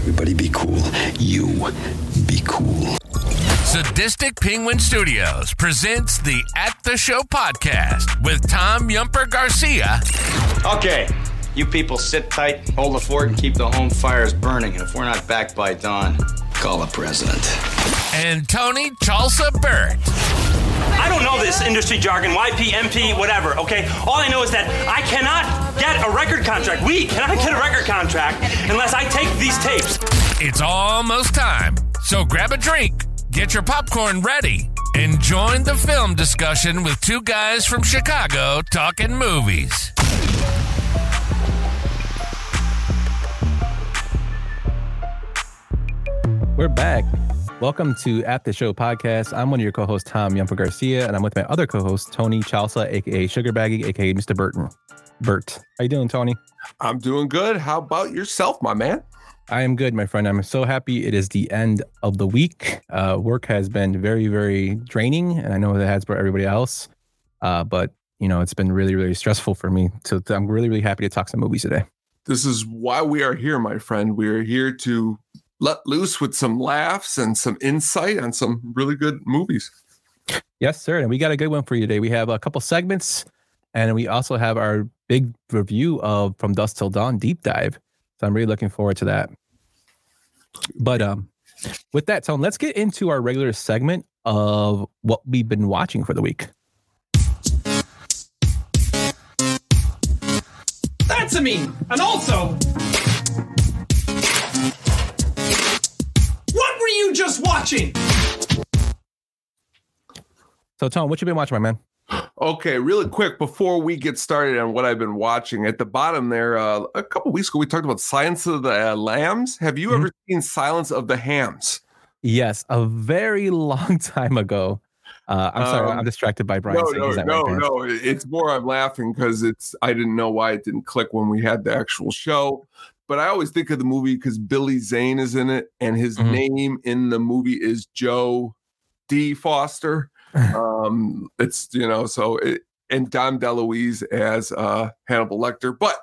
Everybody be cool. You be cool. Sadistic Penguin Studios presents the At the Show podcast with Tom Yumper Garcia. Okay, you people sit tight, hold the fort, and keep the home fires burning. And if we're not back by dawn, Call the president. And Tony Chalsa Burt. I don't know this industry jargon, YP, MP, whatever, okay? All I know is that I cannot get a record contract. We cannot get a record contract unless I take these tapes. It's almost time. So grab a drink, get your popcorn ready, and join the film discussion with two guys from Chicago talking movies. We're back. Welcome to At the Show podcast. I'm one of your co-hosts, Tom Yumper Garcia, and I'm with my other co-host, Tony Chalsa, aka Sugar Baggy, aka Mr. Burton. Bert, how you doing, Tony? I'm doing good. How about yourself, my man? I am good, my friend. I'm so happy it is the end of the week. Uh, work has been very, very draining, and I know that has for everybody else. Uh, but you know, it's been really, really stressful for me. So I'm really, really happy to talk some movies today. This is why we are here, my friend. We are here to let loose with some laughs and some insight on some really good movies. Yes, sir. And we got a good one for you today. We have a couple segments, and we also have our big review of From Dusk Till Dawn deep dive. So I'm really looking forward to that. But um, with that, Tone, let's get into our regular segment of what we've been watching for the week. That's a me. And also, you just watching? So, Tone, what you been watching, my man? Okay, really quick before we get started on what I've been watching, at the bottom there, uh, a couple weeks ago we talked about Silence of the uh, Lambs. Have you Mhm. ever seen Silence of the Hams? Yes, a very long time ago. Uh, I'm sorry, Um, I'm distracted by Brian. No, no, he's no, wearing pants. no. It's more I'm laughing because it's I didn't know why it didn't click when we had the actual show. But I always think of the movie because Billy Zane is in it, and his Mhm. name in the movie is Joe D. Foster. um, it's you know so it, and Dom DeLuise as uh, Hannibal Lecter. But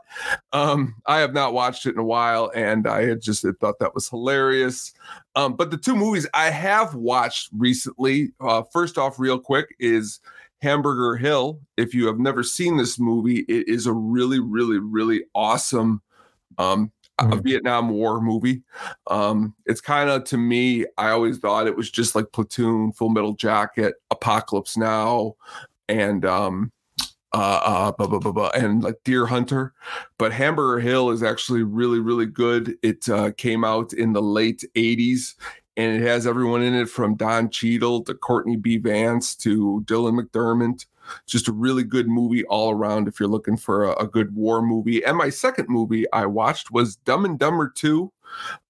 um, I have not watched it in a while, and I had just thought that was hilarious. Um, but the two movies I have watched recently, uh, first off, real quick, is Hamburger Hill. If you have never seen this movie, it is a really, really, really awesome um, a Mhm. Vietnam War movie. Um, it's kind of to me, I always thought it was just like Platoon, Full Metal Jacket, Apocalypse Now, and um, uh, uh, blah, blah, blah, blah, and like Deer Hunter. But Hamburger Hill is actually really, really good. It uh, came out in the late 80s and it has everyone in it from Don Cheadle to Courtney B. Vance to Dylan McDermott. Just a really good movie all around if you're looking for a, a good war movie. And my second movie I watched was Dumb and Dumber 2.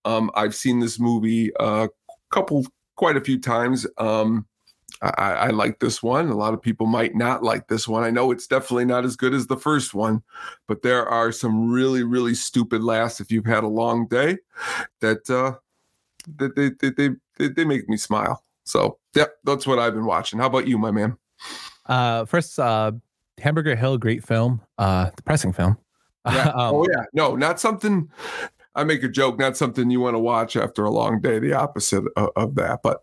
Um, I've seen this movie a couple, quite a few times. Um, I, I like this one. A lot of people might not like this one. I know it's definitely not as good as the first one, but there are some really, really stupid laughs if you've had a long day that uh, that they, they, they, they, make me smile. So, yep, that's what I've been watching. How about you, my man? Uh, first, uh, Hamburger Hill, great film, uh, depressing film. Yeah. Um, oh, yeah. No, not something. I make a joke, not something you want to watch after a long day. The opposite of, of that, but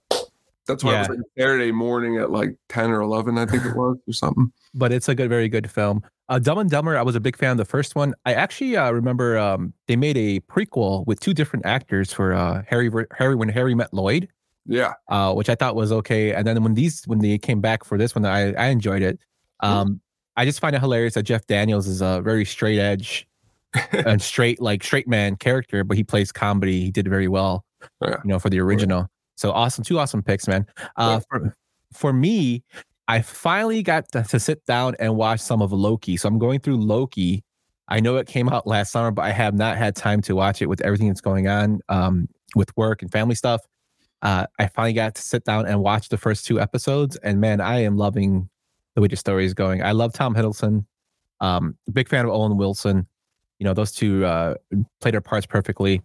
that's why it was Yeah. like Saturday morning at like ten or eleven, I think it was, or something. but it's a good, very good film. Uh, Dumb and Dumber, I was a big fan of the first one. I actually uh, remember um, they made a prequel with two different actors for uh, Harry, Harry when Harry met Lloyd, Yeah, uh, which I thought was okay. And then when these, when they came back for this one, I, I enjoyed it. Um, I just find it hilarious that Jeff Daniels is a very straight edge and straight, like straight man character, but he plays comedy. He did very well, Yeah. you know, for the original. So awesome, two awesome picks, man. Uh, for for me, I finally got to, to sit down and watch some of Loki. So I'm going through Loki. I know it came out last summer, but I have not had time to watch it with everything that's going on um, with work and family stuff. Uh, I finally got to sit down and watch the first two episodes, and man, I am loving the way the story is going. I love Tom Hiddleston. Um, big fan of Owen Wilson. You know, those two uh, play their parts perfectly,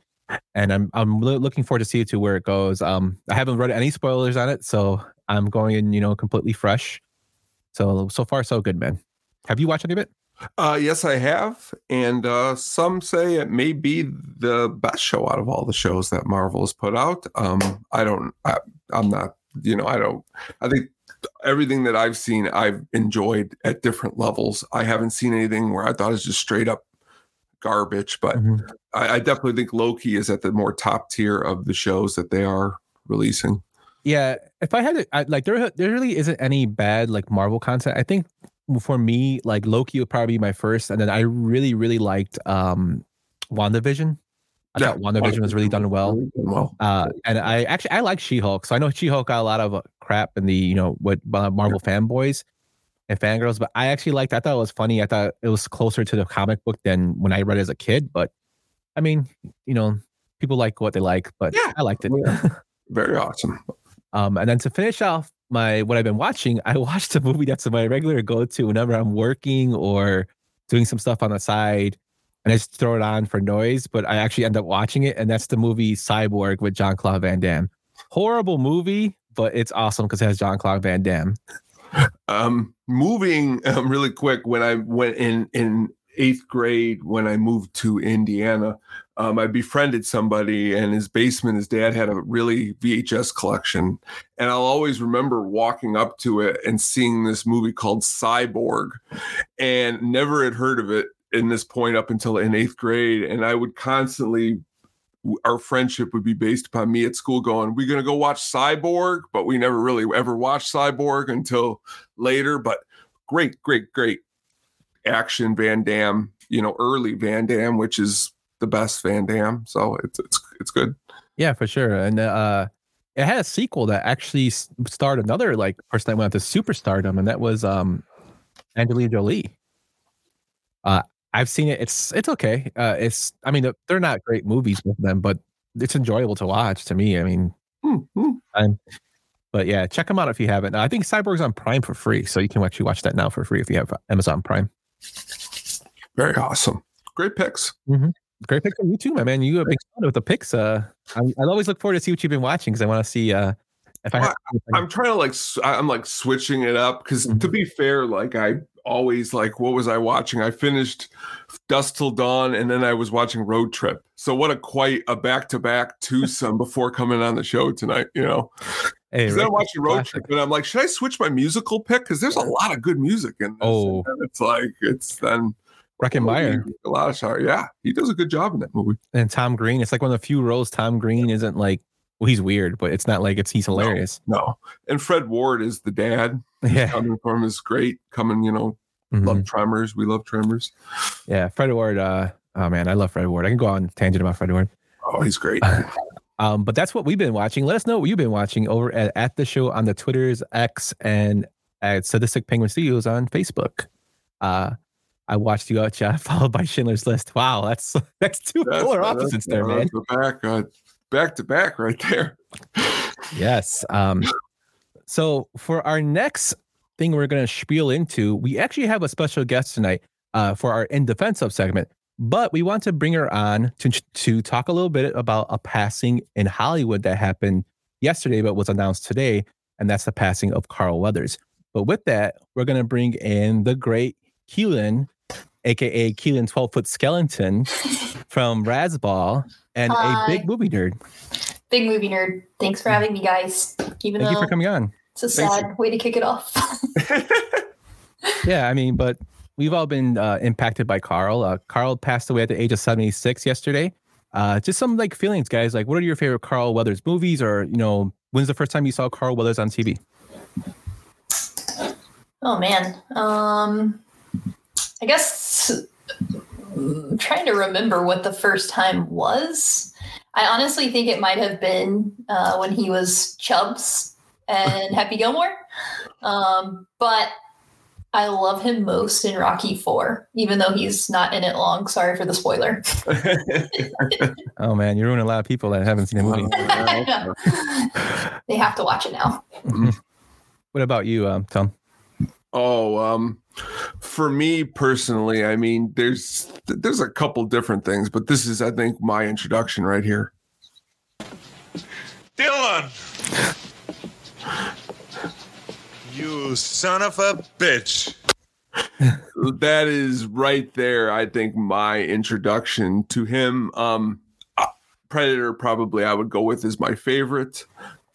and I'm I'm lo- looking forward to see to where it goes. Um, I haven't read any spoilers on it, so I'm going in, you know, completely fresh. So so far, so good, man. Have you watched any of it? Uh, yes, I have, and uh, some say it may be the best show out of all the shows that Marvel has put out. Um, I don't. I, I'm not. You know, I don't. I think everything that I've seen, I've enjoyed at different levels. I haven't seen anything where I thought it was just straight up garbage, but Mhm. I, I definitely think Loki is at the more top tier of the shows that they are releasing. Yeah, if I had to, like, there there really isn't any bad like Marvel content. I think for me, like Loki would probably be my first, and then I really really liked um WandaVision. I thought WandaVision was really done well. Well. Uh, and I actually I like She-Hulk, so I know She-Hulk got a lot of uh, crap in the you know what uh, Marvel fanboys and fangirls, but I actually liked. I thought it was funny. I thought it was closer to the comic book than when I read it as a kid. But I mean, you know, people like what they like, but Yeah. I liked it. Very awesome. Um, and then to finish off my what I've been watching, I watched a movie that's my regular go to whenever I'm working or doing some stuff on the side, and I just throw it on for noise. But I actually end up watching it, and that's the movie Cyborg with Jean-Claude Van Damme. Horrible movie, but it's awesome because it has Jean-Claude Van Damme. Um, moving um, really quick when I went in in eighth grade when I moved to Indiana, um, I befriended somebody and his basement. His dad had a really VHS collection, and I'll always remember walking up to it and seeing this movie called Cyborg, and never had heard of it in this point up until in eighth grade, and I would constantly. Our friendship would be based upon me at school going, We're gonna go watch Cyborg, but we never really ever watched Cyborg until later, but great, great, great action Van Damme, you know, early Van Damme, which is the best Van Damme. So it's it's it's good. Yeah, for sure. And uh, it had a sequel that actually starred another like person that went to superstardom, and that was um, Angelina Jolie. Uh, I've seen it. It's it's okay. Uh, it's I mean they're not great movies with them, but it's enjoyable to watch. To me, I mean, Hmm, hmm. I'm, but yeah, check them out if you haven't. I think Cyborg's on Prime for free, so you can actually watch that now for free if you have Amazon Prime. Very awesome. Great picks. Great pick from you too, my man. You have been fun with the picks. Uh, I, I always look forward to see what you've been watching because I want to see uh if I. Well, I- I'm trying to like I'm like switching it up because to be fair, like I always like what was I watching? I finished Dusk Till Dawn and then I was watching Road Trip. So what a quite a back to back twosome before coming on the show tonight, you know. Hey, Because I'm watching Road classic. Trip and I'm like, should I switch my musical pick? Because there's a lot of good music in this. Oh. And it's like it's then Breckin Meyer a lot of sorry. Yeah, he does a good job in that movie. and Tom Green. It's like one of the few roles Tom Green isn't like. Well, he's weird, but it's not like it's he's hilarious. No, and Fred Ward is the dad. Yeah, Coming from is great. Coming, you know, mhm. love Tremors. We love Tremors. yeah. Fred Ward. Uh, oh man, I love Fred Ward. I can go on tangent about Fred Ward. Oh, he's great. Um, but that's what we've been watching. Let us know what you've been watching over at, at the show on the Twitters, X, and at Sadistic Penguin Studios on Facebook. Uh, I watched you out, chat, followed by Schindler's List. Wow, that's that's two That's- polar that's- opposites there, man. that's back, uh, back to back, right there. Yes. Um, so for our next thing we're going to spiel into, we actually have a special guest tonight uh, for our in defense of segment, but we want to bring her on to to talk a little bit about a passing in Hollywood that happened yesterday, but was announced today, and that's the passing of Carl Weathers. But with that, we're going to bring in the great Keelin, aka Keelin 12 foot skeleton from Razzball and a big movie nerd. Big movie nerd. Thanks for having me, guys. Even Thank you for coming on. it's a Thanks. sad way to kick it off. Yeah, I mean, but we've all been uh, impacted by Carl. Uh, Carl passed away at the age of 76 yesterday. Uh, just some like feelings, guys. Like, what are your favorite Carl Weathers movies, or you know, when's the first time you saw Carl Weathers on TV? oh man. Um I guess I'm trying to remember what the first time was. I honestly think it might have been uh, when he was Chubbs and Happy Gilmore. Um, but I love him most in Rocky Four, even though he's not in it long. Sorry for the spoiler. Oh man, you're ruining a lot of people that haven't seen the movie. they have to watch it now. what about you, um, Tom? Oh, um, for me personally, I mean, there's there's a couple different things, but this is, I think, my introduction right here. Dillon! You son of a bitch. that is right there. I think my introduction to him. Um, uh, Predator probably I would go with is my favorite.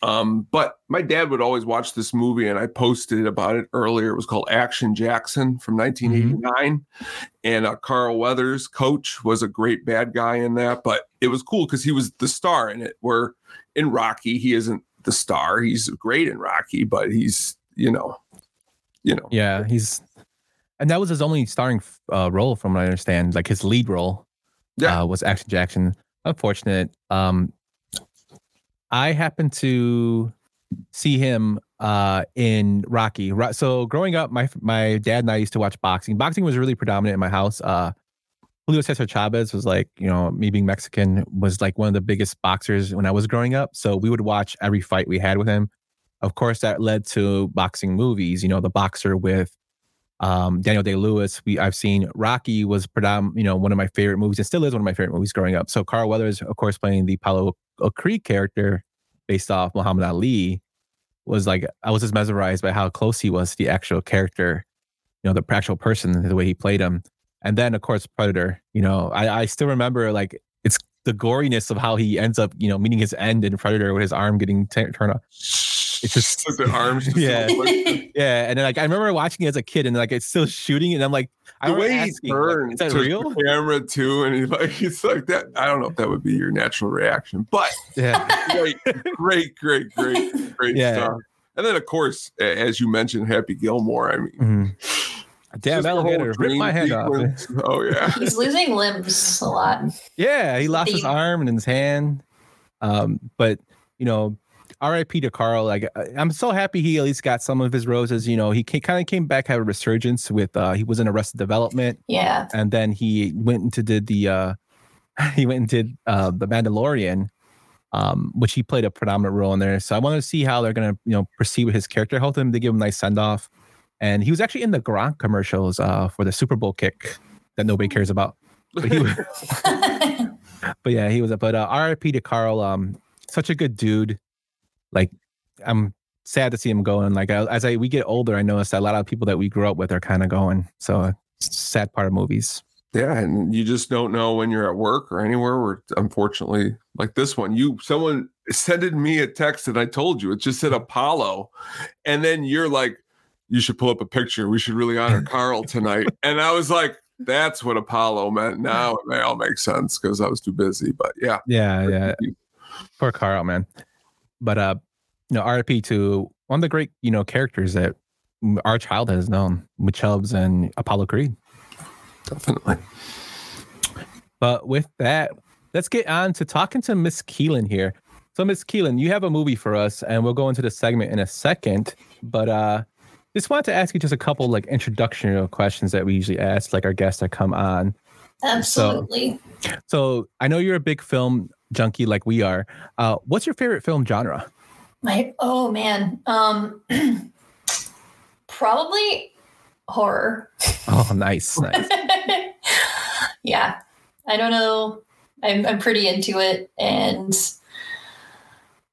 Um, but my dad would always watch this movie, and I posted about it earlier. It was called Action Jackson from 1989, and uh, Carl Weathers, coach, was a great bad guy in that. But it was cool because he was the star in it. Where in Rocky, he isn't the star. He's great in Rocky, but he's you know, you know, Yeah, he's and that was his only starring uh, role, from what I understand. Like his lead role, Yeah. uh, was Action Jackson. Unfortunate. Um, I happened to see him uh, in Rocky. Ro- So growing up, my my dad and I used to watch boxing. Boxing was really predominant in my house. Uh, Julio Cesar Chavez was like, you know, me being Mexican was like one of the biggest boxers when I was growing up. So we would watch every fight we had with him. Of course, that led to boxing movies. You know, the boxer with um, Daniel Day Lewis. We I've seen Rocky was predominant, you know, one of my favorite movies and still is one of my favorite movies growing up. So Carl Weathers, of course, playing the Paulo Creed character based off Muhammad Ali was like I was just mesmerized by how close he was to the actual character, you know, the actual person, the way he played him. And then of course Predator, you know, I, I still remember like it's the goriness of how he ends up, you know, meeting his end in Predator with his arm getting t- turned off. It's just Like the arms. just Yeah. like- yeah, and then like I remember watching it as a kid, and like it's still shooting, and I'm like, I the remember way he asking, like, turns is that to real? the camera too, and he's like, he's like that. I don't know if that would be your natural reaction, but Yeah, great, great, great, great, great Yeah. stuff. And then, of course, as you mentioned, Happy Gilmore. I mean, Mhm. damn just the whole alligator, rip dream my head off. Oh yeah, He's losing limbs a lot. Yeah, he lost his arm and his hand. Um, but you know, R.I.P. to Carl. Like I- I'm so happy he at least got some of his roses. You know, he kind of came back, had a resurgence with. uh He was in Arrested Development, Yeah. and then he went into did the. uh He went and did uh the Mandalorian. Um, which he played a predominant role in there. So I want to see how they're gonna, you know, proceed with his character. Hope them to give him a nice send off. And he was actually in the Gronk commercials uh, for the Super Bowl kick that nobody cares about. But he was, but yeah, he was. a But uh, RIP to Carl. Um, such a good dude. Like, I'm sad to see him going. Like, I- as I we get older, I notice that a lot of people that we grew up with are kind of going. So uh, sad part of movies. yeah, and you just don't know when you're at work or anywhere. Where unfortunately, like this one, you someone sent me a text and I told you it just said Apollo, and then you're like, you should pull up a picture. We should really honor Carl tonight, and I was like. That's what Apollo meant. Now it may all make sense because I was too busy. But yeah, Yeah, yeah. Poor Carl, man. But uh, you know, RIP to one of the great you know characters that our child has known with Chubbs and Apollo Creed. definitely. But with that, let's get on to talking to Miss Keelin here. So, Miss Keelin, you have a movie for us, and we'll go into the segment in a second. But uh, just wanted to ask you just a couple like introductory questions that we usually ask, like our guests that come on. Absolutely. So, I know you're a big film junkie like we are. Uh, what's your favorite film genre? My oh man. Um probably horror. Oh, nice, nice. yeah. I don't know. I'm I'm pretty into it and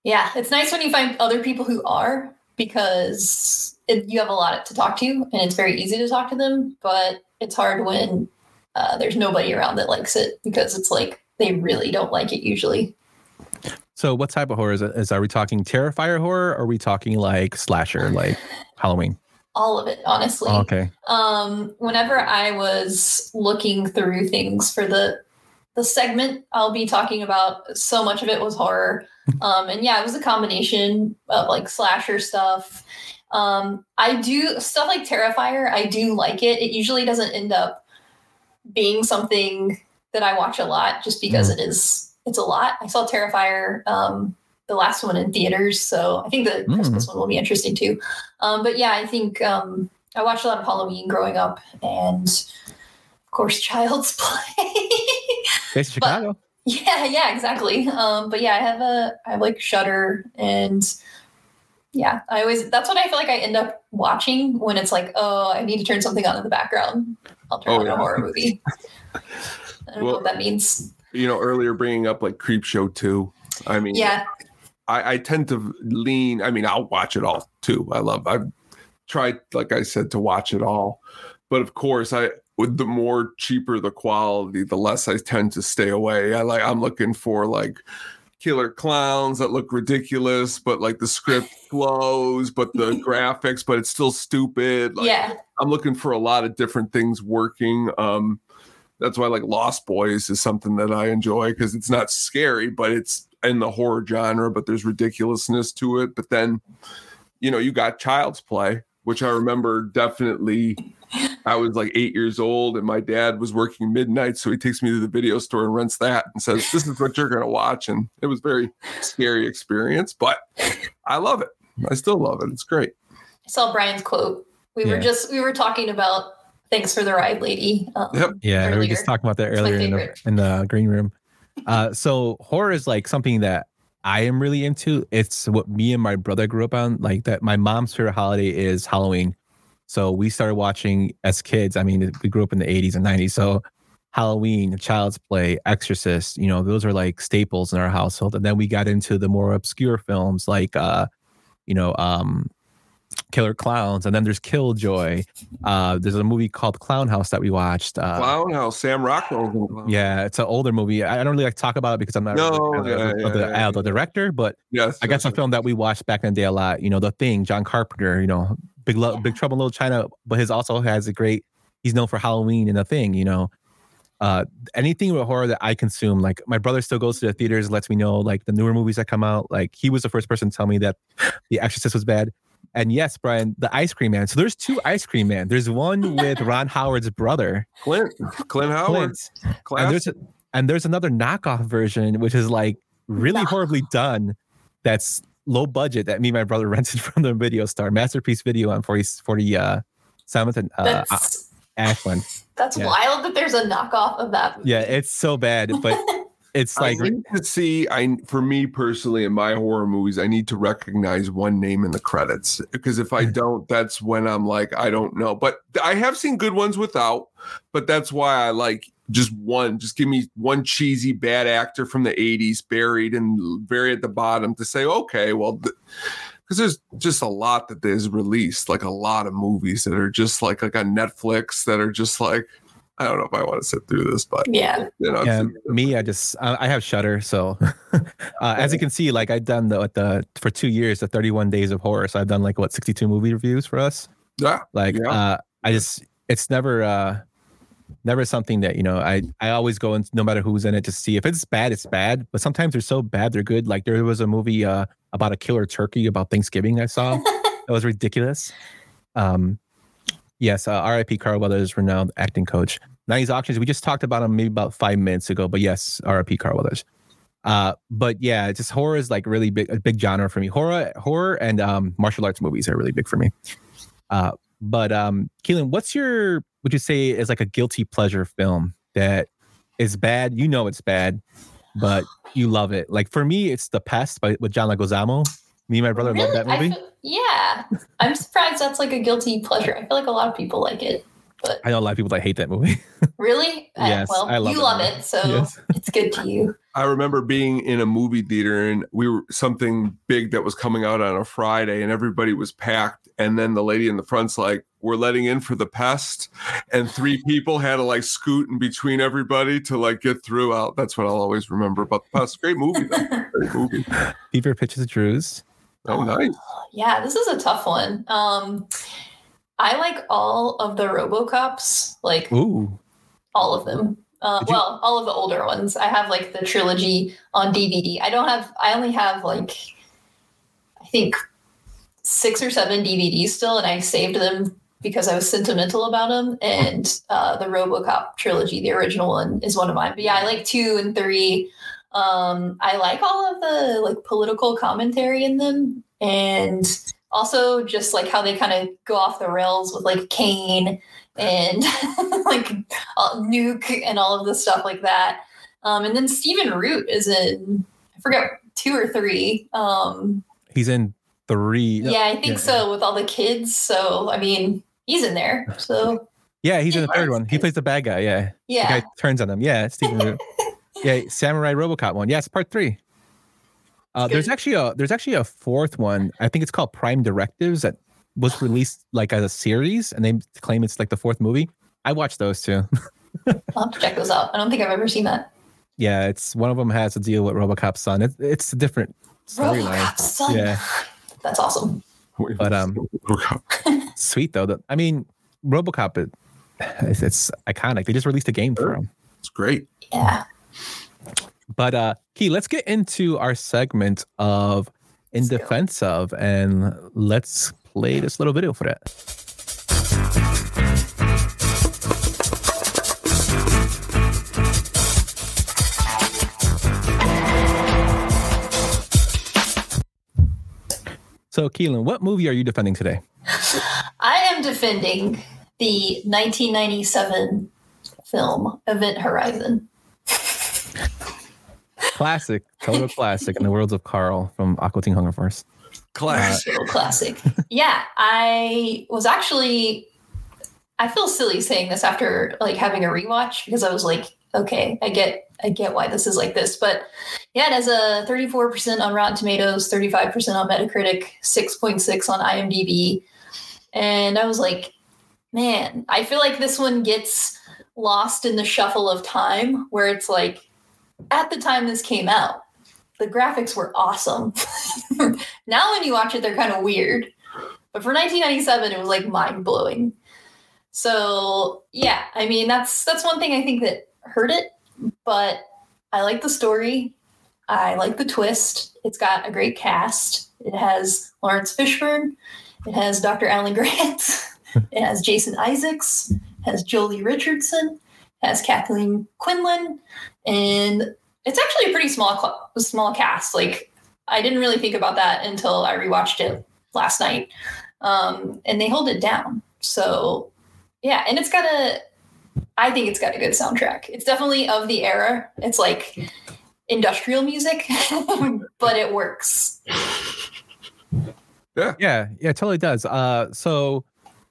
yeah, it's nice when you find other people who are because it, you have a lot to talk to and it's very easy to talk to them, but it's hard when uh, there's nobody around that likes it because it's like they really don't like it usually. So, what type of horror is it? Is are we talking Terrifier horror? Or are we talking like slasher, like Halloween? All of it, honestly. Oh, okay. um whenever i was looking through things for the the segment i'll be talking about so much of it was horror um and yeah it was a combination of like slasher stuff um i do stuff like terrifier i do like it it usually doesn't end up being something that i watch a lot just because it is it's a lot i saw terrifier um the last one in theaters so i think the Mm. christmas one will be interesting too um but yeah i think um I watched a lot of Halloween growing up, and of course, Child's Play. Based in Chicago. yeah, yeah, exactly. Um, but yeah, I have a I have like Shutter, and yeah, I always that's what I feel like I end up watching when it's like, oh, I need to turn something on in the background. I'll turn Oh, on yeah. a horror movie. I don't know Well- what that means. You know, earlier bringing up like Creepshow 2. I mean, Yeah, I, I tend to lean. I mean, I'll watch it all too. I love. I've tried, like I said, to watch it all, but of course, I with the more cheaper the quality, the less I tend to stay away. I like I'm looking for like killer clowns that look ridiculous, but like the script flows, but the graphics, but it's still stupid. Like, yeah. I'm looking for a lot of different things working. Um, that's why like Lost Boys is something that I enjoy because it's not scary, but it's in the horror genre, but there's ridiculousness to it. But then, you know, you got Child's Play, which I remember definitely. I was like eight years old, and my dad was working midnight, so he takes me to the video store and rents that and says, "This is what you're going to watch." And it was very scary experience, but I love it. I still love it. It's great. I saw Brian's quote. We Yeah. were just we were talking about thanks for the ride, lady. Um, Yep. Yeah, we were just talking about that earlier in the, in the green room. Uh, so horror is like something that I am really into. It's what me and my brother grew up on. Like that, my mom's favorite holiday is Halloween. So we started watching as kids. I mean, we grew up in the 80s and 90s. So Halloween, Child's Play, Exorcist, you know, those are like staples in our household. And then we got into the more obscure films like, uh, you know, um, Killer Clowns. And then there's Killjoy. Uh, there's a movie called Clown House that we watched. Uh, Clown House, Sam Rockwell. was in Clown House. yeah, it's an older movie. I I don't really like to talk about it because I'm not No, really a of, yeah, of the, yeah, the director, but Yes. I guess a film that we watched back in the day a lot. You know, The Thing, John Carpenter. You know, Big Lo- Big Trouble in Little China, but his also has a great. He's known for Halloween and The Thing. You know, uh, anything with horror that I consume. Like my brother still goes to the theaters, lets me know like the newer movies that come out. Like he was the first person to tell me that The Exorcist was bad. And yes, Brian, the Ice Cream Man. So there's two Ice Cream Man. There's one with Ron Howard's brother, Clint. Clint Howard. Clint, and there's a, and there's another knockoff version which is like really horribly done that's low budget that me and my brother rented from the video store masterpiece video on 40 40 uh 7th and uh That's ashland that's yeah. wild that there's a knockoff of that. Movie. yeah it's so bad but it's like I need to see. I for me personally in my horror movies, I need to recognize one name in the credits because if I mm. don't, that's when I'm like, I don't know. But I have seen good ones without. But that's why I like just one. Just give me one cheesy bad actor from the '80s buried and very at the bottom to say, okay, well. because there's just a lot that is released, like a lot of movies that are just like like on Netflix that are just like I don't know if I want to sit through this, but Yeah. you know, yeah, me i just I I have shutter so uh, as you can see like i've done the, the for two years the 31 days of horror so i've done like what 62 movie reviews for us? Yeah, like Yeah. uh i just it's never uh never something that you know i i always go in no matter who's in it to see. If it's bad it's bad but sometimes they're so bad they're good. Like there was a movie uh about a killer turkey about thanksgiving i saw. That was ridiculous. Um yes uh, rip carl weathers renowned acting coach. 90s auctions we just talked about him maybe about five minutes ago but yes rip carl weathers uh but yeah just horror is like really big a big genre for me. Horror horror and um martial arts movies are really big for me. Uh but um keelin what's your would you say is like a guilty pleasure film that is bad? You know it's bad but you love it. Like for me it's the pest by with john leguizamo me and my brother love that movie feel- yeah. I'm surprised that's like a guilty pleasure. I feel like a lot of people like it. But i know a lot of people that hate that movie really? Uh, Yes, well, I love you it. love it, so Yes. it's good to you. I remember being in a movie theater and we were something big that was coming out on a Friday and everybody was packed. And then the lady in the front's like, We're letting in for the pest. And three people had to like scoot in between everybody to like get through out. That's what I'll always remember about the pest. Great movie, though. Great movie. fever pitches drews Oh, nice. Yeah, this is a tough one. Um I like all of the RoboCops, like ooh all of them. Uh, well, all of the older ones. I have like the trilogy on DVD. I don't have. I only have like, I think, six or seven DVDs still, and I saved them because I was sentimental about them. And uh, the RoboCop trilogy, the original one, is one of mine. But yeah, I like two and three. Um, I like all of the like political commentary in them, and also just like how they kind of go off the rails with like Cain and like uh, Nuke and all of the stuff like that. Um, and then Stephen Root is in, I forget, two or three. Um, he's in three yeah, I think yeah. so with all the kids. So, I mean, he's in there. So, yeah he's in the third one he plays the bad guy yeah the yeah. guy turns on them. Yeah, Stephen Root. yeah, Samurai Robocop one. Yeah, it's part three. Uh, there's actually a there's actually a fourth one. I think it's called Prime Directives that was released like as a series, and they claim it's like the fourth movie. I watched those too. I'll have to check those out. I don't think I've ever seen that. yeah, it's one of them has to deal with RoboCop's son. It, it's a different storyline. RoboCop's son. Yeah. That's awesome. But, um, Sweet though. That I mean, RoboCop. It, it's, it's iconic. They just released a game for him. It's great. Yeah. But uh Key, let's get into our segment of in Let's go. defense of and let's play this little video for that. So Keelin, what movie are you defending today? I am defending the 1997 film Event Horizon. Classic, total classic in the worlds of Carl from Aqua Teen Hunger Force. Class. Little classic. yeah, I was actually. I feel silly saying this after like having a rewatch because I was like, okay, I get, I get why this is like this, but yeah, it has a 34% on Rotten Tomatoes, 35% on Metacritic, 6.6 on IMDb, and I was like, man, I feel like this one gets lost in the shuffle of time where it's like, at the time this came out, the graphics were awesome. now when you watch it, they're kind of weird. But for 1997, it was like mind blowing. So yeah, I mean that's that's one thing I think that hurt it, but I like the story. I like the twist. It's got a great cast. It has Laurence Fishburne. It has Dr. Alan Grant. it has Jason Isaacs. It has Joely Richardson. It has Kathleen Quinlan, and it's actually a pretty small small cast. Like I didn't really think about that until I rewatched it last night, um, and they hold it down. So yeah, and it's got a. I think it's got a good soundtrack. It's definitely of the era. It's like industrial music, but it works. Yeah, yeah, it totally does. Uh, so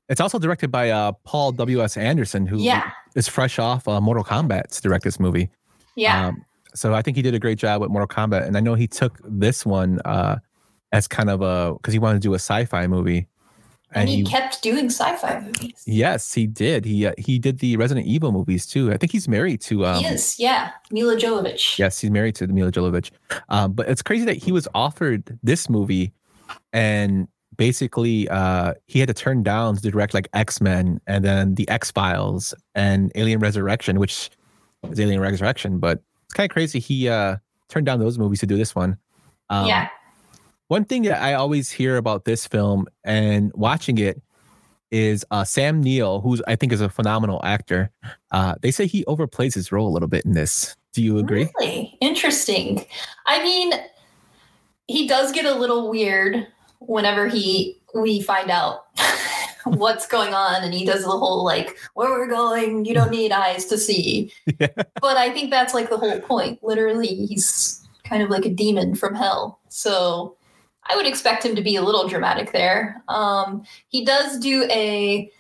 it's also directed by uh Paul W. S. Anderson, who is Yeah, fresh off uh, Mortal Kombat to direct this movie. Yeah, Um, so I think he did a great job with Mortal Kombat, and I know he took this one uh as kind of a because he wanted to do a sci-fi movie, and he kept doing sci-fi movies. yes, he did. He uh, he did the Resident Evil movies too. I think he's married to um, he is, yeah, Milla Jovovich. Yes, he's married to Milla Jovovich. Um, but it's crazy that he was offered this movie, and basically, uh, he had to turn down to direct like X Men and then the X Files and Alien Resurrection, which is Alien Resurrection. But it's kind of crazy he uh, turned down those movies to do this one. Um, yeah, One thing that I always hear about this film and watching it is uh, Sam Neill, who's I think is a phenomenal actor. Uh, they say he overplays his role a little bit in this. Do you agree? Really interesting. I mean, he does get a little weird whenever he we find out what's going on, and he does the whole like, "Where we're going, you don't need eyes to see." Yeah. But I think that's like the whole point. Literally, he's kind of like a demon from hell. So I would expect him to be a little dramatic there. Um, he does do a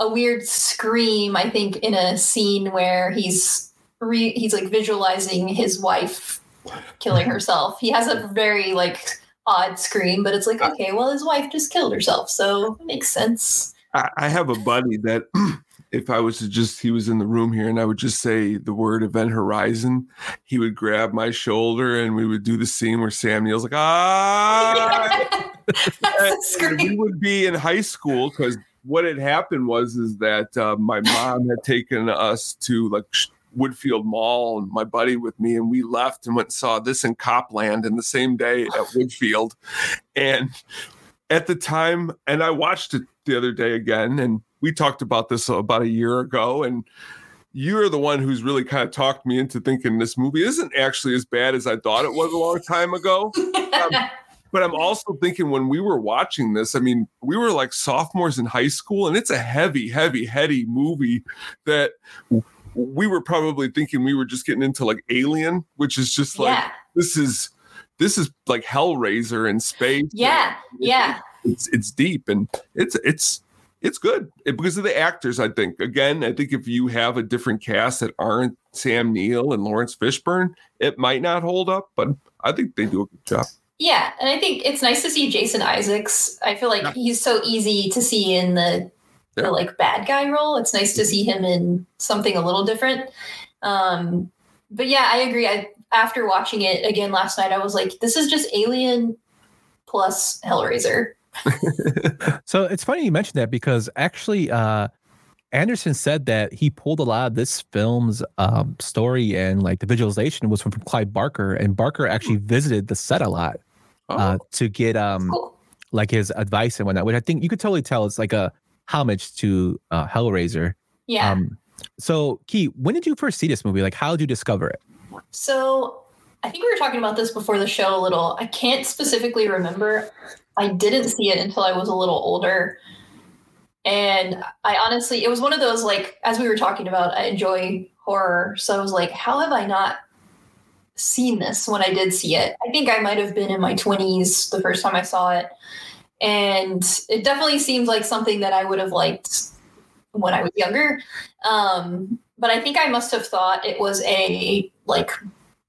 a weird scream, I think, in a scene where he's re- he's like visualizing his wife killing herself. He has a very like odd scream, but it's like, okay, well, his wife just killed herself, so it makes sense. I, I have a buddy that if I was to just he was in the room here and I would just say the word event horizon, he would grab my shoulder and we would do the scene where Sam Neill's like, ah we would be in high school because what had happened was is that uh, my mom had taken us to like Sh- Woodfield Mall and my buddy with me, and we left and went and saw this in Cop Land in the same day at Woodfield. And at the time, and I watched it the other day again, and we talked about this about a year ago, and you're the one who's really kind of talked me into thinking this movie isn't actually as bad as I thought it was a long time ago. Um, but I'm also thinking when we were watching this, I mean, we were like sophomores in high school, and it's a heavy, heavy, heady movie that we were probably thinking we were just getting into like Alien, which is just like yeah, this is this is like Hellraiser in space. yeah, yeah. It's it's deep and it's it's it's good It- because of the actors. I think again, I think if you have a different cast that aren't Sam Neill and Laurence Fishburne, it might not hold up, but I think they do a good job. Yeah, and I think it's nice to see Jason Isaacs. I feel like Yeah. he's so easy to see in the the like bad guy role. It's nice to see him in something a little different. Um, but yeah, I agree. I after watching it again last night, I was like, this is just Alien plus Hellraiser. So it's funny you mentioned that because actually, uh, Anderson said that he pulled a lot of this film's um, story and like the visualization was from, from Clive Barker, and Barker actually visited the set a lot Oh, uh, to get um Cool. like his advice and whatnot, which I think you could totally tell it's like a homage to uh, Hellraiser. Yeah. Um, so Key, when did you first see this movie? Like, how did you discover it? So I think we were talking about this before the show a little. I can't specifically remember. I didn't see it until I was a little older. And I honestly, it was one of those like, as we were talking about, I enjoy horror. So I was like, how have I not seen this when I did see it? I think I might have been in my 20s the first time I saw it. And it definitely seemed like something that I would have liked when I was younger. Um, but I think I must have thought it was a like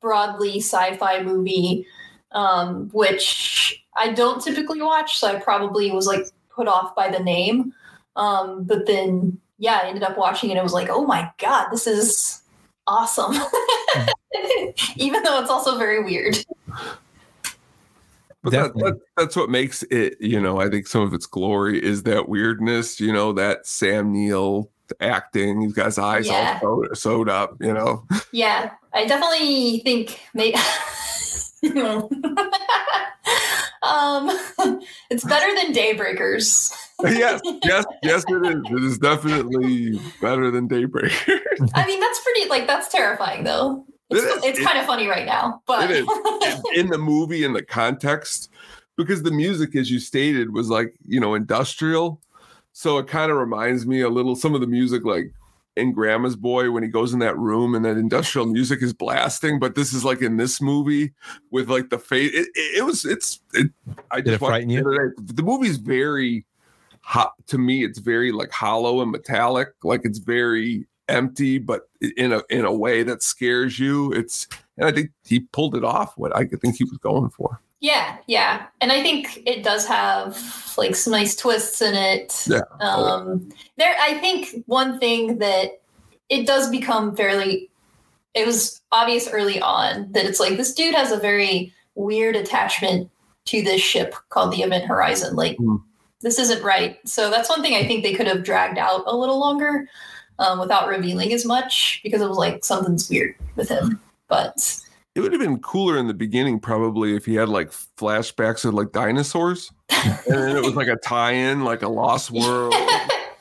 broadly sci-fi movie, um, which I don't typically watch, so I probably was like put off by the name. Um, but then yeah, I ended up watching it. And it was like, oh my god, this is awesome. Even though it's also very weird. But that, that, that's what makes it, you know, I think some of its glory is that weirdness, you know, that Sam Neill acting. He's got his eyes Yeah. all sewed, sewed up, you know. Yeah, I definitely think maybe. um, it's better than Daybreakers. yes, yes, yes, it is. It is definitely better than daybreakers I mean, that's pretty like that's terrifying though. It's, It is. it's It- kind of funny right now, but It is. in the movie, in the context, because the music, as you stated, was like, you know, industrial. So it kind of reminds me a little some of the music like in Grandma's Boy when he goes in that room and that industrial music is blasting. But this is like in this movie with like the face. It, it, it was, it's, it, I Did it just watched frighten the you? other. The movie's very hot to me. It's very like hollow and metallic. Like it's very empty, but in a in a way that scares you. It's and I think he pulled it off. What I think he was going for. yeah, yeah, and I think it does have like some nice twists in it. Yeah. Um, there, I think one thing that it does become fairly. It was obvious early on that it's like this dude has a very weird attachment to this ship called the Event Horizon. Like Mm. this this isn't right. So that's one thing I think they could have dragged out a little longer um, without revealing as much because it was like something's weird with him. But It would have been cooler in the beginning, probably, if he had like flashbacks of like dinosaurs, and then it was like a tie-in, like a Lost World,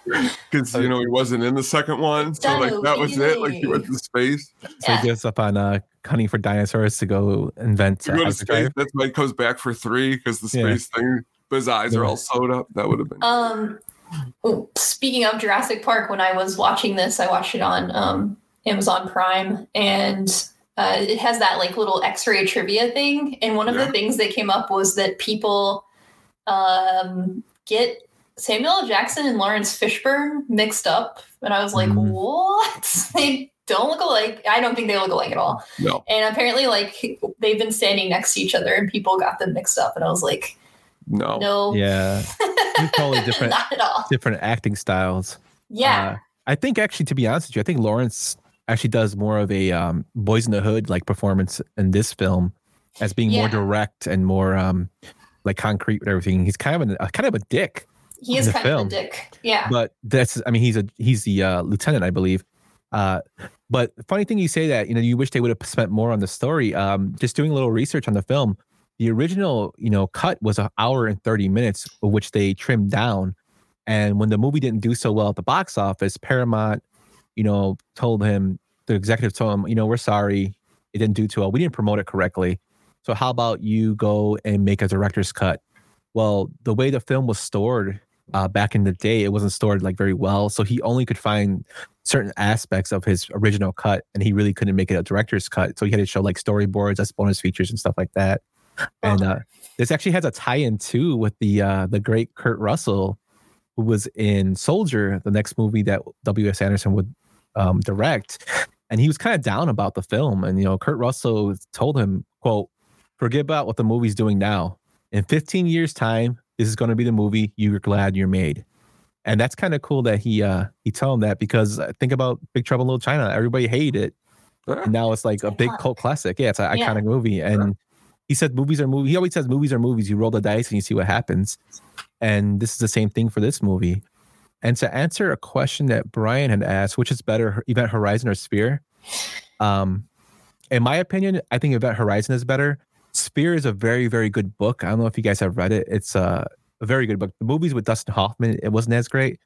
because you know he wasn't in the second one, so like that was it. Like he went to space. So he gives up on uh, hunting for dinosaurs to go invent To uh, go to space. That's why he comes back for three because the Yeah. space thing. But his eyes are all sewed up. That would have been. um, speaking of Jurassic Park, when I was watching this, I watched it on um, Amazon Prime, and uh, it has that like little X-ray trivia thing. And one of Yeah. the things that came up was that people um, get Samuel L. Jackson and Laurence Fishburne mixed up, and I was like, Mhm. "What? They don't look alike." I don't think they look alike at all. no. And apparently, like they've been standing next to each other, and people got them mixed up. And I was like, No. "No, Yeah, Two totally different, not at all." different acting styles. Yeah, Uh, I think actually, to be honest with you, I think Lawrence actually does more of a um, Boys in the Hood like performance in this film, as being more direct and more um, like concrete with everything. He's kind of a kind of a dick, he is in the kind film. of a dick. Yeah, but that's I mean he's a he's the uh, lieutenant, I believe. Uh, but funny thing you say that you know you wish they would have spent more on the story. Um, just doing a little research on the film, the original you know cut was an hour and thirty minutes, which they trimmed down. And when the movie didn't do so well at the box office, Paramount, you know, told him the executive told him, you know, we're sorry, it didn't do too well. We didn't promote it correctly. So how about you go and make a director's cut? Well, the way the film was stored uh, back in the day, it wasn't stored like very well. So he only could find certain aspects of his original cut, and he really couldn't make it a director's cut. So he had to show like storyboards as bonus features and stuff like that. And uh, this actually has a tie-in too with the uh, the great Kurt Russell, who was in Soldier, the next movie that W.S. Anderson would um, direct. And he was kind of down about the film. And you know, Kurt Russell told him, "quote forget about what the movie's doing now. In 15 years' time, this is going to be the movie you're glad you're made. And that's kind of cool that he uh he told him that because uh, think about Big Trouble in Little China. Everybody hated it. Yeah. And now it's like a big cult classic. Yeah, it's an Yeah. iconic movie. And he said movies are movies. He always says movies are movies. You roll the dice and you see what happens. And this is the same thing for this movie. And to answer a question that Brian had asked, which is better, Event Horizon or Sphere? Um, in my opinion, I think Event Horizon is better. Sphere is a very, very good book. I don't know if you guys have read it. It's uh, a very good book. The movies with Dustin Hoffman, it wasn't as great,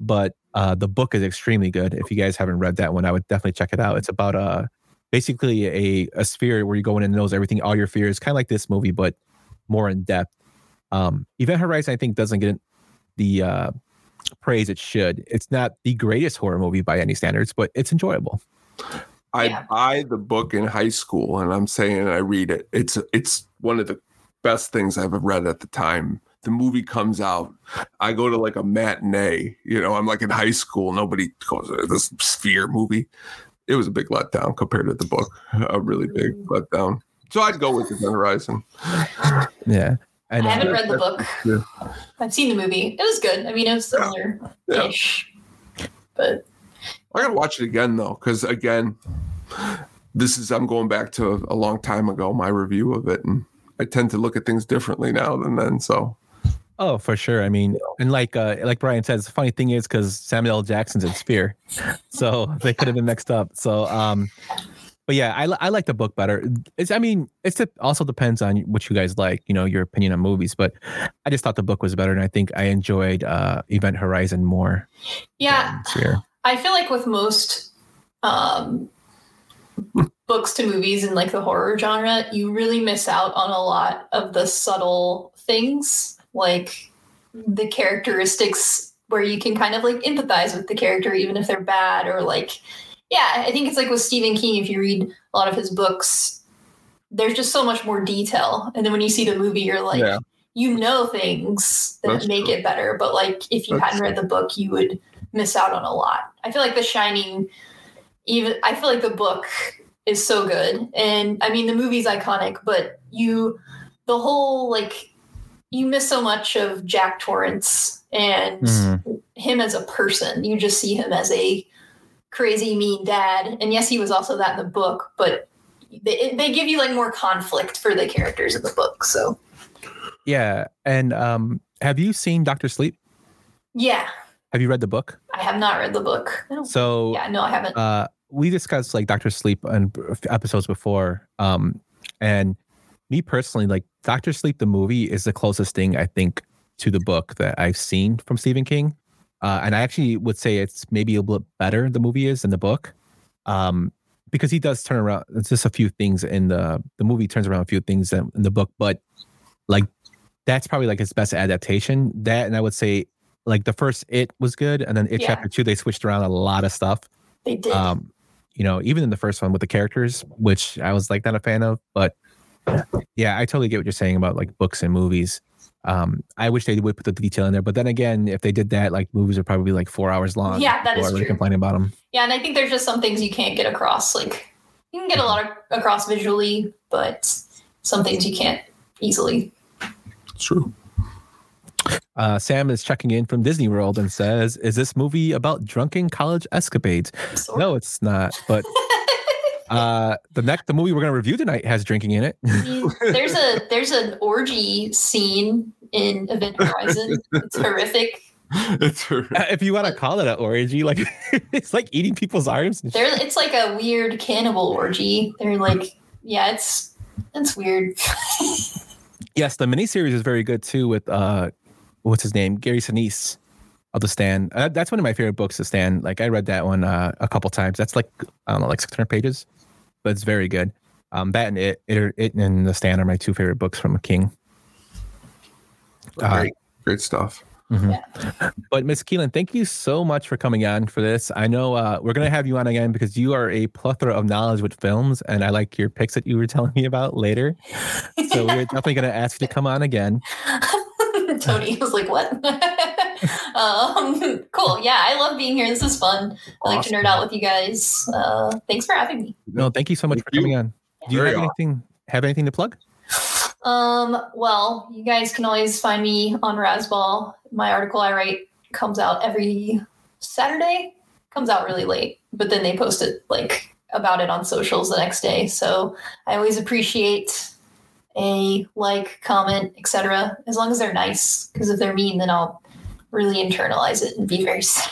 but uh, the book is extremely good. If you guys haven't read that one, I would definitely check it out. It's about uh, basically a, a sphere where you go in and knows everything, all your fears, kind of like this movie, but more in depth. Um, Event Horizon, I think, doesn't get the uh, praise it should. It's not the greatest horror movie by any standards, but it's enjoyable. I Yeah. buy the book in high school, and I'm saying I read it. It's it's one of the best things I've ever read at the time. The movie comes out. I go to like a matinee. You know, I'm like in high school. Nobody goes to this Sphere movie. It was a big letdown compared to the book. A really big letdown. So I'd go with Event Horizon. Yeah. And I uh, haven't read the book. Yeah. I've seen the movie. It was good. I mean, it was similar ish. But I gotta watch it again though, because again, this is I'm going back to a long time ago, my review of it, and I tend to look at things differently now than then. So Oh, for sure. I mean, and like uh, like Brian says, the funny thing is because Samuel L. Jackson's in Sphere, so they could have been mixed up. So, um, but yeah, I, I like the book better. It's I mean, it's it also depends on what you guys like, you know, your opinion on movies. But I just thought the book was better, and I think I enjoyed uh, Event Horizon more. yeah. I feel like with most um, books to movies in like the horror genre, you really miss out on a lot of the subtle things, like the characteristics where you can kind of like empathize with the character, even if they're bad, or like, yeah, I think it's like with Stephen King, if you read a lot of his books, there's just so much more detail. And then when you see the movie, you're like, Yeah. you know things that That's make true. it better. But like, if you That's hadn't read the book, you would miss out on a lot. I feel like The Shining, even I feel like the book is so good, and I mean the movie's iconic, but you, the whole like, you miss so much of Jack Torrance and Mhm. him as a person. You just see him as a crazy mean dad, and yes, he was also that in the book, but. They, they give you like more conflict for the characters in the book, so Yeah, and um, have you seen Doctor Sleep? yeah, Have you read the book? I have not read the book. So yeah, no, I haven't. uh we discussed like Doctor Sleep and episodes before. Um and me personally, like Doctor Sleep the movie is the closest thing I think to the book that I've seen from Stephen King. Uh and I actually would say it's maybe a bit better the movie is than the book. Um because he does turn around it's just a few things in the the movie turns around a few things in, in the book, but like that's probably like his best adaptation. That and I would say like the first it was good and then it Yeah. chapter two they switched around a lot of stuff they did. um you know even in the first one with the characters which i was like not a fan of but yeah i totally get what you're saying about like books and movies um i wish they would put the detail in there but then again if they did that like movies are probably like four hours long Yeah, that is People is are really true. complaining about them Yeah, and I think there's just some things you can't get across. Like you can get a lot of, across visually, but some things you can't easily. it's true. uh sam is checking in from disney world and says is this movie about drunken college escapades Sort no it's not but uh the next the movie we're going to review tonight has drinking in it I mean, there's a there's an orgy scene in Event Horizon. It's horrific. It's her. if you want to call it an orgy like it's like eating people's arms and There, it's like a weird cannibal orgy. They're like, yeah, it's it's weird. Yes, the miniseries is very good too. With uh, what's his name, Gary Sinise of the Stand. Uh, that's one of my favorite books. The Stand. Like I read that one uh, a couple times. That's like I don't know, like 600 pages, but it's very good. Um, that and it, it, it and the Stand are my two favorite books from a King. Uh, Great, great stuff. But Miss Keelin, thank you so much for coming on for this. I know uh, we're gonna have you on again because you are a plethora of knowledge with films, and I like your picks that you were telling me about later. So we're definitely gonna ask you to come on again. Tony was like, "What?" Um, cool. Yeah, I love being here. This is fun. I like to nerd out with you guys. Uh, thanks for having me. No, thank you so much Thank for you. coming on. Do you Very have awesome. anything? Have anything to plug? Um, well, you guys can always find me on Razzball. My article I write comes out every Saturday. Comes out really late, but then they post it like about it on socials the next day. So I always appreciate a like, comment, etc. As long as they're nice, because if they're mean, then I'll really internalize it and be very sad.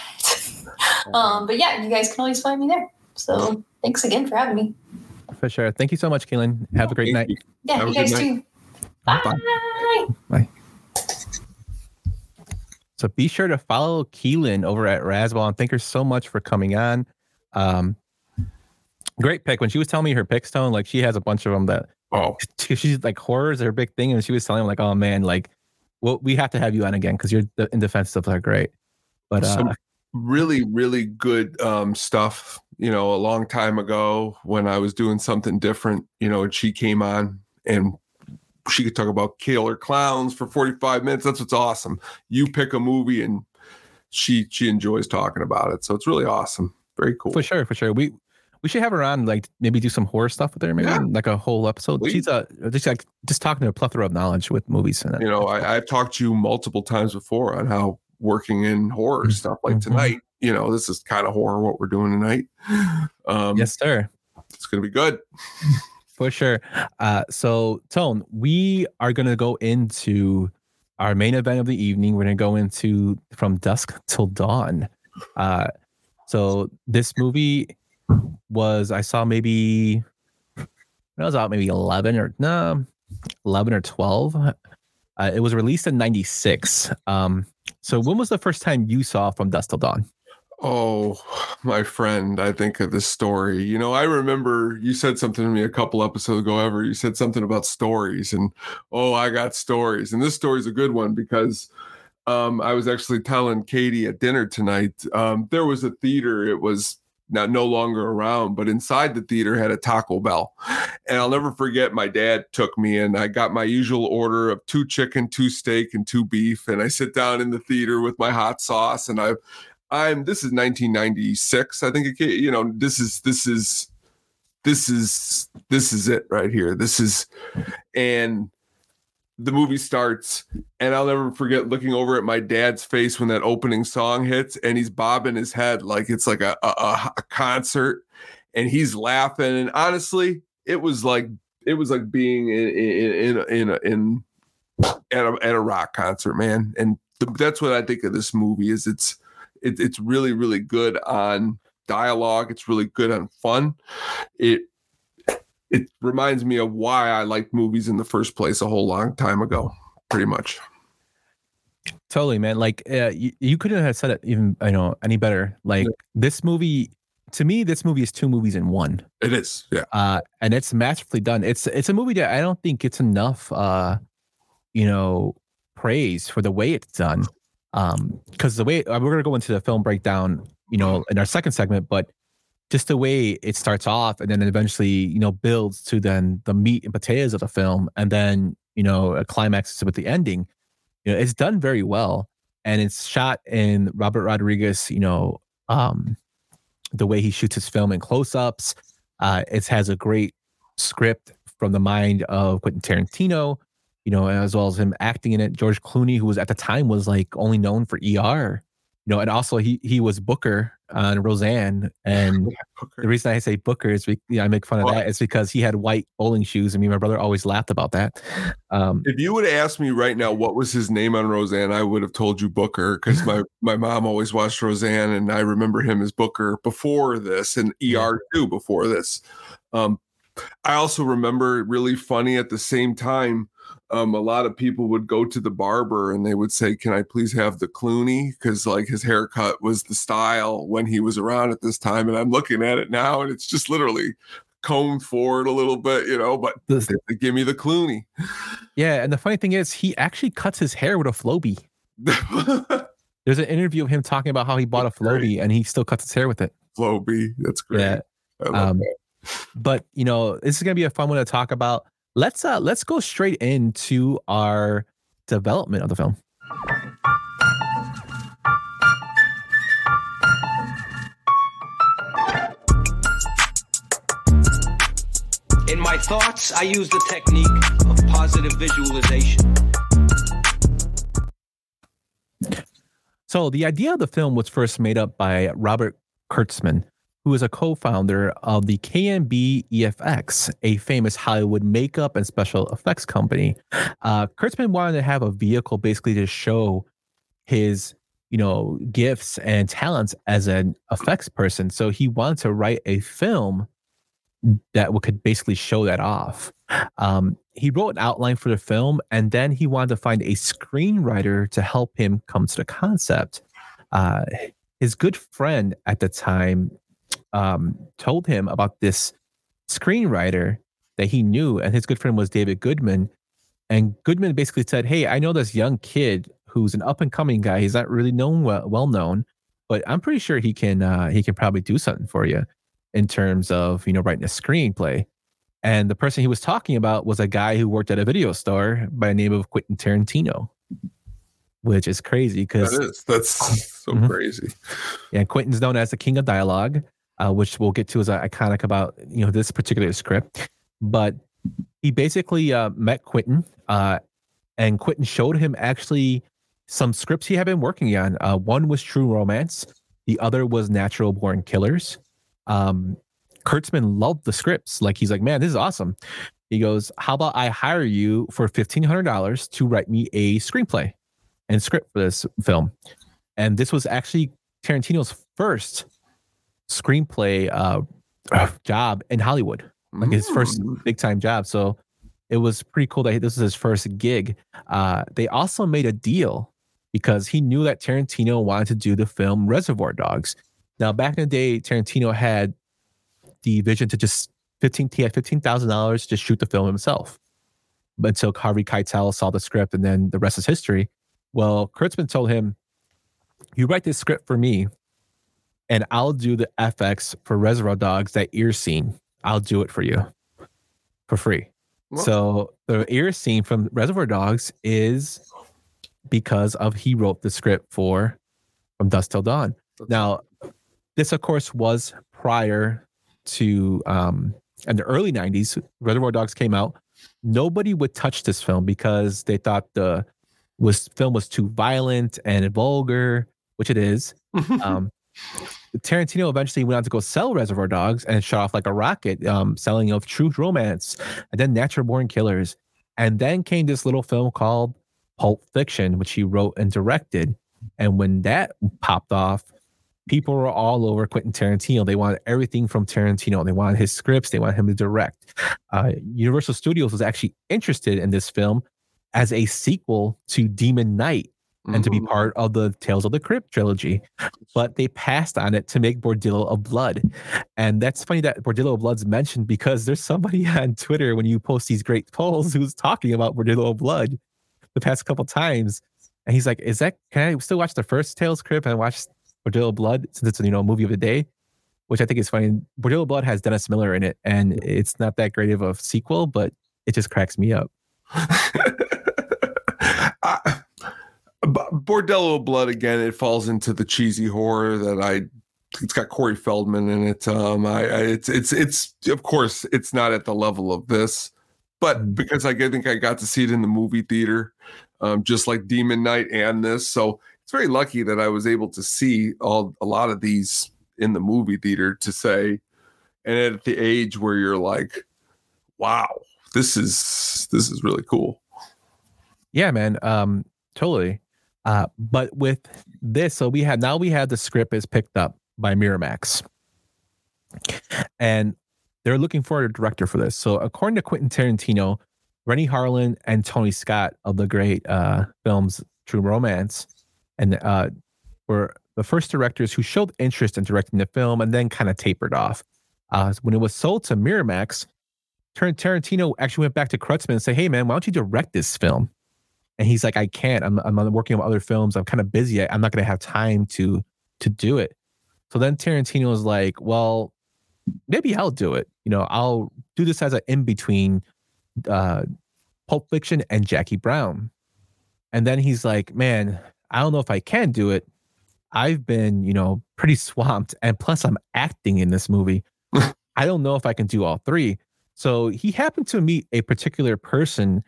um, but yeah, you guys can always find me there. So thanks again for having me. For sure. Thank you so much, Kaylin. Have a great night. you. Yeah, Have a you good guys night. too. Bye. Bye. So be sure to follow Keelin over at Razzball and thank her so much for coming on. Um, great pick. When she was telling me her pick stone, like she has a bunch of them that Oh, she's like horrors are her big thing, and she was telling me like, oh man, like, well, we have to have you on again because you're the in defense stuff are great. But uh, Some- really, really good um, stuff. You know, a long time ago when I was doing something different, you know, and she came on and she could talk about killer clowns for 45 minutes. That's what's awesome. You pick a movie and she she enjoys talking about it. So it's really awesome. Very cool. for sure, for sure, we we should have her on, like maybe do some horror stuff with her, maybe Yeah. like a whole episode. Please. She's a just like just talking to a plethora of knowledge with movies and you know, I, I've talked to you multiple times before on how working in horror stuff like Mhm. tonight, you know, this is kind of horror what we're doing tonight. Um, yes, sir. it's going to be good. For sure. Uh, so, Tone, we are going to go into our main event of the evening. We're going to go into From Dusk Till Dawn. Uh, so, this movie was, I saw maybe, I was out maybe 11 or no, 11 or 12. Uh, it was released in 96. Um, so, when was the first time you saw From Dusk Till Dawn? Oh, my friend, I think of this story. You know, I remember you said something to me a couple episodes ago ever. You said something about stories and oh, I got stories. And this story's a good one because um, I was actually telling Katie at dinner tonight. Um, there was a theater, it was now no longer around, but inside the theater had a Taco Bell. And I'll never forget my dad took me and I got my usual order of two chicken, two steak, and two beef. And I sit down in the theater with my hot sauce and I I'm this is 1996. I think it, you know this is this is this is this is it right here. This is and the movie starts and I'll never forget looking over at my dad's face when that opening song hits and he's bobbing his head like it's like a a, a- concert and he's laughing and honestly it was like it was like being in in in in, in at a, at a rock concert man and th- that's what I think of this movie is it's it, it's really really good on dialogue it's really good on fun. It it reminds me of why i liked movies in the first place a whole long time ago pretty much Totally, man. Like uh, you, you couldn't have said it even I know any better. Like this movie, to me, this movie is two movies in one. it is yeah uh, and it's masterfully done. It's it's a movie that I don't think gets enough, uh, you know, praise for the way it's done. Um, because the way uh, we're gonna go into the film breakdown, you know, in our second segment, but just the way it starts off and then eventually, you know, builds to then the meat and potatoes of the film, and then you know, a climax with the ending. You know, it's done very well, and it's shot in Robert Rodriguez, you know, um, the way he shoots his film in close-ups. Uh, it has a great script from the mind of Quentin Tarantino, you know, as well as him acting in it. George Clooney, who was at the time was like only known for ER, you know, and also he he was Booker on Roseanne. And the reason I say Booker is, be, you know, I make fun of that is because he had white bowling shoes. I mean, my brother always laughed about that. Um, if you would asked me right now what was his name on roseanne i would have told you booker because my my mom always watched roseanne and i remember him as booker before this and er2 before this um i also remember really funny at the same time um, a lot of people would go to the barber and they would say, "Can I please have the Clooney?" Because like his haircut was the style when he was around at this time. And I'm looking at it now, and it's just literally combed forward a little bit, you know. But they, they give me the Clooney. yeah, and the funny thing is, he actually cuts his hair with a Flowbee. There's an interview of him talking about how he bought a That's great. Flowbee and he still cuts his hair with it. Flowbee, that's great. Yeah. Um, that. but you know this is gonna be a fun one to talk about let's uh let's go straight into our development of the film In my thoughts, I use the technique of positive visualization. So the idea of the film was first made up by Robert Kurtzman, who is a co-founder of the KNB EFX, a famous Hollywood makeup and special effects company. Uh, Kurtzman wanted to have a vehicle basically to show his, you know, gifts and talents as an effects person. So he wanted to write a film that could basically show that off. Um, he wrote an outline for the film, and then he wanted to find a screenwriter to help him come to the concept. Uh, his good friend at the time um, told him about this screenwriter that he knew, and his good friend was David Goodman. And Goodman basically said, "Hey, I know this young kid who's an up and coming guy. He's not really known well, well known, but I'm pretty sure he can uh, he can probably do something for you in terms of you know writing a screenplay." And the person he was talking about was a guy who worked at a video store by the name of Quentin Tarantino, which is crazy because that is that's so Mhm. crazy. yeah, Quentin's known as the king of dialogue, uh, which we'll get to as iconic about you know this particular script. But he basically uh, met Quentin, uh, and Quentin showed him actually some scripts he had been working on. Uh, one was True Romance, the other was Natural Born Killers. Um, Kurtzman loved the scripts. Like he's like, man, this is awesome. He goes, how about I hire you for fifteen hundred dollars to write me a screenplay and script for this film? And this was actually Tarantino's first screenplay uh, job in Hollywood, like his first Mm. big time job. So it was pretty cool that this was his first gig. Uh, they also made a deal because he knew that Tarantino wanted to do the film Reservoir Dogs. Now, back in the day, Tarantino had the vision to just fifteen. He had fifteen thousand dollars to shoot the film himself. Until Harvey Keitel saw the script, and then the rest is history. Well, Kurtzman told him, "You write this script for me, and I'll do the FX for Reservoir Dogs. That ear scene, I'll do it for you for free." Well- So the ear scene from Reservoir Dogs is because of he wrote the script for From Dusk Till Dawn. Now, this of course was prior to um in the early 90s reservoir dogs came out nobody would touch this film because they thought the was film was too violent and vulgar which it is um Tarantino eventually went on to go sell Reservoir Dogs and shot off like a rocket, um, selling of True Romance and then Natural Born Killers. And then came this little film called Pulp Fiction, which he wrote and directed. And when that popped off, people were all over Quentin Tarantino. They wanted everything from Tarantino. They wanted his scripts. They wanted him to direct. Uh, Universal Studios was actually interested in this film as a sequel to Demon Knight and to be Mhm. part of the Tales of the Crypt trilogy. But they passed on it to make Bordello of Blood. And that's funny that Bordello of Blood's mentioned because there's somebody on Twitter when you post these great polls who's talking about Bordello of Blood the past couple times. And he's like, Is that can I still watch the first Tales Crypt and watch Bordello of Blood since it's you know a movie of the day? Which I think is funny. Bordello of Blood has Dennis Miller in it, and it's not that great of a sequel, but it just cracks me up. Bordello Blood again. It falls into the cheesy horror that I. It's got Corey Feldman in it. Um, I, I it's it's it's of course it's not at the level of this, but because I think I got to see it in the movie theater, um, just like Demon Knight and this, so it's very lucky that I was able to see all a lot of these in the movie theater to say, and at the age where you're like, wow, this is this is really cool. Yeah, man. Um, totally. Uh, but with this, so we had now we had the script is picked up by Miramax, and they're looking for a director for this. So according to Quentin Tarantino, Renny Harlin and Tony Scott of the great uh, films True Romance, and uh, were the first directors who showed interest in directing the film, and then kind of tapered off. Uh, when it was sold to Miramax, Tarantino actually went back to Kurtzman and said, "Hey, man, why don't you direct this film?" And he's like, "I can't. I'm I'm working on other films. I'm kind of busy. I, I'm not going to have time to to do it." So then Tarantino was like, "Well, maybe I'll do it. You know, I'll do this as an in between uh, Pulp Fiction and Jackie Brown." And then he's like, "Man, I don't know if I can do it. I've been, you know, pretty swamped, and plus I'm acting in this movie. I don't know if I can do all three. So he happened to meet a particular person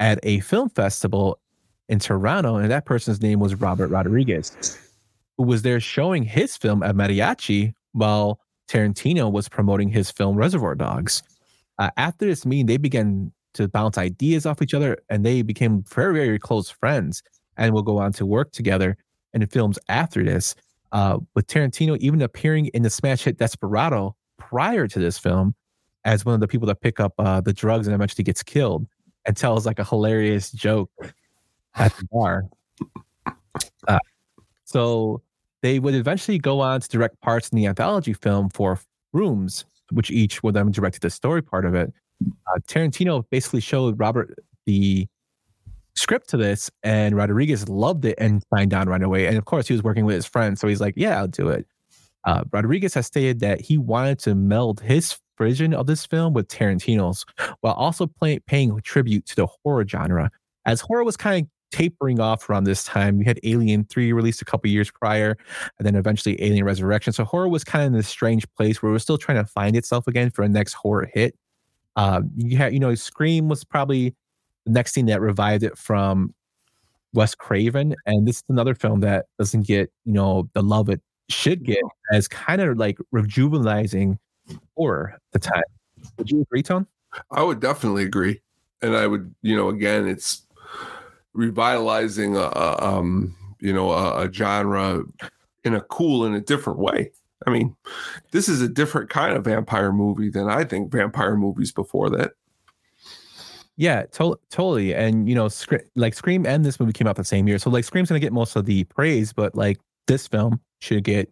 at a film festival in Toronto, and that person's name was Robert Rodriguez, who was there showing his film El Mariachi while Tarantino was promoting his film Reservoir Dogs. Uh, after this meeting, they began to bounce ideas off each other, and they became very, very close friends, and will go on to work together in films after this. Uh, with Tarantino even appearing in the smash hit Desperado prior to this film as one of the people that pick up uh, the drugs and eventually gets killed and tells like a hilarious joke at the bar. Uh, so they would eventually go on to direct parts in the anthology film Four Rooms, which each of them directed the story part of it. Uh, Tarantino basically showed Robert the script to this, and Rodriguez loved it and signed on right away. And of course, he was working with his friend, so he's like, "Yeah, I'll do it." Uh, Rodriguez has stated that he wanted to meld his version of this film with Tarantino's, while also play, paying tribute to the horror genre. As horror was kind of tapering off around this time, we had Alien 3 released a couple years prior, and then eventually Alien Resurrection. So horror was kind of in this strange place where it was still trying to find itself again for a next horror hit. Uh, you had, you know, Scream was probably the next thing that revived it from Wes Craven, and this is another film that doesn't get, you know, the love it should get as kind of like rejuvenizing horror at the time. Would you agree, Tone? I would definitely agree, and I would, you know, again, it's revitalizing a, a um, you know, a, a genre in a cool and a different way. I mean, this is a different kind of vampire movie than I think vampire movies before that. Yeah, to- totally. And you know, Sc- like Scream and this movie came out the same year, so like Scream's gonna get most of the praise, but like this film should get,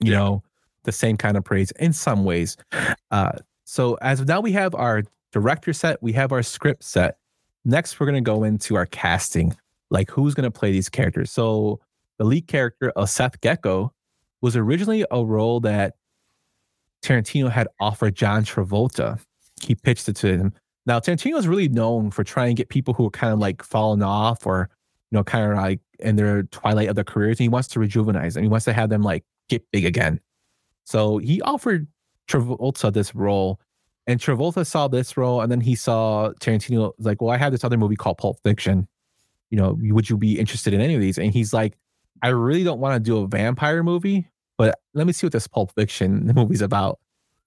you yeah. know, the same kind of praise in some ways. Uh, so as of now, we have our director set, we have our script set. Next, we're gonna go into our casting, like who's gonna play these characters. So the lead character of Seth Gecko was originally a role that Tarantino had offered John Travolta. He pitched it to him. Now Tarantino is really known for trying to get people who are kind of like falling off or you know kind of like in their twilight of their careers, and he wants to rejuvenate them. He wants to have them like get big again. So he offered Travolta this role, and Travolta saw this role, and then he saw Tarantino like, well, I have this other movie called Pulp Fiction. You know, would you be interested in any of these? And he's like, I really don't want to do a vampire movie, but let me see what this Pulp Fiction movie's about.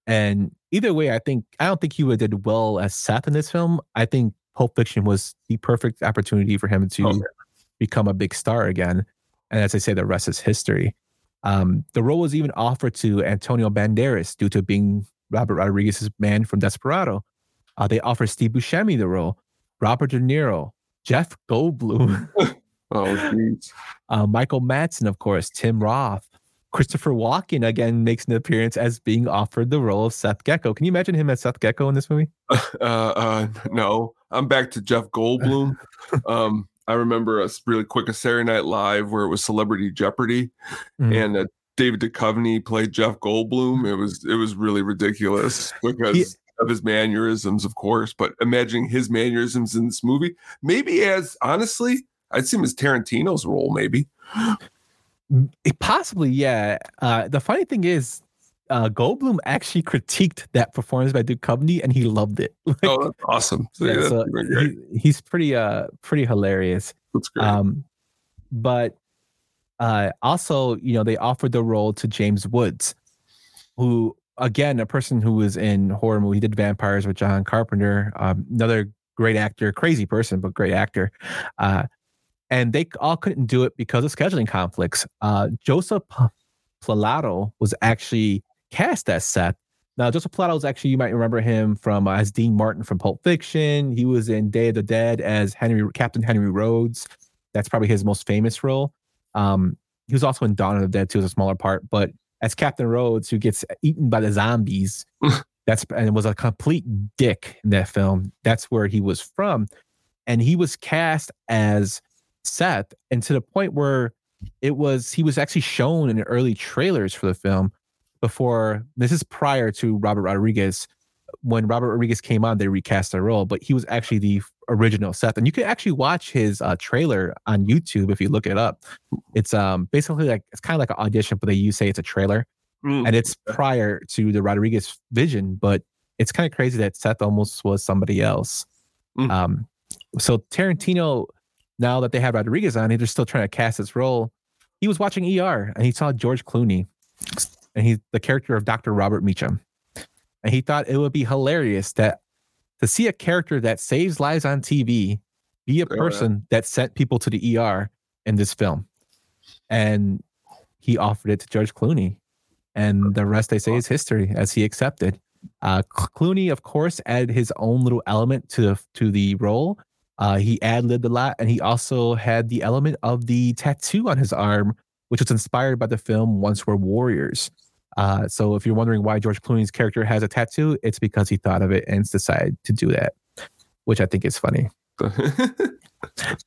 And either way, I think I don't think he would have did well as Seth in this film. I think Pulp Fiction was the perfect opportunity for him to become a big star again. And as I say, the rest is history. Um, the role was even offered to Antonio Banderas due to being Robert Rodriguez's man from Desperado. Uh, they offered Steve Buscemi the role, Robert De Niro, Jeff Goldblum, oh, uh, Michael Madsen, of course, Tim Roth, Christopher Walken again makes an appearance as being offered the role of Seth Gecko. Can you imagine him as Seth Gecko in this movie? Uh, uh, no, I'm back to Jeff Goldblum. um, I remember a really quick a Saturday Night Live where it was Celebrity Jeopardy, mm-hmm. and uh, David Duchovny played Jeff Goldblum. It was it was really ridiculous because. He, of his mannerisms, of course, but imagining his mannerisms in this movie, maybe as honestly, I'd see him as Tarantino's role, maybe. Possibly, yeah. Uh, the funny thing is, uh, Goldblum actually critiqued that performance by Duchovny, and he loved it. like, oh, that's awesome! So, yeah, so he, he's pretty, uh, pretty hilarious. That's great. Um, but uh, also, you know, they offered the role to James Woods, who, again, a person who was in horror movie, he did Vampires with John Carpenter, um, another great actor, crazy person, but great actor. Uh, and they all couldn't do it because of scheduling conflicts. Uh, Joseph Pilato was actually cast as Seth. Now, Joseph Pilato is actually, you might remember him from uh, as Dean Martin from Pulp Fiction. He was in Day of the Dead as Henry Captain Henry Rhodes. That's probably his most famous role. Um, he was also in Dawn of the Dead too, as a smaller part. But as Captain Rhodes, who gets eaten by the zombies, that's and was a complete dick in that film. That's where he was from, and he was cast as Seth, and to the point where it was he was actually shown in early trailers for the film before this is prior to Robert Rodriguez. When Robert Rodriguez came on, they recast the role, but he was actually the original Seth. And you can actually watch his uh, trailer on YouTube if you look it up. It's um basically like it's kind of like an audition, but they you say it's a trailer, mm. and it's prior to the Rodriguez vision. But it's kind of crazy that Seth almost was somebody else. Mm. Um, so Tarantino, now that they have Rodriguez on, they're still trying to cast his role. He was watching ER and he saw George Clooney, and he's the character of Dr. Robert Meacham, and he thought it would be hilarious that to see a character that saves lives on TV be a person that sent people to the ER in this film, and he offered it to George Clooney, and the rest they say is history as he accepted. Uh, Clooney, of course, added his own little element to the, to the role. Uh, he ad libbed a lot, and he also had the element of the tattoo on his arm, which was inspired by the film Once Were Warriors. Uh, so, if you're wondering why George Clooney's character has a tattoo, it's because he thought of it and decided to do that, which I think is funny.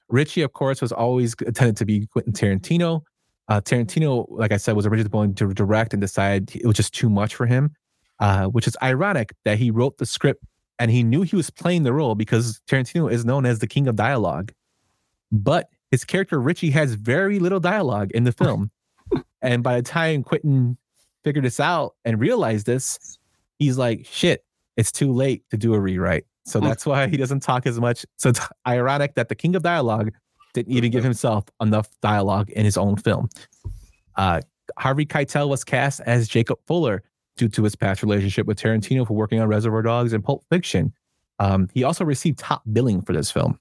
Richie, of course, was always intended to be Quentin Tarantino. Uh, Tarantino, like I said, was originally going to direct and decided it was just too much for him, uh, which is ironic that he wrote the script and he knew he was playing the role because Tarantino is known as the king of dialogue. But his character Richie has very little dialogue in the film. and by the time Quentin figured this out and realized this, he's like, shit, it's too late to do a rewrite. So that's why he doesn't talk as much. So it's ironic that the king of dialogue didn't even give himself enough dialogue in his own film. Uh, Harvey Keitel was cast as Jacob Fuller due to his past relationship with Tarantino for working on Reservoir Dogs and Pulp Fiction. Um, he also received top billing for this film,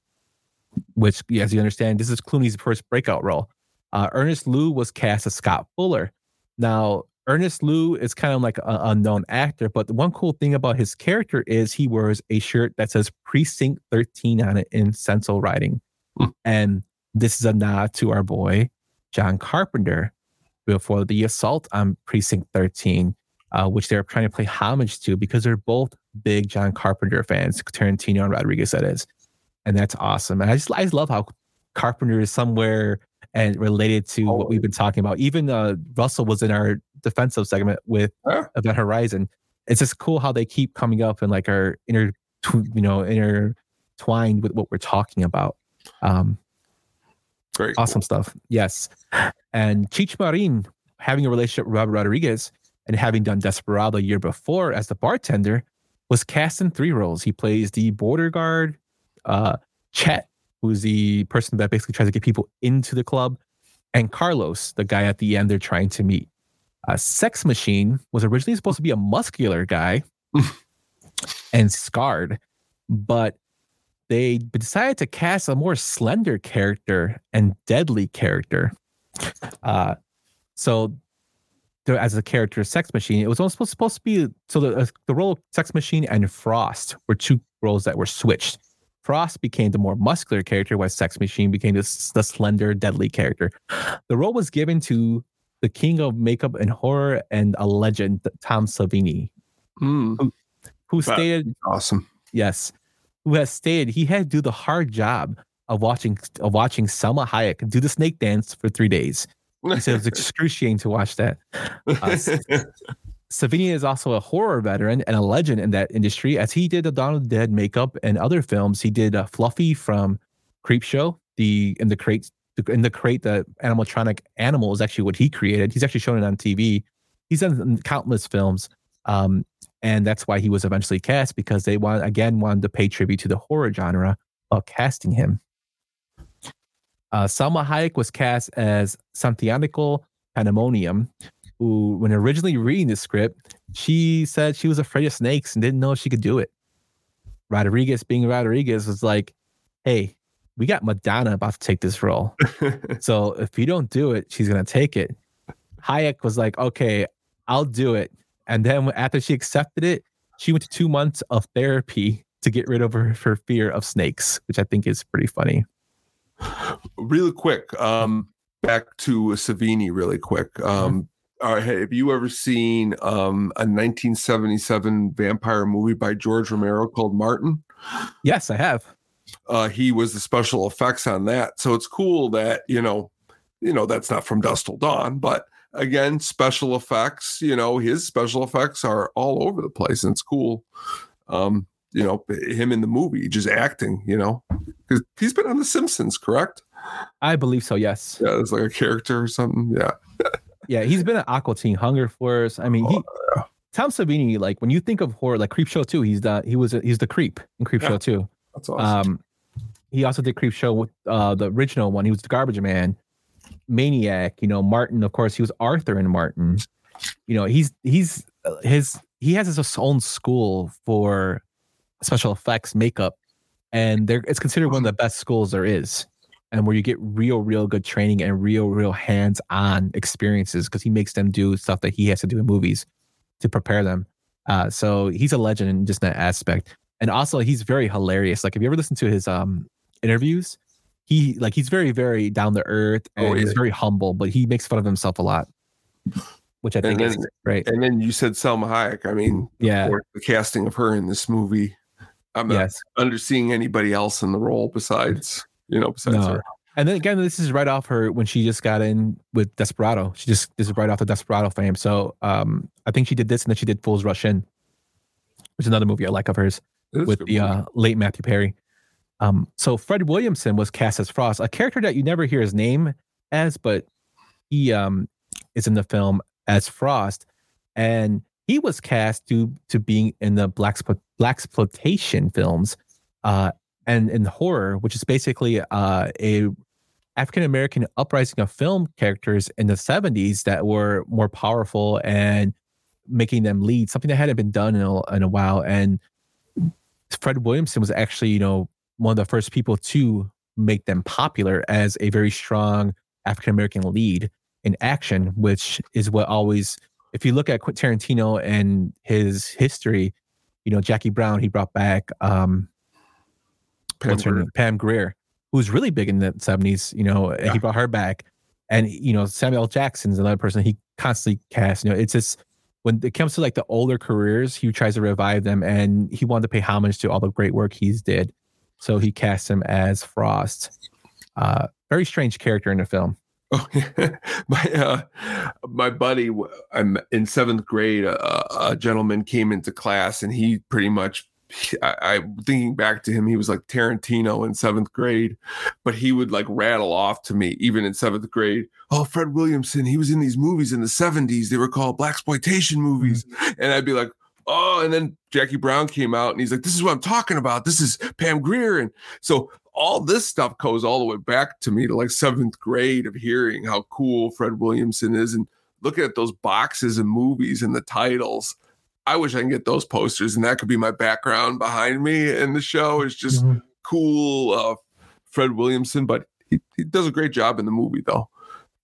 which, as you understand, this is Clooney's first breakout role. Uh, Ernest Liu was cast as Scott Fuller. Now, Ernest Liu is kind of like an unknown actor, but the one cool thing about his character is he wears a shirt that says Precinct 13 on it in stencil writing. Hmm. And this is a nod to our boy, John Carpenter, before the assault on Precinct 13, uh, which they're trying to play homage to because they're both big John Carpenter fans, Tarantino and Rodriguez, that is. And that's awesome. And I just, I just love how Carpenter is somewhere and related to what we've been talking about. Even uh, Russell was in our defensive segment with Yeah. Event Horizon. It's just cool how they keep coming up and like are inter, you know, intertwined with what we're talking about. Um, cool. awesome stuff. Yes. And Cheech Marin having a relationship with Robert Rodriguez and having done Desperado a year before as the bartender was cast in three roles. He plays the border guard, uh, Chet, who's the person that basically tries to get people into the club, and Carlos, the guy at the end they're trying to meet. Uh, Sex Machine was originally supposed to be a muscular guy and scarred, but they decided to cast a more slender character and deadly character. Uh, so there, as a character, Sex Machine, it was also supposed, to be so the uh, the role of Sex Machine and Frost were two roles that were switched. Frost became the more muscular character, while Sex Machine became the, the slender, deadly character. The role was given to the king of makeup and horror and a legend, Tom Savini, Mm, who That- stated awesome. yes, who has stated he had to do the hard job of watching of watching Salma Hayek do the snake dance for three days. He said it was excruciating to watch that. Uh, Savini is also a horror veteran and a legend in that industry, as he did the Donald Dead makeup and other films. He did uh, Fluffy from Creepshow, the in the crate in the crate the animatronic animal is actually what he created. He's actually shown it on TV. He's done countless films. Um, and that's why he was eventually cast because they want again wanted to pay tribute to the horror genre of casting him. Uh, Salma Hayek was cast as Santanico Pandemonium, who, when originally reading the script, she said she was afraid of snakes and didn't know if she could do it. Rodriguez, being Rodriguez, was like, "Hey, we got Madonna about to take this role, so if you don't do it, she's gonna take it." Hayek was like, "Okay, I'll do it." And then after she accepted it, she went to two months of therapy to get rid of her, her fear of snakes, which I think is pretty funny. really quick um back to savini really quick um all right, have you ever seen um a 1977 vampire movie by george romero called martin Yes, I have. Uh he was the special effects on that so it's cool that you know you know that's not from Dusk Till Dawn but again special effects you know his special effects are all over the place and it's cool um you know him in the movie just acting you know because he's been on the simpsons correct I believe so. Yes. yeah, it's like a character or something. Yeah. Yeah, he's been at Aqua Teen Hunger Force. I mean, he Oh, Tom Savini. Like when you think of horror, like Creepshow Two, he's the he was he's the creep in Creep Yeah. Show Two. That's awesome. Um, he also did Creepshow with uh, the original one. He was the Garbage Man, Maniac. You know, Martin. Of course, he was Arthur in Martin. You know, he's he's uh, his he has his own school for special effects makeup, and there it's considered one of the best schools there is, and where you get real, real good training and real, real hands-on experiences because he makes them do stuff that he has to do in movies to prepare them. Uh, so he's a legend in just that aspect, and also he's very hilarious. Like, if you ever listen to his um interviews, he like he's very, very down to earth and Oh, he's very humble, but he makes fun of himself a lot, which I think And is then- great. And then you said Salma Hayek. I mean, Yeah. the casting of her in this movie. I'm not Yes. underseeing anybody else in the role besides, you know, besides No. her. And then again, this is right off her when she just got in with Desperado. She just this is right off the Desperado fame. So um, I think she did this and then she did Fools Rush In, which is another movie I like of hers It is a with the uh, late Matthew Perry. Um, so Fred Williamson was cast as Frost, a character that you never hear his name as, but he um, is in the film as Frost, and he was cast due to being in the black black exploitation films, uh, and in horror, which is basically uh, a African American uprising of film characters in the 70s that were more powerful and making them lead, something that hadn't been done in a, in a while. And Fred Williamson was actually, you know, one of the first people to make them popular as a very strong African American lead in action, which is what always, if you look at Quentin Tarantino and his history, you know, Jackie Brown, he brought back um, Pam Grier. Pam Grier, who was really big in the 70s, you know, and he brought her back. And, you know, Samuel L. Jackson's another person he constantly casts. You know, it's just when it comes to like the older careers, he tries to revive them and he wanted to pay homage to all the great work he's did. So he cast him as Frost. Uh, very strange character in the film. Oh, yeah. my uh, my buddy, I'm in seventh grade. A, a gentleman came into class, and he pretty much. I, I thinking back to him, he was like Tarantino in seventh grade, but he would like rattle off to me even in seventh grade. Oh, Fred Williamson, he was in these movies in the seventies. They were called black exploitation movies, mm-hmm. and I'd be like, oh. And then Jackie Brown came out, and he's like, this is what I'm talking about. This is Pam Grier, and so all this stuff goes all the way back to me to like seventh grade of hearing how cool Fred Williamson is and looking at those boxes and movies and the titles. I wish I can get those posters and that could be my background behind me in the show is just Mhm. cool uh, Fred Williamson, but he, he does a great job in the movie though.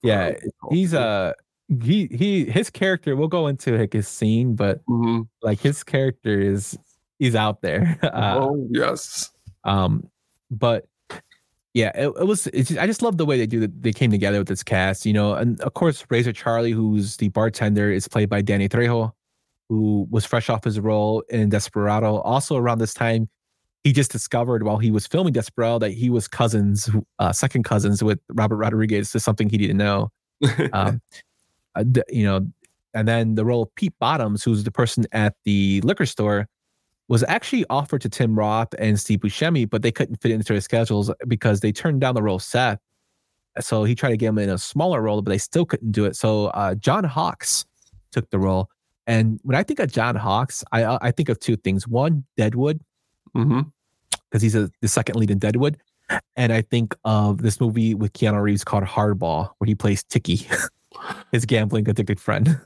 Yeah, He's uh he he his character, we'll go into like his scene, but Mhm. like his character is he's out there. Uh, oh yes. Um, but yeah, it, it was. It's just, I just love the way they do. that. They came together with this cast, you know, and of course, Razor Charlie, who's the bartender, is played by Danny Trejo, who was fresh off his role in Desperado. Also, around this time, he just discovered while he was filming Desperado that he was cousins, uh, second cousins with Robert Rodriguez. This is something he didn't know. Um, uh, you know, and then the role of Pete Bottoms, who's the person at the liquor store, was actually offered to Tim Roth and Steve Buscemi, but they couldn't fit into their schedules because they turned down the role of Seth. So he tried to get him in a smaller role, but they still couldn't do it. So uh, John Hawkes took the role. And when I think of John Hawkes, I I think of two things. One, Deadwood, because he's a, the second lead in Deadwood. And I think of this movie with Keanu Reeves called Hardball, where he plays Ticky, his gambling addicted friend.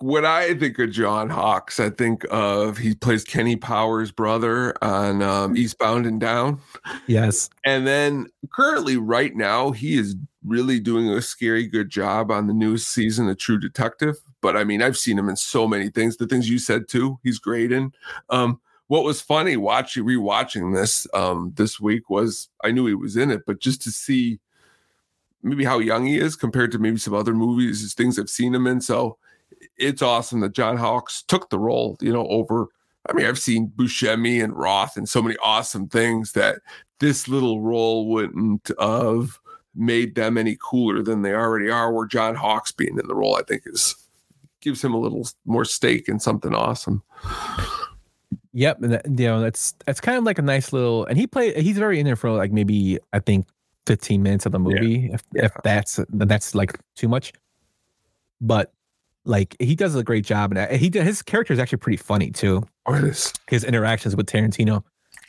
When I think of John Hawkes, I think of he plays Kenny Powers' brother on um, Eastbound and Down. Yes. And then currently, right now, he is really doing a scary good job on the newest season of True Detective. But I mean, I've seen him in so many things. The things you said too, he's great in. Um, what was funny watching rewatching this um, this week was I knew he was in it, but just to see maybe how young he is compared to maybe some other movies, things I've seen him in. So it's awesome that John Hawkes took the role, you know, over. I mean, I've seen Buscemi and Roth and so many awesome things that this little role wouldn't have made them any cooler than they already are. Where John Hawkes being in the role, I think, is gives him a little more stake in something awesome. Yep, and that, you know that's that's kind of like a nice little. And he played. He's very in there for like maybe I think fifteen minutes of the movie. If if that's that's like too much, but like he does a great job, and he did- his character is actually pretty funny too. Or this, His interactions with Tarantino,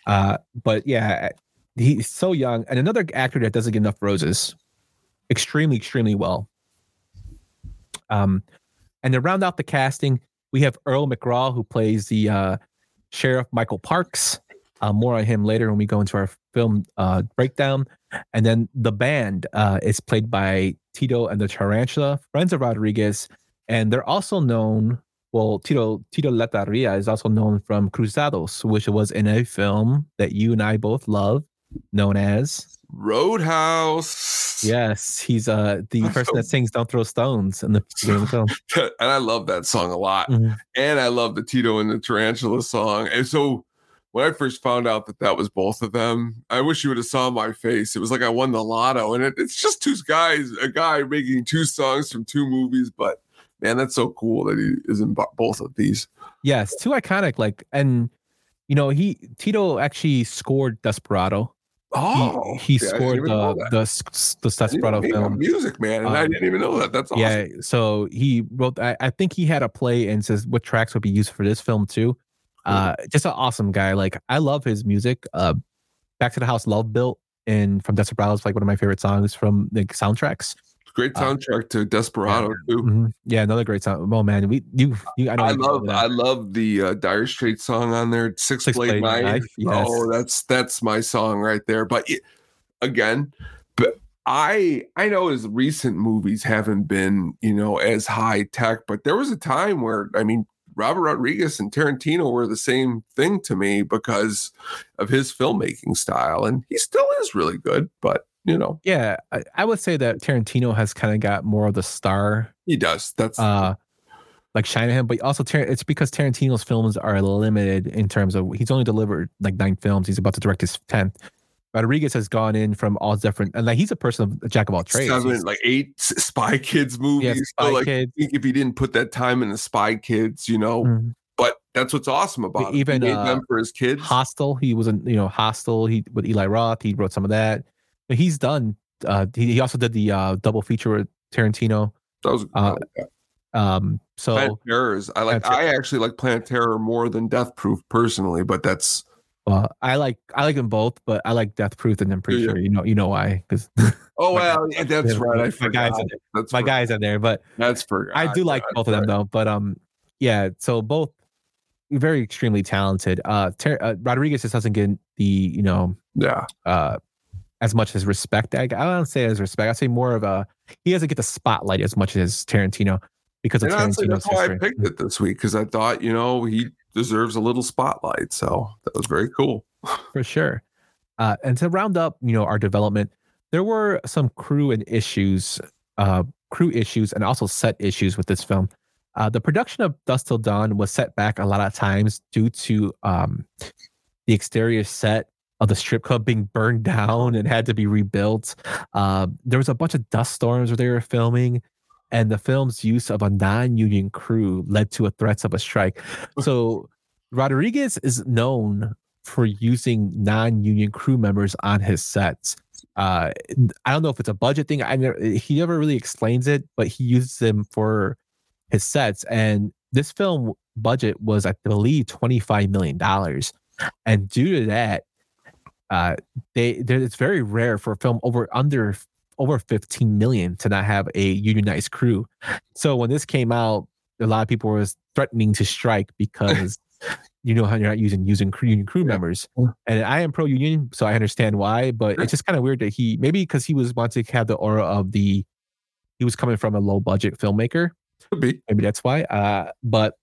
uh, but yeah, he's so young, and another actor that doesn't get enough roses, extremely, extremely well. Um, and to round out the casting, we have Earl McGraw who plays the uh, sheriff Michael Parks. Uh, more on him later when we go into our film uh, breakdown. And then the band uh, is played by Tito and the Tarantula, friends of Rodriguez, and they're also known. Well, Tito Tito Larriva is also known from Cruzados, which was in a film that you and I both love, known as Roadhouse. Yes, he's uh the person that sings "Don't Throw Stones" in the beginning of the film. and I love that song a lot. Mhm. And I love the Tito and the Tarantula song. And so when I first found out that that was both of them, I wish you would have saw my face. It was like I won the lotto, and it, it's just two guys, a guy making two songs from two movies. But man, that's so cool that he is in both of these. Yes, too iconic. Like, and you know, he Tito actually scored Desperado. Oh, he, he yeah, scored the the the I Desperado know he got film. music, man, and I Um, didn't even know that. That's awesome. Yeah, so he wrote. I, I think he had a play and says what tracks would be used for this film too. Uh, just an awesome guy. Like I love his music. Uh, Back to the House, Love Built, and from Desperado is like one of my favorite songs from the soundtracks. Great uh, soundtrack to Desperado too. Mhm. Yeah, another great song. Oh man, we you, you I, know I love. I love the uh, Dire Straits song on there, Six, Six Blade, Blade Knife. Knife, yes. Oh, that's that's my song right there. But it- again, but I I know his recent movies haven't been you know as high tech, but there was a time where I mean Robert Rodriguez and Tarantino were the same thing to me because of his filmmaking style, and he still is really good. But you know yeah, I, I would say that Tarantino has kind of got more of the star he does. That's uh like shine him but also Tar- it's because tarantino's films are limited in terms of he's only delivered like nine films he's about to direct his 10th rodriguez has gone in from all different and like he's a person of a jack of all trades seven, like eight Spy Kids movies. Spy so like, Kids. Think if he didn't put that time in the Spy Kids, you know, Mhm. but that's what's awesome about. Even, he made uh, them for his kids. Hostel he was in you know Hostel he with eli roth he wrote some of that he's done uh he, he also did the uh double feature with tarantino That was uh, um so Planet Terrors. I like. I actually like Planet Terror more than Death Proof personally, but that's uh, i like i like them both but i like death proof and i'm pretty you? sure you know you know why because oh well, yeah, that's right. I my forgot. guys there. That's my guys in there but That's for. I do like both of them though, but um, yeah. So both very extremely talented. Uh, Ter- uh Rodriguez just doesn't get the you know Yeah, uh as much as respect. I, I don't say as respect. I say more of a he doesn't get the spotlight as much as Tarantino because of and honestly, Tarantino's that's why I picked it this week because I thought you know he deserves a little spotlight. So that was very cool. for sure. Uh, and to round up, you know, our development, there were some crew and issues, uh, crew issues, and also set issues with this film. Uh, the production of Dusk Till Dawn was set back a lot of times due to um, the exterior set of the strip club being burned down and had to be rebuilt. Uh, there was a bunch of dust storms where they were filming, and the film's use of a non-union crew led to a threats of a strike. So Rodriguez is known for using non-union crew members on his sets. Uh, I don't know if it's a budget thing. I never, he never really explains it, but he uses them for his sets. And this film budget was, I believe, twenty-five million dollars. And due to that, uh, they it's very rare for a film over under over 15 million to not have a unionized crew. So when this came out, a lot of people were threatening to strike because you know how you're not using using crew, union crew members. And I am pro union, so I understand why. But it's just kind of weird that he maybe because he was wanting to have the aura of the he was coming from a low budget filmmaker. Could be. Maybe that's why. Uh, but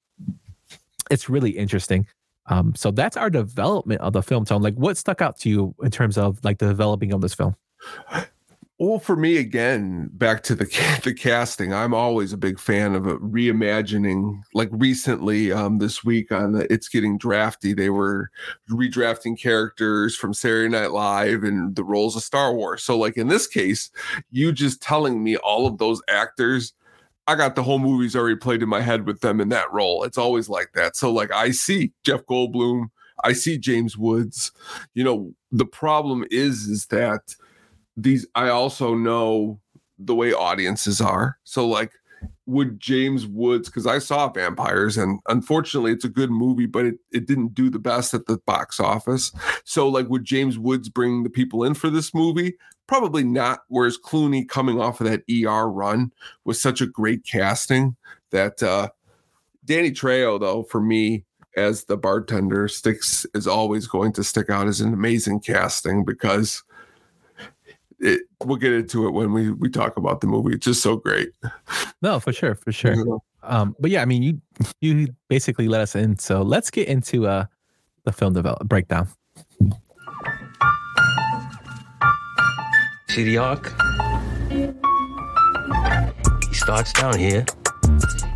it's really interesting. Um, so that's our development of the film. Tone, like, what stuck out to you in terms of like the developing of this film? Well, for me, again, back to the the casting, I'm always a big fan of a reimagining. Like recently, um, this week on the It's Getting Drafty, they were redrafting characters from Saturday Night Live and the roles of Star Wars. So, like in this case, you just telling me all of those actors, I got the whole movies already played in my head with them in that role. It's always like that. So, like, I see Jeff Goldblum, I see James Woods. You know, the problem is, is that these I also know the way audiences are. So like would James Woods because I saw Vampires and unfortunately it's a good movie, but it, it didn't do the best at the box office. So like would James Woods bring the people in for this movie? Probably not. Whereas Clooney coming off of that ER run was such a great casting that uh Danny Trejo, though, for me as the bartender, sticks is always going to stick out as an amazing casting because it, we'll get into it when we we talk about the movie. It's just so great. No, for sure, for sure. Um, but yeah, I mean, you you basically let us in, so let's get into uh the film develop breakdown. See the arc? He starts down here.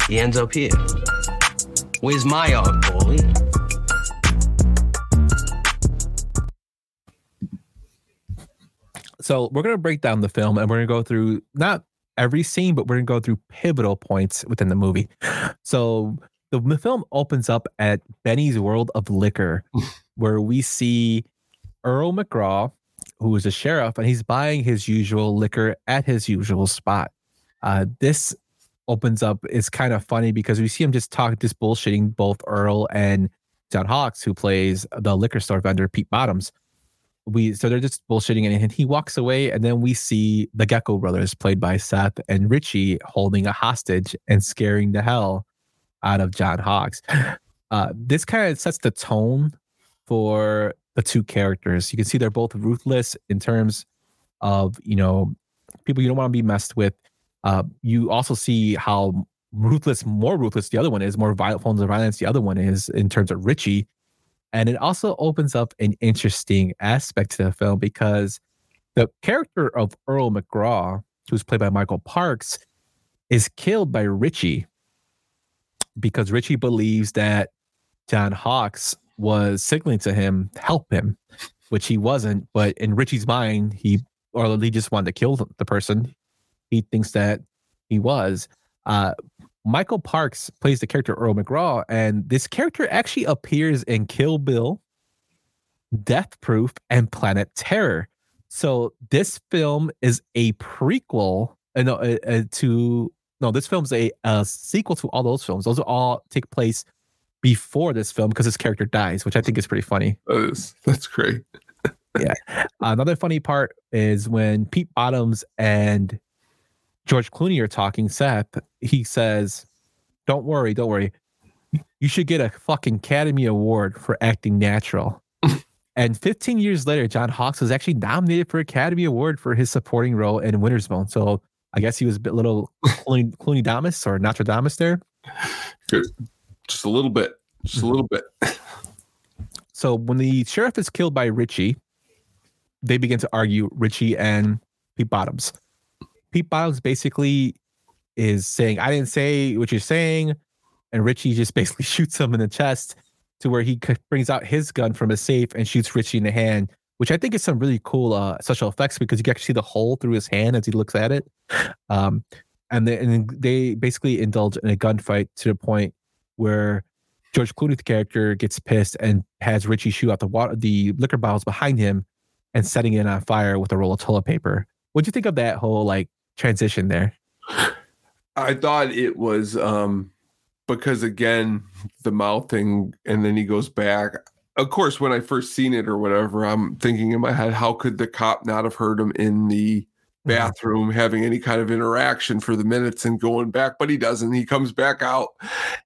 He ends up here. Where's my arc, Paulie? So we're gonna break down the film, and we're gonna go through not every scene, but we're gonna go through pivotal points within the movie. So the, the film opens up at Benny's World of Liquor, where we see Earl McGraw, who is a sheriff, and he's buying his usual liquor at his usual spot. Uh, this opens up is kind of funny because we see him just talk, just bullshitting both Earl and John Hawkes, who plays the liquor store vendor Pete Bottoms. We so they're just bullshitting and he walks away, and then we see the Gecko brothers, played by Seth and Richie, holding a hostage and scaring the hell out of John Hawkes. Uh, this kind of sets the tone for the two characters. You can see they're both ruthless in terms of you know people you don't want to be messed with. Uh, you also see how ruthless, more ruthless the other one is, more violent forms of violence the other one is in terms of Richie. And it also opens up an interesting aspect to the film because the character of Earl McGraw, who's played by Michael Parks, is killed by Richie because Richie believes that John Hawkes was signaling to him, help him, which he wasn't. But in Richie's mind, he or he just wanted to kill the person. He thinks that he was. Uh, Michael Parks plays the character Earl McGraw, and this character actually appears in Kill Bill, Death Proof, and Planet Terror. So this film is a prequel uh, no, uh, uh, to no, this film's a, a sequel to all those films. Those all take place before this film because this character dies, which I think is pretty funny. That is, that's great. yeah. Another funny part is when Pete Bottoms and George Clooney are talking, Seth, he says, Don't worry, don't worry. You should get a fucking Academy Award for acting natural. and 15 years later, John Hawkes was actually nominated for Academy Award for his supporting role in Winter's Bone. So I guess he was a bit little Clooney, Clooney Damas or Notre Damas there. Good. Just a little bit. Just a little bit. So when the sheriff is killed by Richie, they begin to argue Richie and Pete Bottoms. Pete Bottoms basically is saying, I didn't say what you're saying. And Richie just basically shoots him in the chest to where he brings out his gun from a safe and shoots Richie in the hand, which I think is some really cool uh, special effects because you can actually see the hole through his hand as he looks at it. Um, and, they, and they basically indulge in a gunfight to the point where George Clooney's character gets pissed and has Richie shoot out the water, the liquor bottles behind him and setting it on fire with a roll of toilet paper. What'd you think of that whole like transition there? I thought it was um because again the mouthing and then he goes back. Of course, when I first seen it or whatever, I'm thinking in my head, how could the cop not have heard him in the bathroom having any kind of interaction for the minutes and going back? But he doesn't. He comes back out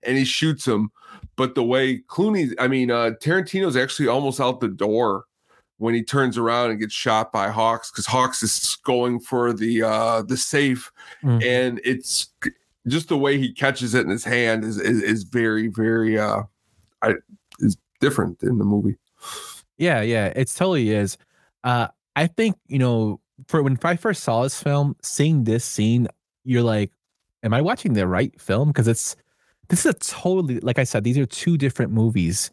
and he shoots him. But the way Clooney, I mean, uh, Tarantino's actually almost out the door when he turns around and gets shot by Hawkes because Hawkes is going for the uh the safe mm. and it's just the way he catches it in his hand is is, is very very uh I, is different in the movie. Yeah, yeah, it totally is. Uh I think, you know, for when I first saw this film, seeing this scene, you're like, am I watching the right film? Because it's this is a totally like I said, these are two different movies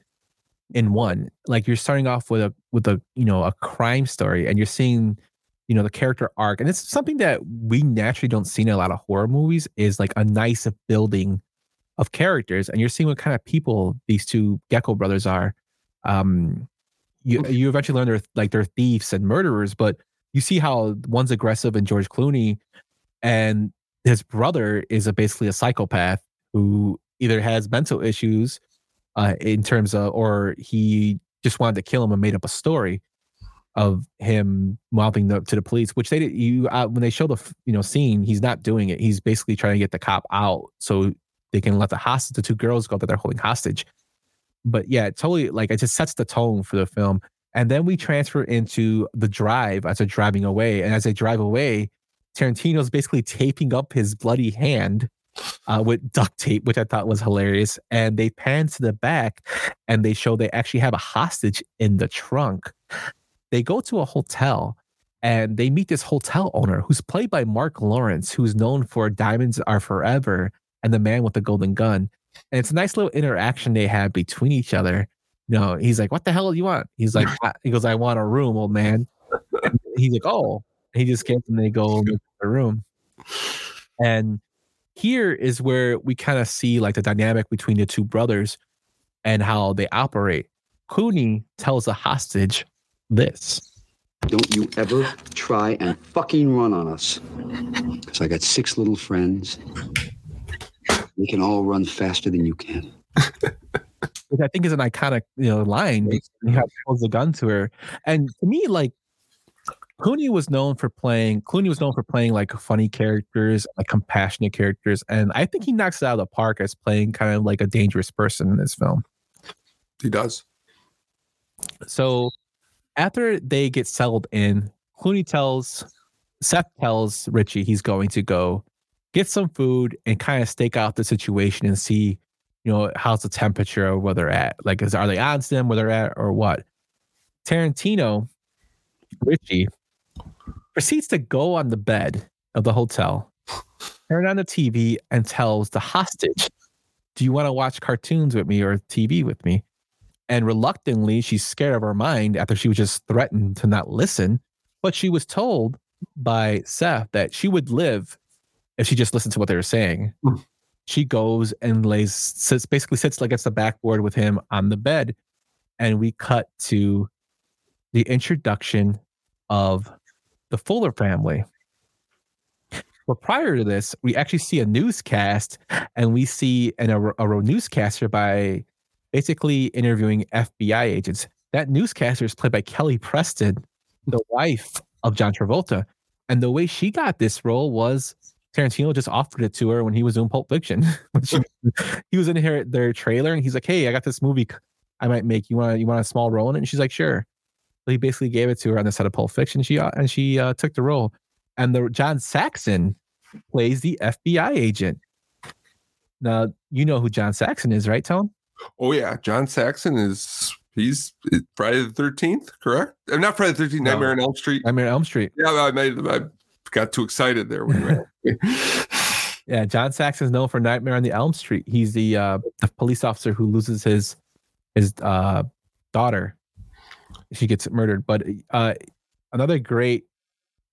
in one. Like you're starting off with a with a you know a crime story, and you're seeing you know the character arc, and it's something that we naturally don't see in a lot of horror movies. Is like a nice building of characters, and you're seeing what kind of people these two Gecko brothers are. Um, you you eventually learn they're like they're thieves and murderers, but you see how one's aggressive and George Clooney, and his brother is a, basically a psychopath who either has mental issues uh, in terms of, or he just wanted to kill him and made up a story of him mouthing the, to the police, which they did. You uh, when they show the you know scene, he's not doing it. He's basically trying to get the cop out so they can let the hostage, the two girls go that they're holding hostage. But yeah, totally like it just sets the tone for the film. And then we transfer into the drive as they're driving away. And as they drive away, Tarantino's basically taping up his bloody hand uh, with duct tape, which I thought was hilarious. And they pan to the back and they show they actually have a hostage in the trunk. They go to a hotel and they meet this hotel owner who's played by Marc Lawrence, who's known for Diamonds Are Forever and The Man with the Golden Gun. And it's a nice little interaction they have between each other. You know, he's like, "What the hell do you want?" He's like, "He goes, I want a room, old man." And he's like, "Oh." He just gets and they go at the room. And here is where we kind of see like the dynamic between the two brothers and how they operate. Cooney tells the hostage this. Don't you ever try and fucking run on us. Because I got six little friends. We can all run faster than you can. which I think is an iconic, you know, line. He holds the gun to her, and to me, like Clooney was known for playing. Clooney was known for playing like funny characters, like compassionate characters, and I think he knocks it out of the park as playing kind of like a dangerous person in this film. He does. So after they get settled in, Clooney tells Seth tells Richie he's going to go get some food and kind of stake out the situation and see, you know, how's the temperature or where they're at. Like, is are they on them where they're at or what? Tarantino, Richie, proceeds to go on the bed of the hotel, turn on the TV, and tells the hostage, Do you want to watch cartoons with me or TV with me? And reluctantly, she's scared of her mind after she was just threatened to not listen. But she was told by Seth that she would live if she just listened to what they were saying. Hmm. she goes and lays, sits, basically sits like against the backboard with him on the bed. And we cut to the introduction of the Fuller family. But prior to this, we actually see a newscast and we see an, a, a newscaster by basically interviewing FBI agents. That newscaster is played by Kelly Preston, the wife of John Travolta. And the way she got this role was Tarantino just offered it to her when he was doing Pulp Fiction. He was in her, their trailer and he's like, Hey, I got this movie I might make. You want you want a small role in it? And she's like, Sure. So he basically gave it to her on the set of Pulp Fiction. She uh, and she uh, took the role. And the John Saxon plays the FBI agent. Now you know who John Saxon is, right, Tone? Oh yeah, John Saxon is he's Friday the Thirteenth, correct? I'm not Friday the Thirteenth. No. Nightmare on Elm Street. I'm in Elm Street. Yeah, I made I got too excited there when you. Yeah, John Saxon is known for Nightmare on the Elm Street. He's the uh, the police officer who loses his his uh, daughter. She gets murdered. But uh, another great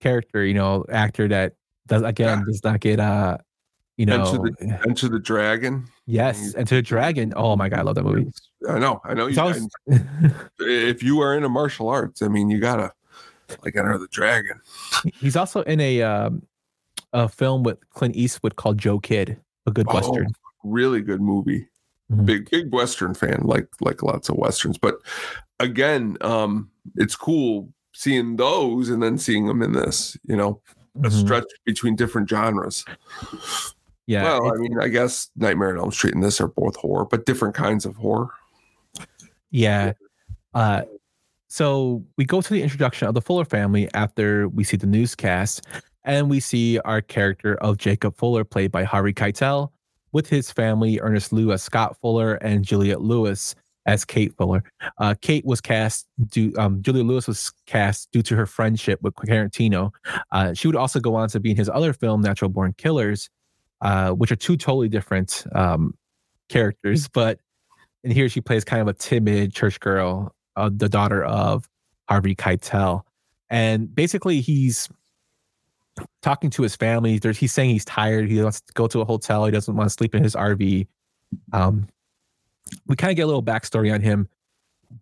character, you know, actor that does again does not get uh, you know, Enter the, Enter the Dragon. yes, Enter the Dragon. Oh my god, I love that movie. I know, I know. You, always- if you are into martial arts, I mean, you gotta like Enter the Dragon. He's also in a um, a film with Clint Eastwood called Joe Kidd, a good Oh, western. really good movie. Mhm. Big big western fan, like like lots of westerns. But again, um, it's cool seeing those and then seeing them in this. You know, a Mhm. stretch between different genres. Yeah, well, I mean, I guess Nightmare on Elm Street and this are both horror, but different kinds of horror. Yeah. Uh, so we go to the introduction of the Fuller family after we see the newscast, and we see our character of Jacob Fuller, played by Harvey Keitel, with his family, Ernest Liu as Scott Fuller and Juliette Lewis as Kate Fuller. Uh, Kate was cast due, um, Julia Lewis was cast due to her friendship with Tarantino. Uh, she would also go on to be in his other film, Natural Born Killers, uh, which are two totally different um, characters, but and here she plays kind of a timid church girl, uh, the daughter of Harvey Keitel, and basically he's talking to his family. There's, he's saying he's tired. He wants to go to a hotel. He doesn't want to sleep in his RV. Um, we kind of get a little backstory on him,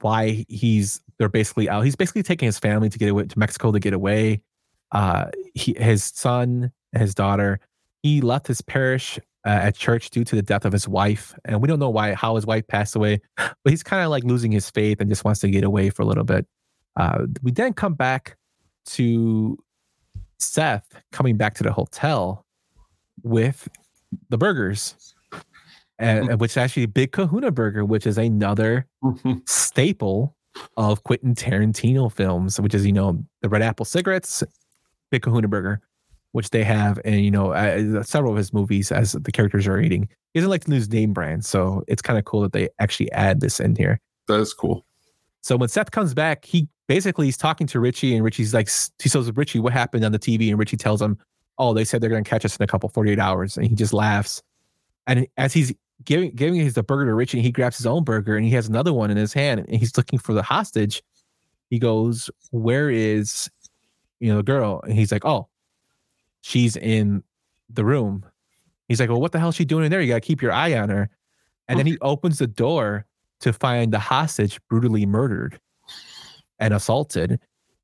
why he's they're basically out. He's basically taking his family to get away to Mexico to get away. Uh, he, his son, and his daughter. He he left his parish uh, at church due to the death of his wife, and we don't know why how his wife passed away, but he's kind of like losing his faith and just wants to get away for a little bit. Uh, we then come back to Seth coming back to the hotel with the burgers, and which is actually Big Kahuna Burger, which is another staple of Quentin Tarantino films, which is you know the Red Apple cigarettes, Big Kahuna Burger, which they have, and you know uh, several of his movies as the characters are eating. He doesn't like to lose name brands, so it's kind of cool that they actually add this in here. That is cool. So when Seth comes back, he basically he's talking to Richie, and Richie's like, he says, Richie, what happened on the TV? And Richie tells him, oh, they said they're going to catch us in a couple 48 hours. And he just laughs. And as he's giving giving his the burger to Richie, he grabs his own burger and he has another one in his hand and he's looking for the hostage. He goes, where is, you know, the girl? And he's like, oh, she's in the room. He's like, well, what the hell is she doing in there? You got to keep your eye on her. And then he opens the door to find the hostage brutally murdered and assaulted.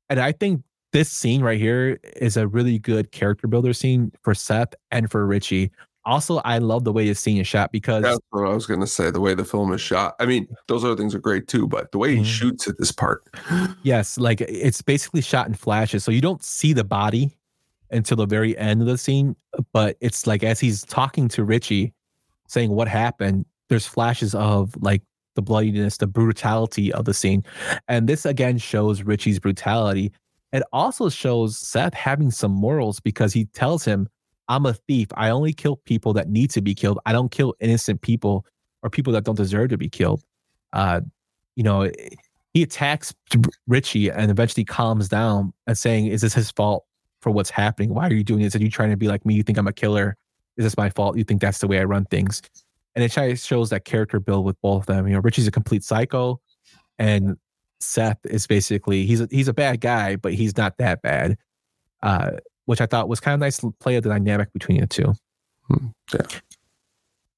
And I think this scene right here is a really good character builder scene for Seth and for Richie. Also, I love the way this scene is shot because That's what I was going to say. The way the film is shot. I mean, those other things are great too, but the way he Mhm. shoots at this part, yes, like it's basically shot in flashes. So you don't see the body until the very end of the scene, but it's like as he's talking to Richie, saying what happened, there's flashes of like the bloodiness, the brutality of the scene. And this again shows Richie's brutality. It also shows Seth having some morals because he tells him, I'm a thief. I only kill people that need to be killed. I don't kill innocent people or people that don't deserve to be killed. Uh, you know, he attacks Richie and eventually calms down and saying, Is this his fault for what's happening? Why are you doing this? Are you trying to be like me? You think I'm a killer? Is this my fault? You think that's the way I run things? And it shows that character build with both of them. You know, Richie's a complete psycho, and Seth is basically he's a, he's a bad guy, but he's not that bad. Uh, which I thought was kind of nice to play of the dynamic between the two. Hmm, yeah.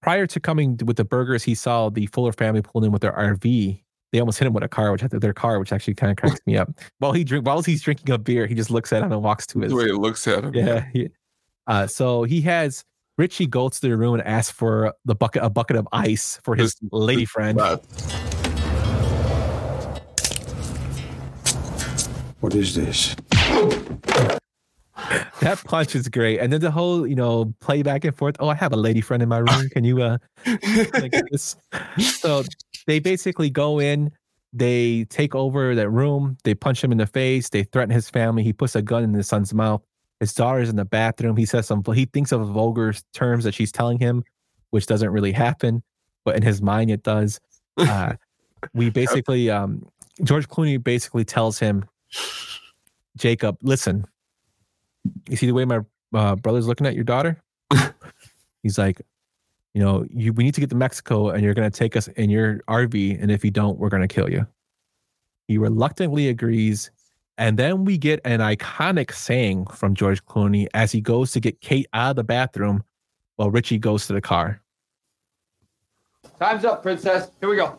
Prior to coming with the burgers, he saw the Fuller family pulling in with their RV. They almost hit him with a car, which their car, which actually kind of cracks me up. While he drink, while he's drinking a beer, he just looks at him and walks to his. the way it looks at him. Yeah. he- uh, so he has Richie goes to the room and asks for the bucket, a bucket of ice for his lady friend. What is this? That punch is great, and then the whole you know play back and forth. Oh, I have a lady friend in my room. Can you uh? So they basically go in, they take over that room, they punch him in the face, they threaten his family. He puts a gun in his son's mouth. His daughter's in the bathroom. He says some. He thinks of vulgar terms that she's telling him, which doesn't really happen, but in his mind it does. Uh, we basically, um, George Clooney basically tells him, Jacob, listen, you see the way my uh, brother's looking at your daughter? He's like, you know, you we need to get to Mexico and you're going to take us in your RV. And if you don't, we're going to kill you. He reluctantly agrees. And then we get an iconic saying from George Clooney as he goes to get Kate out of the bathroom while Richie goes to the car. Time's up, princess. Here we go.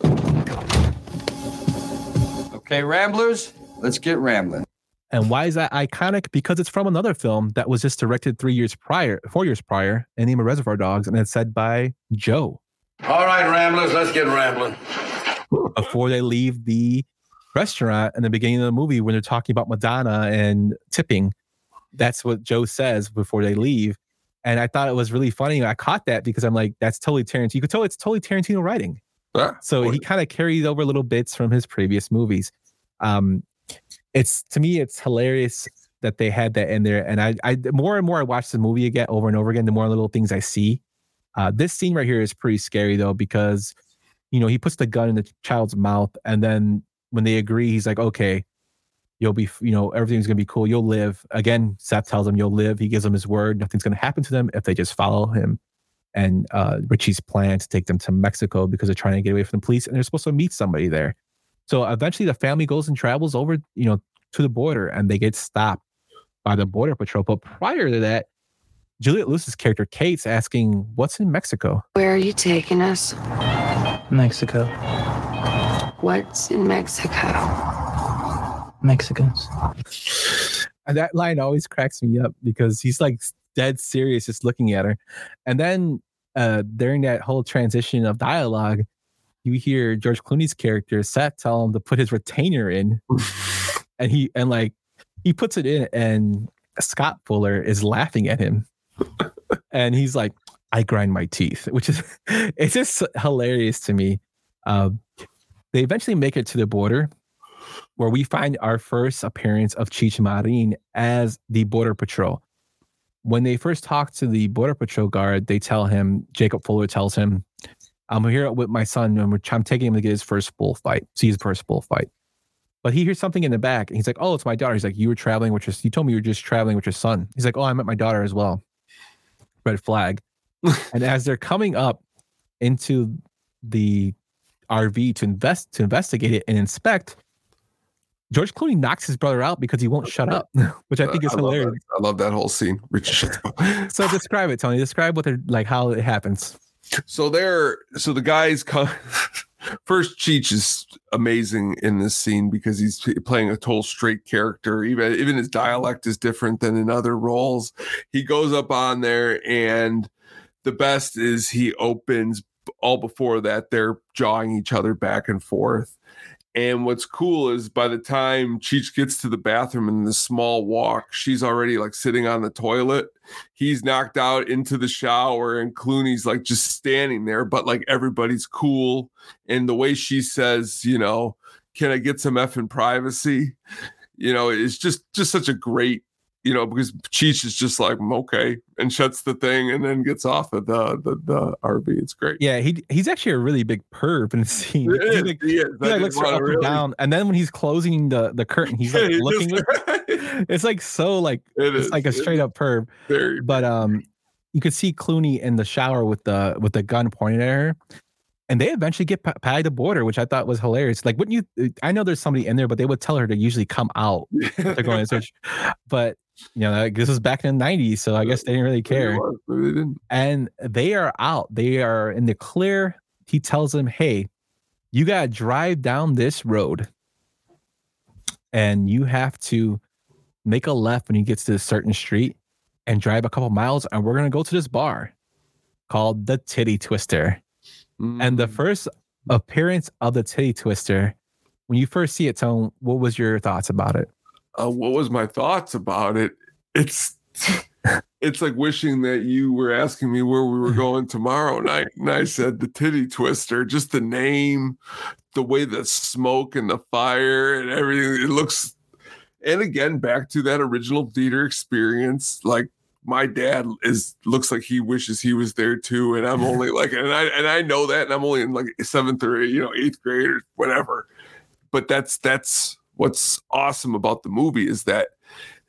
Okay, Ramblers, let's get rambling. And why is that iconic? Because it's from another film that was just directed three years prior, four years prior, and named Reservoir Dogs, and it's said by Joe. All right, Ramblers, let's get rambling. before they leave the restaurant in the beginning of the movie when they're talking about Madonna and tipping. That's what Joe says before they leave. And I thought it was really funny. I caught that because I'm like, that's totally Tarantino. You could tell it's totally Tarantino writing. Yeah, So he kind of carries over little bits from his previous movies. Um, it's to me, it's hilarious that they had that in there. And I, I more and more I watch the movie again over and over again, the more little things I see. Uh, this scene right here is pretty scary though because you know he puts the gun in the child's mouth, and then when they agree, he's like, "Okay, you'll be, you know, everything's gonna be cool. You'll live." Again, Seth tells him you'll live. He gives them his word. Nothing's gonna happen to them if they just follow him. And uh, Richie's plan to take them to Mexico because they're trying to get away from the police, and they're supposed to meet somebody there. So eventually, the family goes and travels over, you know, to the border, and they get stopped by the border patrol. But prior to that, Juliette Lewis's character Kate's asking, "What's in Mexico?" Where are you taking us? Mexico. What's in Mexico? Mexicans. And that line always cracks me up because he's like dead serious, just looking at her. And then uh, during that whole transition of dialogue, you hear George Clooney's character Seth tell him to put his retainer in, and he and like he puts it in, and Scott Fuller is laughing at him, and he's like, "I grind my teeth," which is it's just hilarious to me. Um, they eventually make it to the border, where we find our first appearance of Cheech Marin as the border patrol. When they first talk to the border patrol guard, they tell him Jacob Fuller tells him, "I'm here with my son, and I'm taking him to get his first bullfight, see his first bullfight." But he hears something in the back, and he's like, "Oh, it's my daughter." He's like, "You were traveling with your, you told me you were just traveling with your son." He's like, "Oh, I met my daughter as well." Red flag. and as they're coming up into the RV to invest to investigate it and inspect, George Clooney knocks his brother out because he won't shut up, which I think is I hilarious. that. I love that whole scene. Richard So describe it, Tony. Describe what they're like, how it happens. so they're so the guys come first cheech is amazing in this scene because he's playing a total straight character even even his dialect is different than in other roles he goes up on there and the best is he opens all before that they're jawing each other back and forth and what's cool is by the time Cheech gets to the bathroom in the small walk, she's already like sitting on the toilet. He's knocked out into the shower, and Clooney's like just standing there, but like everybody's cool. And the way she says, you know, can I get some effing privacy? You know, it's just just such a great, you know, because Cheech is just like, "Mm, okay, and shuts the thing and then gets off of the the, the RV. It's great. Yeah, he he's actually a really big perv in the scene. It He, is, like, he he, like, looks up and down, and then when he's closing the the curtain, he's Yeah, like he looking. just- it's like so like It it's is. like a straight up perv. Very But um, you could see Clooney in the shower with the with the gun pointed at her, and they eventually get pa- past the border, which I thought was hilarious. Like, wouldn't you? I know there's somebody in there, but they would tell her to usually come out. They're going to search, but you know, like, this was back in the '90s, so I guess they didn't really care. Maybe they didn't. And they are out. They are in the clear. He tells them, "Hey, you gotta drive down this road, and you have to make a left when you get to a certain street, and drive a couple miles, and we're gonna go to this bar called the Titty Twister." And the Mm. first appearance of the Titty Twister, when you first see it, Tone, what was your thoughts about it? Uh, what was my thoughts about it? It's it's like wishing that you were asking me where we were going tomorrow night, and I said the titty twister. Just the name, the way the smoke and the fire and everything. It looks, and again back to that original theater experience. Like my dad is looks like he wishes he was there too, and I'm only like, and I and I know that, and I'm only in like seventh or you know eighth grade or whatever but that's that's what's awesome about the movie is that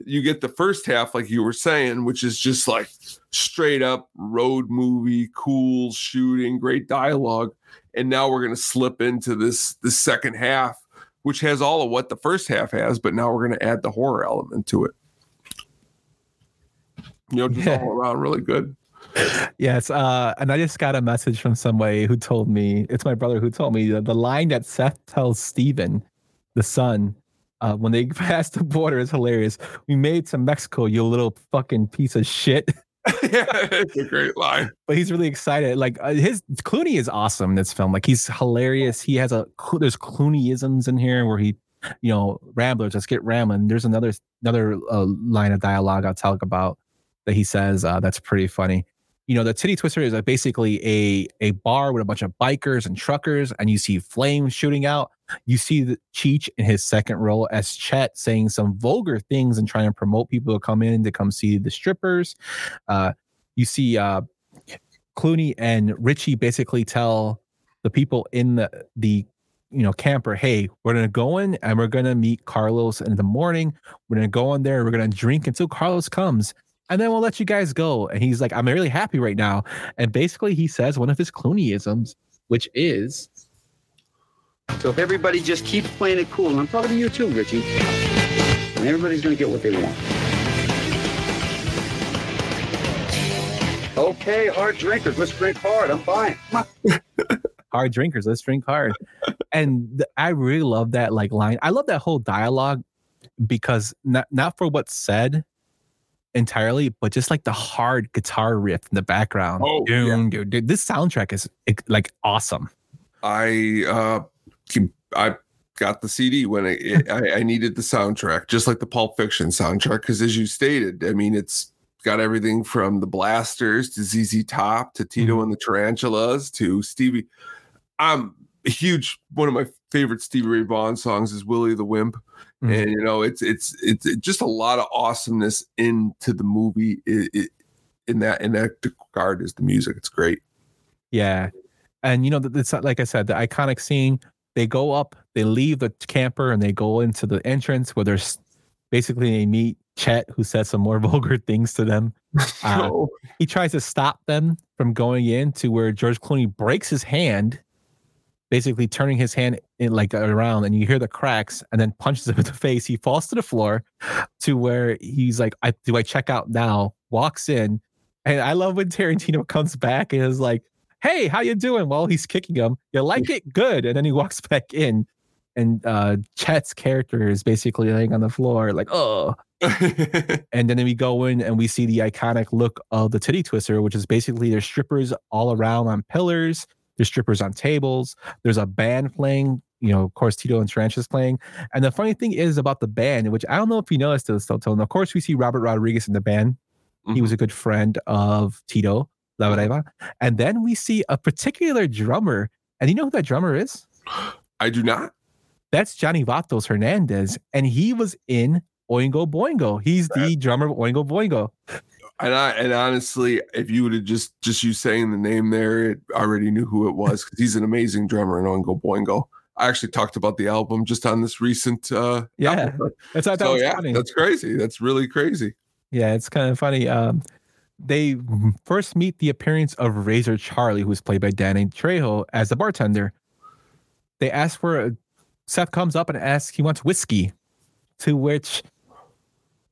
you get the first half like you were saying which is just like straight up road movie cool shooting great dialogue. And now we're going to slip into this the second half which has all of what the first half has but now we're going to add the horror element to it. You know just all around really good. Yes, uh, and I just got a message from somebody who told me it's my brother who told me that the line that Seth tells Steven, the sun uh, when they pass the border is hilarious. We made to Mexico, you little fucking piece of shit. yeah it's a great line But he's really excited. Like uh, his Clooney is awesome in this film. Like he's hilarious. He has a there's Clooneyisms in here where he, you know, ramblers. Let's get rambling. There's another another uh, line of dialogue I'll talk about that he says uh, that's pretty funny. You know, the Titty Twister is uh, basically a a bar with a bunch of bikers and truckers, and you see flames shooting out. You see the Cheech in his second role as Chet saying some vulgar things and trying to promote people to come in to come see the strippers. Uh, you see uh, Clooney and Richie basically tell the people in the the you know camper, hey, we're gonna go in and we're gonna meet Carlos in the morning. We're gonna go in there, we're gonna drink until Carlos comes, and then we'll let you guys go. And he's like, I'm really happy right now. And basically, he says one of his Clooneyisms, which is So if everybody just keeps playing it cool, and I'm talking to you too, Richie, and everybody's gonna get what they want. Okay, hard drinkers, let's drink hard. I'm fine. Hard drinkers let's drink hard and th- i really love that like line i love that whole dialogue because not not for what's said entirely, but just like the hard guitar riff in the background. Oh, Doom, dude, dude, this soundtrack is like awesome. I uh I got the CD when it, it- I, I needed the soundtrack, just like the Pulp Fiction soundtrack. Because as you stated, I mean, it's got everything from the Blasters to ZZ Top to Tito and the Tarantulas to Stevie. I'm a huge one of my favorite Stevie Ray Vaughan songs is Willie the Wimp, Mhm. and you know it's it's it's just a lot of awesomeness into the movie. It, it, in that in that regard is the music. It's great. Yeah. And you know, it's like I said, the iconic scene, they go up, they leave the camper and they go into the entrance where there's basically they meet Chet, who says some more vulgar things to them. Uh, he tries to stop them from going in to where George Clooney breaks his hand, basically turning his hand in like around, and you hear the cracks, and then punches him in the face. He falls to the floor to where he's like, I, "Do I check out now?" Walks in, and I love when Tarantino comes back and is like, "Hey, how you doing?" While he's kicking him, you like it? Good. And then he walks back in, and uh Chet's character is basically laying on the floor, like, "Oh." and then we go in and we see the iconic look of the titty twister, which is basically there's strippers all around on pillars, there's strippers on tables, there's a band playing, you know, of course, Tito and Trench is playing. And the funny thing is about the band, which I don't know if you noticed this, Tone. Of course, we see Robert Rodriguez in the band. He was mm-hmm. a good friend of Tito Larriva. And then we see a particular drummer. And you know who that drummer is? I do not. That's Johnny Vatos Hernandez. And he was in Oingo Boingo. He's the drummer of Oingo Boingo. And I and honestly, if you would have just just you saying the name there, it I already knew who it was because he's an amazing drummer in Oingo Boingo. I actually talked about the album just on this recent uh Yeah. That's I thought so was yeah, funny. that's crazy. That's really crazy. Yeah, it's kind of funny. Um, they first meet the appearance of Razor Charlie, who is played by Danny Trejo, as the bartender. They ask for a, Seth comes up and asks he wants whiskey, to which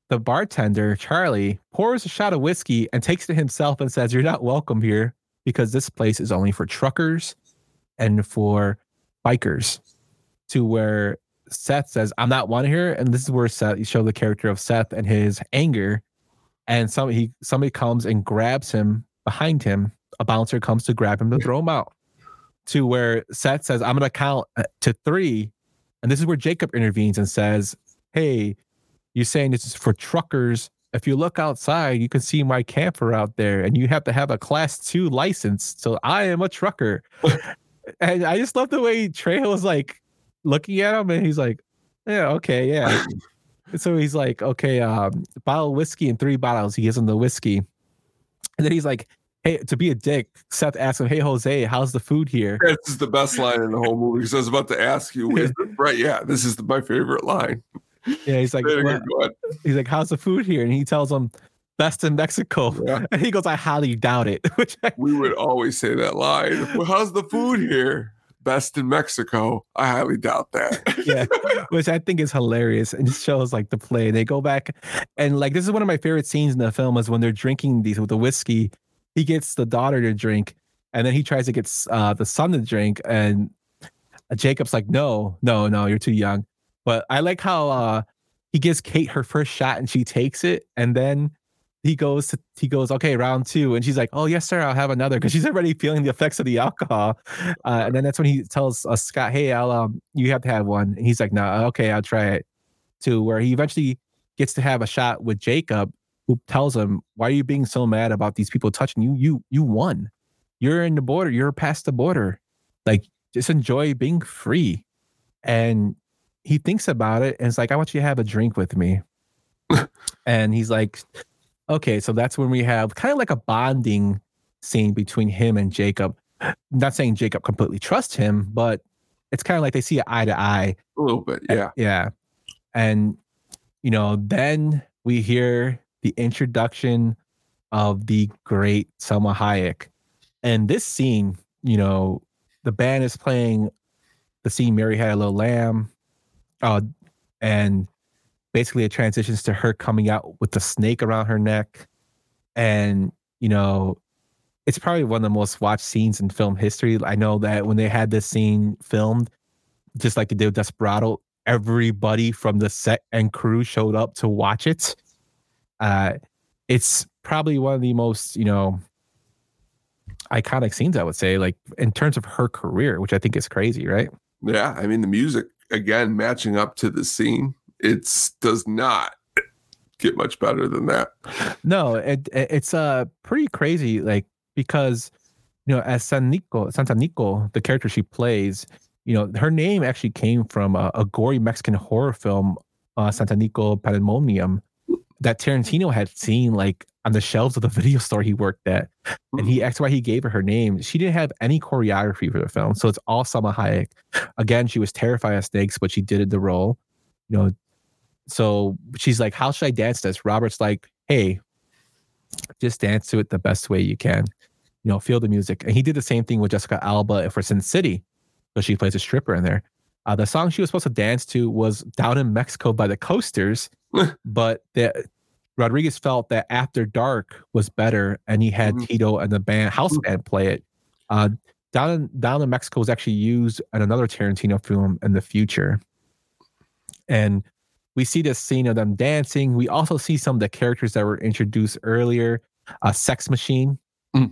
the bartender Charlie pours a shot of whiskey and takes it himself and says, "You're not welcome here because this place is only for truckers and for bikers." To where Seth says, "I'm not one here," and this is where Seth you show the character of Seth and his anger and some he somebody comes and grabs him behind him. A bouncer comes to grab him to throw him out. To where Seth says, "I'm gonna count uh, to three. and this is where Jacob intervenes and says, "Hey, you're saying this is for truckers. If you look outside, you can see my camper out there, and you have to have a class two license. So I am a trucker." and I just love the way Trejo was like looking at him, and he's like, "Yeah, okay, yeah." so he's like, okay, um, bottle of whiskey and three bottles. He gives him the whiskey. And then he's like, hey, to be a dick, Seth asks him, hey, Jose, how's the food here? This is the best line in the whole movie because I was about to ask you, right? Yeah, this is the, my favorite line. Yeah, he's like, Very "What?" good, go ahead. he's like, how's the food here? And he tells him, best in Mexico. And he goes, I highly doubt it. Which I, We would always say that line. Well, how's the food here? Best in Mexico. I highly doubt that. yeah, which I think is hilarious and just shows like the play. They go back and like this is one of my favorite scenes in the film is when they're drinking these with the whiskey. He gets the daughter to drink, and then he tries to get uh, the son to drink, and Jacob's like, "No, no, no, you're too young." But I like how uh, he gives Kate her first shot and she takes it, and then he goes to he goes okay round two and she's like oh yes sir i'll have another because she's already feeling the effects of the alcohol uh, and then that's when he tells uh, scott hey i'll um you have to have one and he's like no okay i'll try it to where he eventually gets to have a shot with jacob who tells him why are you being so mad about these people touching you? You you won. You're in the border you're past the border. Like just enjoy being free. And he thinks about it and it's like i want you to have a drink with me. And he's like okay. So that's when we have kind of like a bonding scene between him and jacob. Not saying jacob completely trusts him but it's kind of like they see eye to eye. A little bit, yeah. yeah. And you know then we hear the introduction of the great salma hayek. And this scene you know the band is playing the scene mary had a little lamb uh, and basically it transitions to her coming out with the snake around her neck. And you know it's probably one of the most watched scenes in film history. I know that when they had this scene filmed just like they did with desperado everybody from the set and crew showed up to watch it. Uh it's probably one of the most you know iconic scenes i would say like in terms of her career which i think is crazy right? Yeah, I mean the music again matching up to the scene. It's does not get much better than that. no it, it- it's uh pretty crazy like because you know as san nico santanico the character she plays you know her name actually came from a, a gory mexican horror film uh santanico pandemonium that mm-hmm. tarantino had seen like on the shelves of the video store he worked at and he mm-hmm. asked why he gave her her name. She didn't have any choreography for the film so it's all Salma Hayek. Again she was terrified of snakes but she did the role you know. So she's like how should i dance this? Robert's like hey just dance to it the best way you can you know feel the music. And he did the same thing with jessica alba for sin city so she plays a stripper in there uh, the song she was supposed to dance to was down in mexico by the coasters but the rodriguez felt that after dark was better and he had tito and the band house band play it uh, down in down in mexico was actually used in another tarantino film in the future and we see this scene of them dancing. We also see some of the characters that were introduced earlier. A sex machine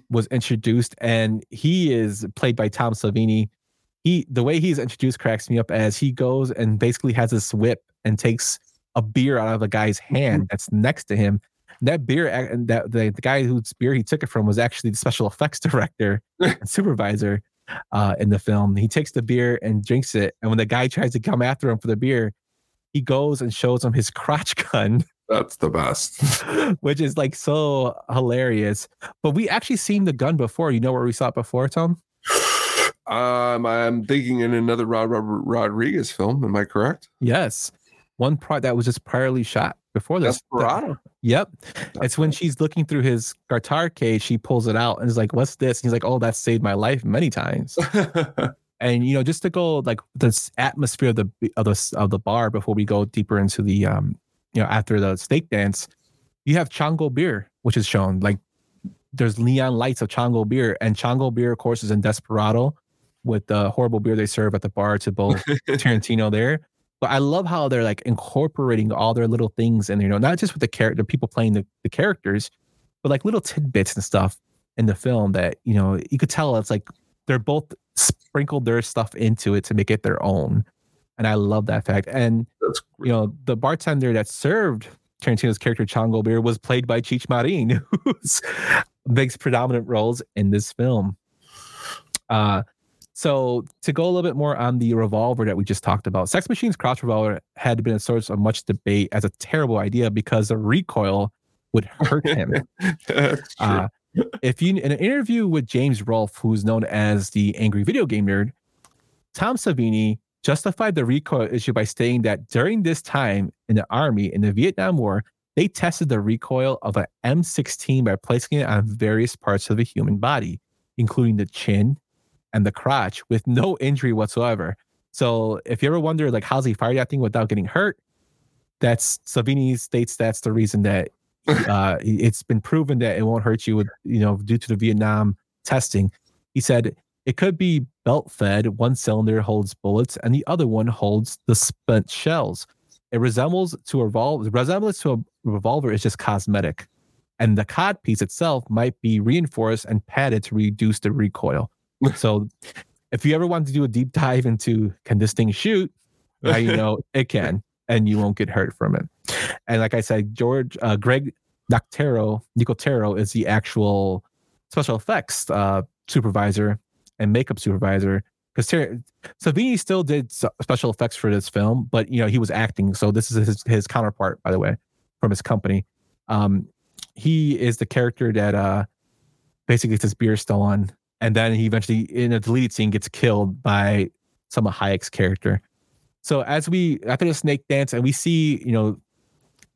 was introduced, and he is played by Tom Savini. He the way he's introduced cracks me up as he goes and basically has this whip and takes a beer out of a guy's hand that's next to him. That beer, that the, the guy whose beer he took it from was actually the special effects director and supervisor uh, in the film. He takes the beer and drinks it, and when the guy tries to come after him for the beer, he goes and shows him his crotch gun, That's the best. which is like so hilarious. But we actually seen the gun before. You know where we saw it before, Tom? Um, I'm thinking in another Rod Robert Rodriguez film. Am I correct? Yes. One part that was just priorly shot before this. Desperado. Yep. It's when she's looking through his guitar case, she pulls it out and is like, What's this? And he's like, Oh, that saved my life many times. and you know, just to go like this atmosphere of the of the of the bar before we go deeper into the um, you know, after the steak dance, you have Chango beer, which is shown. Like there's neon lights of Chango beer, and Chango beer, of course, is in Desperado with the horrible beer they serve at the bar to both Tarantino there. But I love how they're like incorporating all their little things and you know, not just with the character people playing the, the characters, but like little tidbits and stuff in the film that, you know, you could tell it's like they're both sprinkled their stuff into it to make it their own. And I love that fact. And you know, the bartender that served Tarantino's character Chango Beer was played by Cheech Marin, who's makes predominant roles in this film. Uh so to go a little bit more on the revolver that we just talked about, Sex Machine's cross revolver had been a source of much debate as a terrible idea because the recoil would hurt him. uh, if you in an interview with James Rolfe, who's known as the angry video game nerd, Tom Savini justified the recoil issue by stating that during this time in the army in the Vietnam War, they tested the recoil of an M16 by placing it on various parts of the human body, including the chin and the crotch, with no injury whatsoever. So if you ever wonder, like, how's he fire that thing without getting hurt? That's Savini states that's the reason that uh, it's been proven that it won't hurt you with, you know, due to the Vietnam testing. He said it could be belt fed. One cylinder holds bullets and the other one holds the spent shells. It resembles to a revolver. The resemblance to a revolver is just cosmetic. And the cod piece itself might be reinforced and padded to reduce the recoil. so if you ever want to do a deep dive into can this thing shoot, now you know it can and you won't get hurt from it. And like I said, George uh, Greg Nicotero Nicotero is the actual special effects uh, supervisor and makeup supervisor because Ter- Savini still did special effects for this film, but you know he was acting. So this is his, his counterpart, by the way, from his company. Um, he is the character that uh, basically his beer stolen, and then he eventually, in a deleted scene, gets killed by some of Hayek's character. So as we after the snake dance, and we see, you know,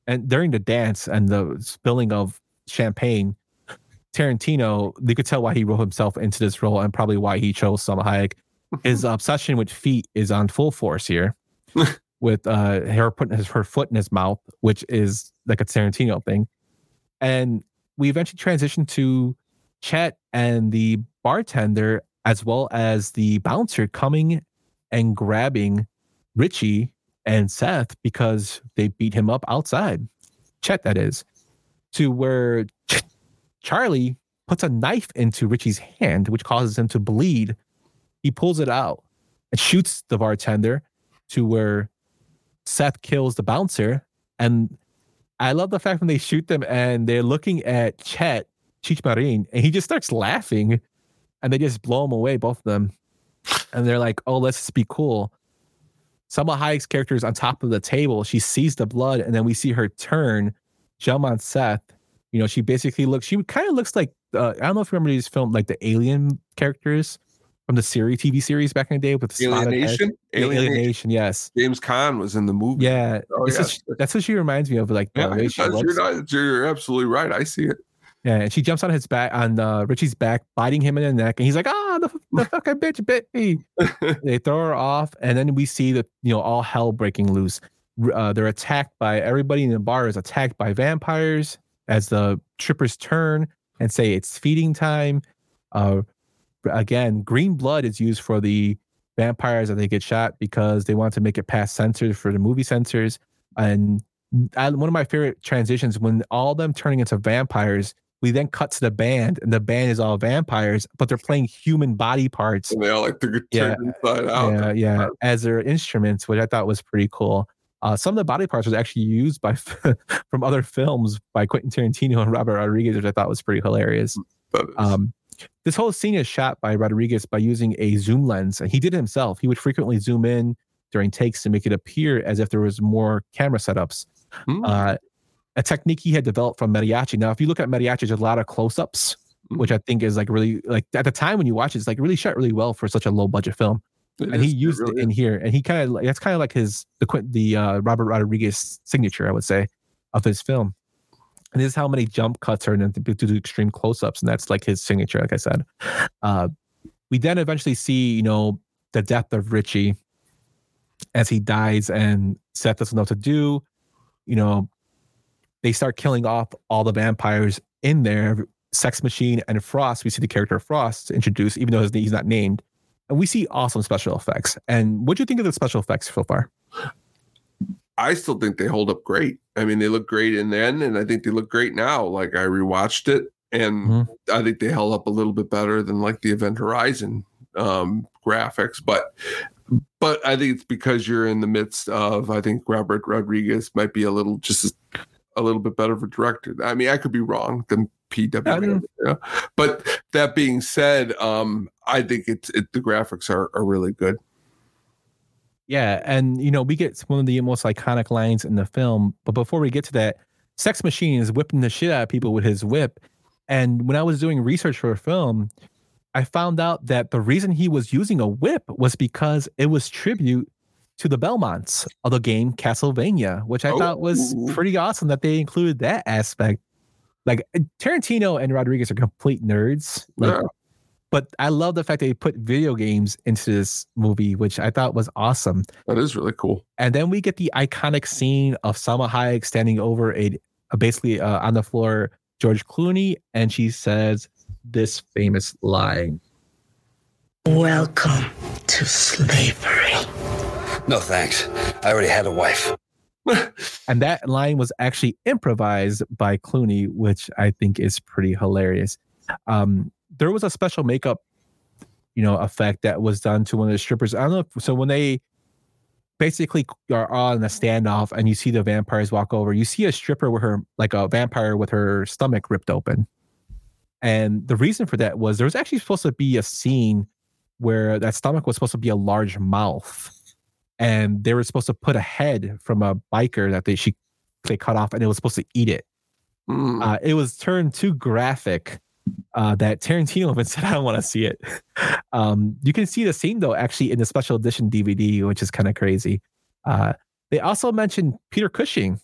and during the dance and the spilling of champagne, Tarantino, you could tell why he wrote himself into this role and probably why he chose Salma Hayek. His obsession with feet is on full force here, with uh, her putting his, her foot in his mouth, which is like a Tarantino thing. And we eventually transition to Chet and the bartender, as well as the bouncer coming and grabbing Richie and Seth because they beat him up outside. Chet, that is. to where Ch- Charlie puts a knife into Richie's hand, which causes him to bleed. He pulls it out and shoots the bartender to where Seth kills the bouncer. And I love the fact when they shoot them and they're looking at Chet, Cheech Marin, and he just starts laughing and they just blow them away, both of them. And they're like, oh, let's just be cool. Salma Hayek's character is on top of the table. She sees the blood, and then we see her turn, jump on Seth. You know, she basically looks, she kind of looks like, uh, I don't know if you remember these films, like the alien characters from the series, TV series back in the day with the. Alien Nation? Alienation, Alien Nation. yes. James Caan was in the movie. Yeah. Oh, This yeah. is- that's what she reminds me of, like the Yeah, way she looks. you're, not- you're absolutely right. I see it. Yeah, and she jumps on his back, on uh, Richie's back, biting him in the neck, and he's like, "Ah, the, the fucking bitch bit me." they throw her off, and then we see the you know all hell breaking loose. Uh, they're attacked by everybody in the bar is attacked by vampires as the trippers turn and say it's feeding time. Uh, again, green blood is used for the vampires that they get shot because they want to make it past censors for the movie censors. And I, one of my favorite transitions when all them turning into vampires, we then cut to the band, and the band is all vampires, but they're playing human body parts. And they all like to Yeah, inside out. yeah, yeah, as their instruments, which I thought was pretty cool. Uh, some of the body parts was actually used by from other films by Quentin Tarantino and Robert Rodriguez, which I thought was pretty hilarious. Um, this whole scene is shot by Rodriguez by using a zoom lens, and he did it himself. He would frequently zoom in during takes to make it appear as if there was more camera setups. Uh, a technique he had developed from Mariachi. Now, if you look at Mariachi, there's a lot of close-ups, which I think is like really like at the time when you watch it, it's like really shot really well for such a low budget film. It and he is, it used really it in here, and he kind of that's kind of like his the the uh, Robert Rodriguez signature, I would say, of his film. And this is how many jump cuts are in to do extreme close-ups, and that's like his signature, like I said. Uh, we then eventually see, you know, the death of Richie as he dies, and Seth doesn't know what to do. You know, they start killing off all the vampires in there. Sex Machine and Frost. We see the character Frost introduced, even though his, he's not named, and we see awesome special effects. And what do you think of the special effects so far? I still think they hold up great. I mean, they look great in then, and I think they look great now. Like I rewatched it, and Mm-hmm. I think they held up a little bit better than like the Event Horizon um, graphics. But but I think it's because you're in the midst of. I think Robert Rodriguez might be a little just a little bit better of a director. I mean, I could be wrong than PW. Yeah. But that being said, um, I think it's it, the graphics are are really good. Yeah, and you know, we get one of the most iconic lines in the film. But before we get to that, Sex Machine is whipping the shit out of people with his whip. And when I was doing research for a film, I found out that the reason he was using a whip was because it was tribute to the Belmonts of the game Castlevania, which I thought was pretty awesome that they included that aspect. Like Tarantino and Rodriguez are complete nerds. Like, Yeah. but I love the fact that they put video games into this movie, which I thought was awesome. That is really cool. And then we get the iconic scene of Salma Hayek standing over a, a basically uh, on the floor George Clooney, and she says this famous line. Welcome to slavery. No thanks. I already had a wife. And that line was actually improvised by Clooney, which I think is pretty hilarious. Um, there was a special makeup, you know, effect that was done to one of the strippers. I don't know. If, so when they basically are on a standoff and you see the vampires walk over, you see a stripper with her, like a vampire with her stomach ripped open. And the reason for that was there was actually supposed to be a scene where that stomach was supposed to be a large mouth and they were supposed to put a head from a biker that they she they cut off and it was supposed to eat it. Mm. Uh, it was turned too graphic uh, that Tarantino even said, "I don't want to see it." Um, you can see the scene though, actually in the special edition DVD, which is kind of crazy. Uh, they also mentioned Peter Cushing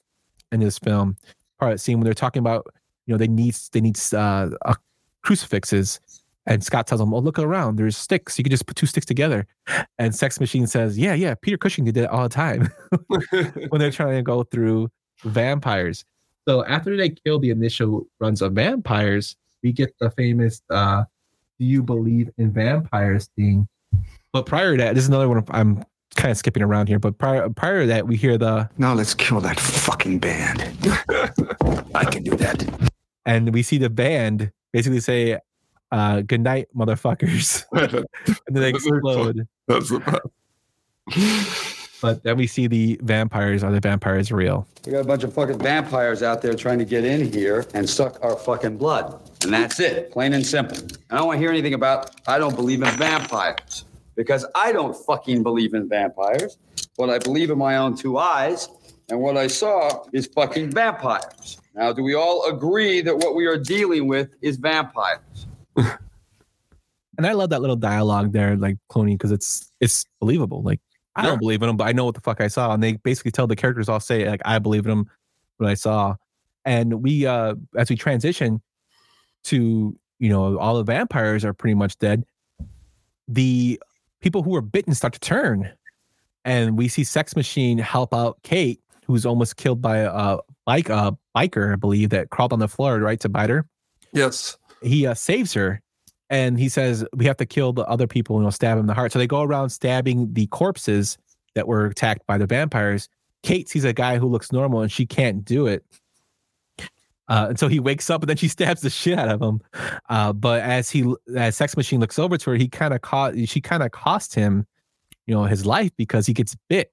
in this film part of the scene when they're talking about, you know, they need they need uh, uh, crucifixes, and Scott tells them, "Oh, look around. There's sticks. You can just put two sticks together." And Sex Machine says, "Yeah, yeah. Peter Cushing did it all the time when they're trying to go through vampires." So after they kill the initial runs of vampires, we get the famous uh, "Do you believe in vampires?" thing. But prior to that, this is another one I'm kind of skipping around here, but prior prior to that, we hear the Now let's kill that fucking band. I can do that. and we see the band basically say, uh, "Good night, motherfuckers," and then they explode. That's the But then we see the vampires. Are the vampires real? We got a bunch of fucking vampires out there trying to get in here and suck our fucking blood. And that's it, plain and simple. I don't want to hear anything about I don't believe in vampires because I don't fucking believe in vampires. But I believe in my own two eyes, and what I saw is fucking vampires. Now, do we all agree that what we are dealing with is vampires? And I love that little dialogue there, like Clooney, because it's it's believable. Like I don't believe in them, but I know what the fuck I saw, and they basically tell the characters all say like I believe in them, what I saw, and we uh as we transition to you know all the vampires are pretty much dead. The people who were bitten start to turn, and we see Sex Machine help out Kate, who's almost killed by a bike a biker, I believe, that crawled on the floor right to bite her. Yes. He uh, saves her, and he says we have to kill the other people and stab him in the heart. So they go around stabbing the corpses that were attacked by the vampires. Kate sees a guy who looks normal and she can't do it. Uh, and so he wakes up and then she stabs the shit out of him. Uh, but as he as Sex Machine looks over to her, he kind of caught she kind of cost him, you know, his life because he gets bit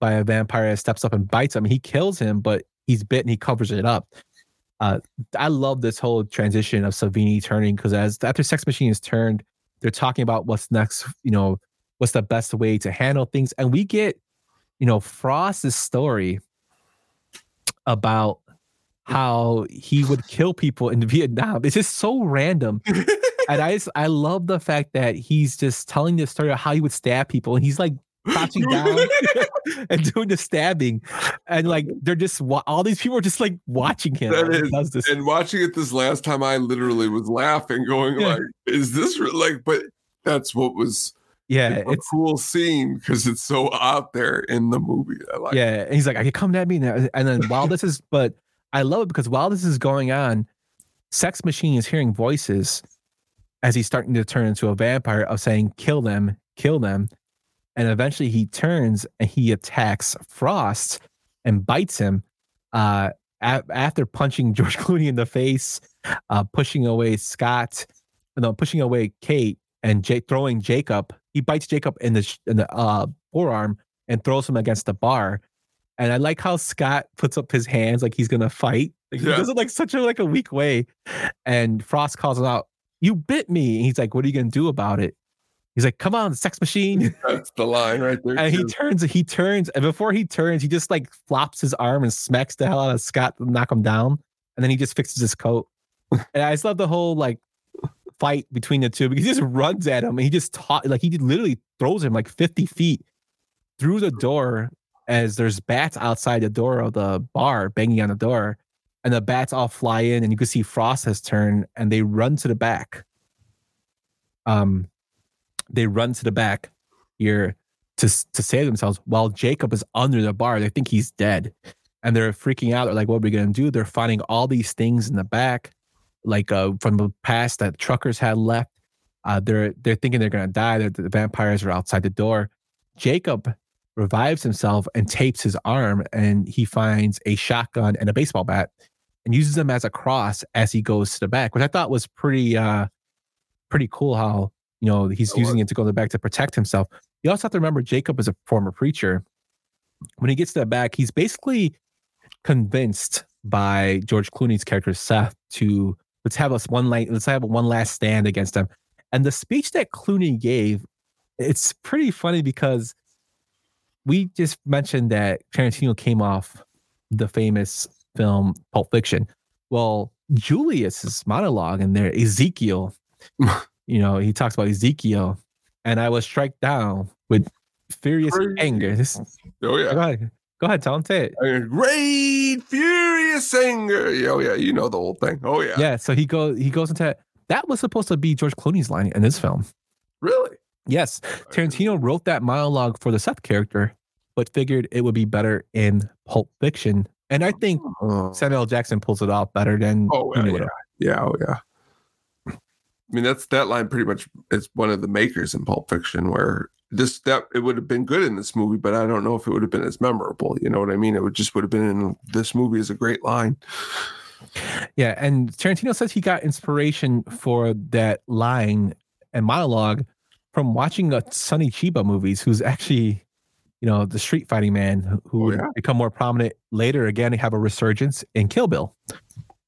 by a vampire that steps up and bites him. He kills him, but he's bit and he covers it up. Uh, I love this whole transition of Savini turning because as after Sex Machine is turned, they're talking about what's next. You know, what's the best way to handle things, and we get, you know, Frost's story about how he would kill people in Vietnam. It's just so random. and I just, I love the fact that he's just telling the story of how he would stab people, and he's like crouching down and doing the stabbing, and like they're just all these people are just like watching him. Is, this. and watching it this last time, I literally was laughing, going Yeah. like, "Is this like?" But that's what was Yeah, a it's cool scene because it's so out there in the movie. I like. yeah, and he's like, "I can come at me," now." Uh, and then while this is, but I love it because while this is going on, Sex Machine is hearing voices as he's starting to turn into a vampire of saying, "Kill them, kill them," and eventually he turns and he attacks Frost and bites him. Uh, a- after punching George Clooney in the face, uh, pushing away Scott, no, pushing away Kate, and J- throwing Jacob. He bites Jacob in the sh- in the uh, forearm and throws him against the bar. And I like how Scott puts up his hands like he's gonna fight. Like, He Yeah. does it like such a like a weak way. And Frost calls him out, "You bit me." And he's like, "What are you gonna do about it?" He's like, "Come on, sex machine." That's the line right there. and he turns, he turns, and before he turns, he just like flops his arm and smacks the hell out of Scott to knock him down. And then he just fixes his coat. and I just love the whole like fight between the two because he just runs at him and he just taught like he literally throws him like 50 feet through the door as there's bats outside the door of the bar banging on the door. And the bats all fly in, and you can see Frost has turned and they run to the back. Um, they run to the back here to to save themselves while Jacob is under the bar. They think he's dead, and they're freaking out. They're like, "What are we gonna do?" They're finding all these things in the back, like uh, from the past that truckers had left. Uh, they're they're thinking they're gonna die. They're, the vampires are outside the door. Jacob revives himself and tapes his arm, and he finds a shotgun and a baseball bat, and uses them as a cross as he goes to the back, which I thought was pretty uh pretty cool. How you know he's oh, using it to go to the back to protect himself. You also have to remember Jacob is a former preacher. When he gets to the back, he's basically convinced by George Clooney's character Seth to let's have us one light, let's have one last stand against him. And the speech that Clooney gave, it's pretty funny because we just mentioned that Tarantino came off the famous film Pulp Fiction. Well, Julius's monologue in there, Ezekiel, you know, he talks about Ezekiel, and I was struck down with furious anger. This, oh yeah, go ahead, go ahead, Tom, say it. Great furious anger. Oh yeah, you know the whole thing. Oh yeah. Yeah, so he goes he goes into that was supposed to be George Clooney's line in this film. Really? Yes. Tarantino wrote that monologue for the Seth character, but figured it would be better in Pulp Fiction. And I think oh. Samuel Jackson pulls it off better than Oh yeah, yeah, yeah. Oh yeah. I mean, that's that line pretty much is one of the makers in Pulp Fiction, where this that it would have been good in this movie, but I don't know if it would have been as memorable. You know what I mean? It would just would have been in this movie is a great line. Yeah, and Tarantino says he got inspiration for that line and monologue from watching a Sonny Chiba movies, who's actually, you know, the street fighting man who- who oh, would become more prominent later. Again, have a resurgence in Kill Bill,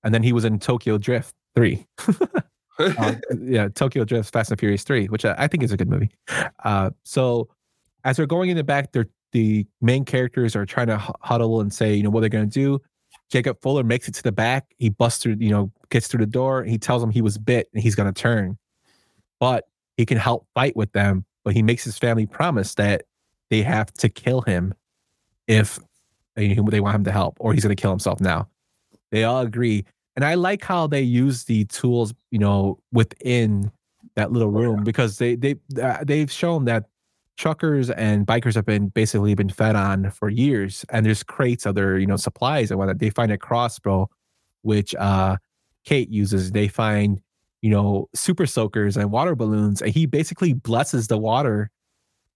and then he was in Tokyo Drift Three. Uh, yeah, Tokyo Drift Fast and Furious Three, which I, I think is a good movie. Uh, so as they're going in the back, they're the main characters are trying to huddle and say, you know, what they're going to do. Jacob Fuller makes it to the back. He busts through, you know, gets through the door. and He tells them he was bit and he's going to turn, but he can help fight with them. But he makes his family promise that they have to kill him if they want him to help, or he's going to kill himself now. They all agree, and I like how they use the tools, you know, within that little room because they they uh, they've shown that truckers and bikers have been basically been fed on for years and there's crates of their you know supplies and whatnot. They find a crossbow which uh kate uses. They find you know super soakers and water balloons and he basically blesses the water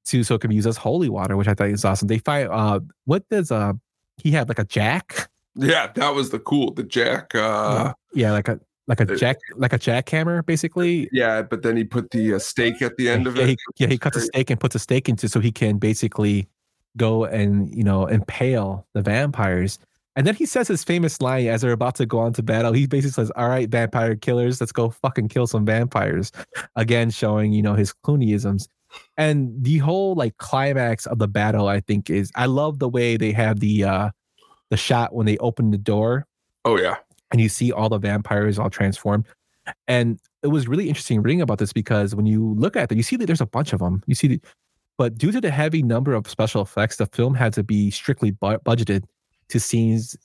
to so it can be used as holy water which i thought is awesome. They find uh what does uh he have like a jack Yeah, that was the cool the jack. uh yeah like a like a jack like a jackhammer basically Yeah, but then he put the uh, stake at the end of yeah, it. He, yeah, he cuts a stake and puts a stake into so he can basically go and you know impale the vampires. And then he says his famous line as they're about to go on to battle. He basically says, "All right, vampire killers, let's go fucking kill some vampires." Again, showing you know his Clooneyisms. And the whole like climax of the battle, I think, is I love the way they have the uh the shot when they open the door Oh yeah. and you see all the vampires all transformed. And it was really interesting reading about this because when you look at it, you see that there's a bunch of them. You see, the, but due to the heavy number of special effects, the film had to be strictly bu- budgeted to scenes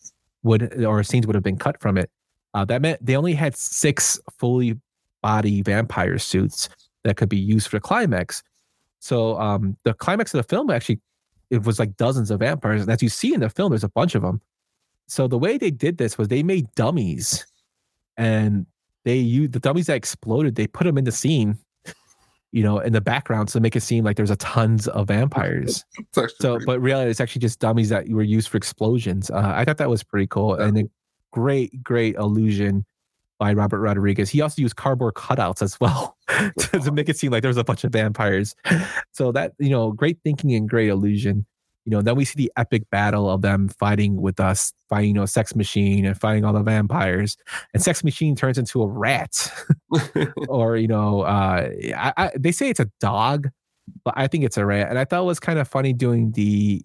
would or scenes would have been cut from it. Uh, that meant they only had six fully body vampire suits that could be used for the climax. So um, the climax of the film actually it was like dozens of vampires, and as you see in the film, there's a bunch of them so the way they did this was they made dummies and they used the dummies that exploded they put them in the scene you know in the background to make it seem like there's a tons of vampires. So but really it's actually just dummies that were used for explosions. Uh, i thought that was pretty cool and a great great illusion by robert rodriguez he also used cardboard cutouts as well to, to make it seem like there's a bunch of vampires so that you know great thinking and great illusion you know, then we see the epic battle of them fighting with us, fighting, you know, Sex Machine and fighting all the vampires. And Sex Machine turns into a rat. or, you know, uh, I, I, they say it's a dog, but I think it's a rat. And I thought it was kind of funny doing the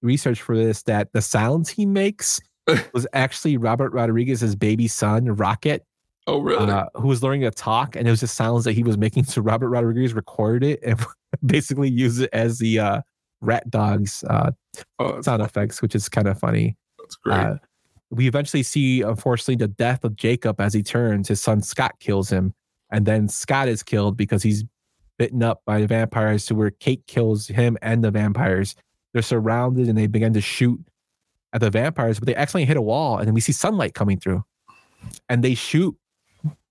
research for this that the sounds he makes was actually Robert Rodriguez's baby son, Rocket. Oh, really? Uh, who was learning to talk, and it was just sounds that he was making. So Robert Rodriguez recorded it and basically used it as the uh, rat dogs uh, sound effects, which is kind of funny. That's great. Uh, we eventually see, unfortunately, the death of Jacob as he turns. His son Scott kills him, and then Scott is killed because he's bitten up by the vampires. To where Kate kills him and the vampires. They're surrounded and they begin to shoot at the vampires, but they accidentally hit a wall, and then we see sunlight coming through, and they shoot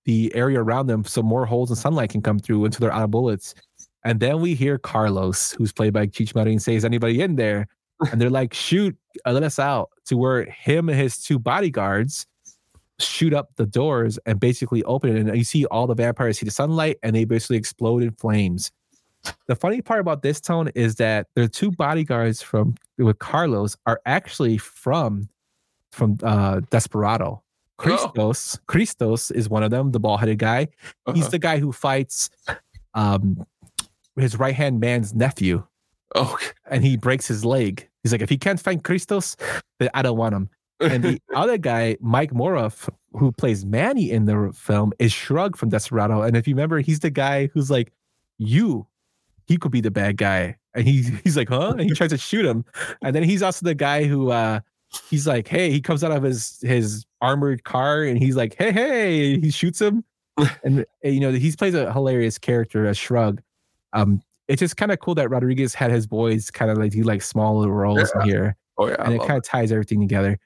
the area around them so more holes and sunlight can come through until they're out of bullets. And then we hear Carlos, who's played by Cheech Marin, say, "Is anybody in there?" And they're like, "Shoot, uh, let us out!" To where him and his two bodyguards shoot up the doors and basically open it, and you see all the vampires see the sunlight, and they basically explode in flames. The funny part about this tone is that the two bodyguards from with Carlos are actually from from uh, Desperado. Christos, Christos is one of them, the ball-headed guy. He's Uh-huh. the guy who fights um his right hand man's nephew. Okay. And he breaks his leg. He's like, if he can't find Christos, then I don't want him. And the other guy, Mike Moroff, who plays Manny in the film, is Shrug from Desperado. And if you remember, he's the guy who's like, you, he could be the bad guy. And he, he's like, huh? And he tries to shoot him. And then he's also the guy who uh he's like, hey, he comes out of his his armored car and he's like, hey, hey, he shoots him. and you know, he plays a hilarious character a Shrug. Um, it's just kind of cool that Rodriguez had his boys kind of like do like small little roles Yeah. in here. Oh yeah. I and it kind of ties everything together.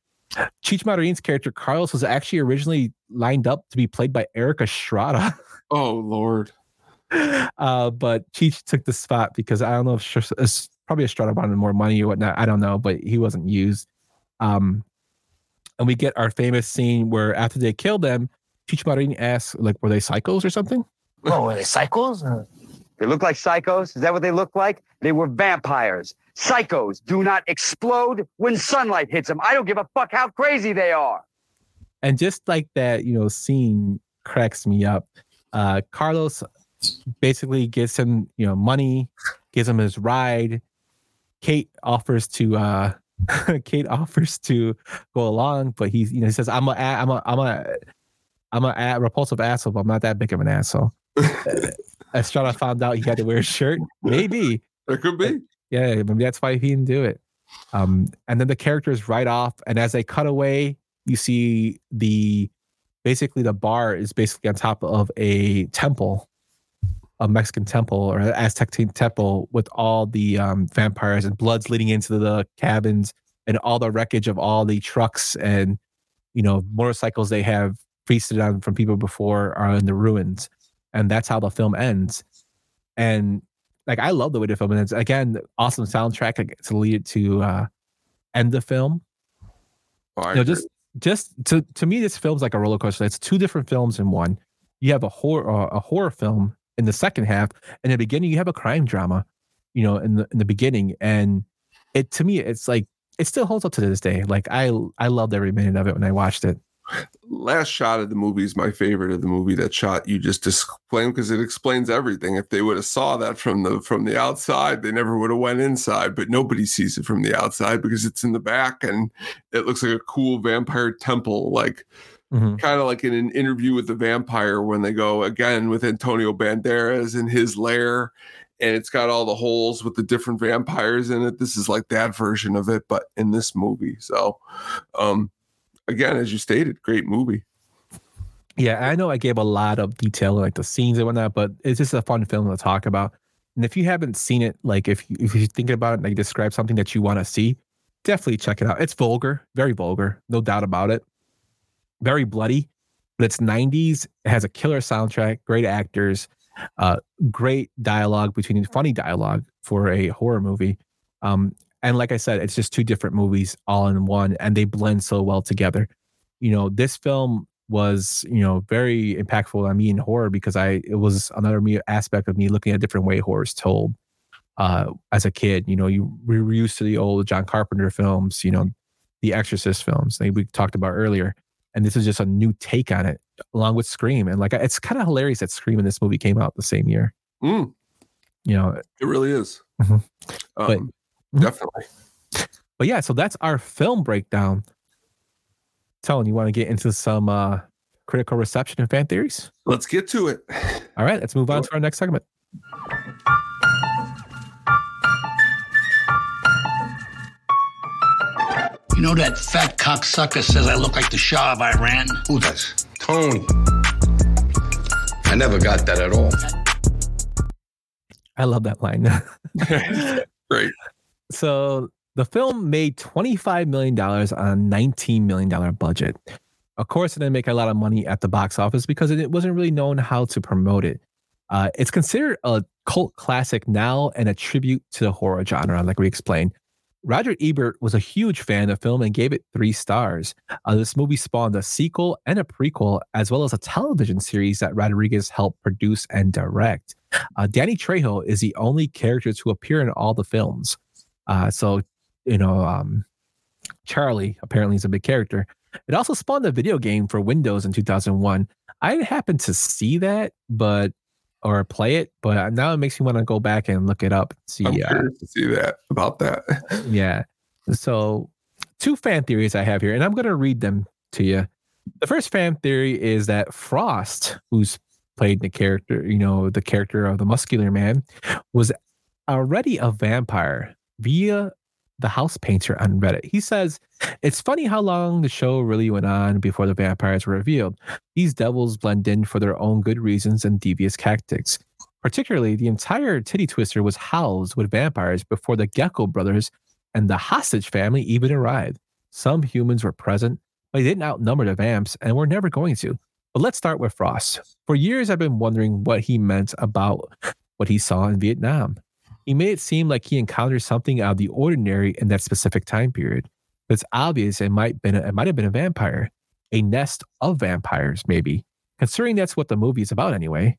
Cheech Marin's character Carlos was actually originally lined up to be played by Erik Estrada. Oh Lord. Uh, but Cheech took the spot because I don't know if Sh- it's probably Estrada wanted more money or whatnot. I don't know, but he wasn't used. Um, and we get our famous scene where after they kill them, Cheech Marin asks, like, were they psychos or something? Oh, were they psychos? They look like psychos? Is that what they look like? They were vampires. Psychos do not explode when sunlight hits them. I don't give a fuck how crazy they are. And just like that, you know, scene cracks me up. Uh, Carlos basically gives him, you know, money, gives him his ride. Kate offers to uh Kate offers to go along, but he's you know he says I'm a I'm a I'm a I'm a, a repulsive asshole, but I'm not that big of an asshole. Estrada found out he had to wear a shirt. Maybe it could be. Yeah, maybe that's why he didn't do it. Um, and then the characters right off, and as they cut away, you see the basically the bar is basically on top of a temple, a Mexican temple or Aztec temple with all the um, vampires and bloods leading into the cabins and all the wreckage of all the trucks and you know motorcycles they have feasted on from people before are in the ruins, and that's how the film ends. And like I love the way the film ends. Again, awesome soundtrack to lead it to uh, end the film. Oh, you know, just just to to me, this film's like a roller coaster. It's two different films in one. You have a horror uh, a horror film in the second half. In the beginning, you have a crime drama. You know, in the in the beginning, and it to me, it's like it still holds up to this day. Like I I loved every minute of it when I watched it. Last shot of the movie is my favorite of the movie. That shot you just explained because it explains everything. If they would have saw that from the from the outside, they never would have went inside. But nobody sees it from the outside because it's in the back and it looks like a cool vampire temple, like Mm-hmm. kind of like in an interview with the vampire when they go again with Antonio Banderas in his lair and it's got all the holes with the different vampires in it. This is like that version of it, but in this movie. So, um, again, as you stated, great movie. Yeah, I know I gave a lot of detail, like the scenes and whatnot, but it's just a fun film to talk about. And if you haven't seen it, like if you, if you're thinking about it, and like describe something that you want to see, definitely check it out. It's vulgar, very vulgar, no doubt about it. Very bloody, but it's 90s. It has a killer soundtrack, great actors, uh, great dialogue between funny dialogue for a horror movie. Um, and like I said, it's just two different movies all in one, and they blend so well together. You know, this film was you know very impactful on me in horror because I it was another me aspect of me looking at different way horror is told. Uh, as a kid, you know, you we were used to the old John Carpenter films, you know, the Exorcist films that we talked about earlier, and this is just a new take on it, along with Scream. And like, it's kind of hilarious that Scream and this movie came out the same year. Mm. You know, it really is. Mhm. Um, But- definitely. But yeah, so that's our film breakdown. Telling you want to get into some uh, critical reception and fan theories? Let's get to it. All right, let's move on to our next segment. You know that fat cocksucker says I look like the Shah of Iran? Who does? Tony. I never got that at all. I love that line. Great. so the film made $25 million on a $19 million budget. Of course, it didn't make a lot of money at the box office because it wasn't really known how to promote it. Uh, it's considered a cult classic now and a tribute to the horror genre, like we explained. Roger Ebert was a huge fan of the film and gave it three stars. Uh, this movie spawned a sequel and a prequel, as well as a television series that Rodriguez helped produce and direct. Uh, Danny Trejo is the only character to appear in all the films. Uh, so, you know, um, Charlie apparently is a big character. It also spawned a video game for Windows in 2001. I happened to see that, but or play it, but now it makes me want to go back and look it up. See, I'm uh, curious to see that about that. yeah. So, two fan theories I have here, and I'm going to read them to you. The first fan theory is that Frost, who's played the character, you know, the character of the muscular man, was already a vampire via the house painter on Reddit. He says, It's funny how long the show really went on before the vampires were revealed. These devils blend in for their own good reasons and devious tactics. Particularly, the entire Titty Twister was housed with vampires before the Gecko brothers and the hostage family even arrived. Some humans were present, but they didn't outnumber the vamps and were never going to. But let's start with Frost. For years, I've been wondering what he meant about what he saw in Vietnam. He made it seem like he encountered something out of the ordinary in that specific time period. But it's obvious it might been a, it might have been a vampire, a nest of vampires, maybe. Considering that's what the movie is about anyway.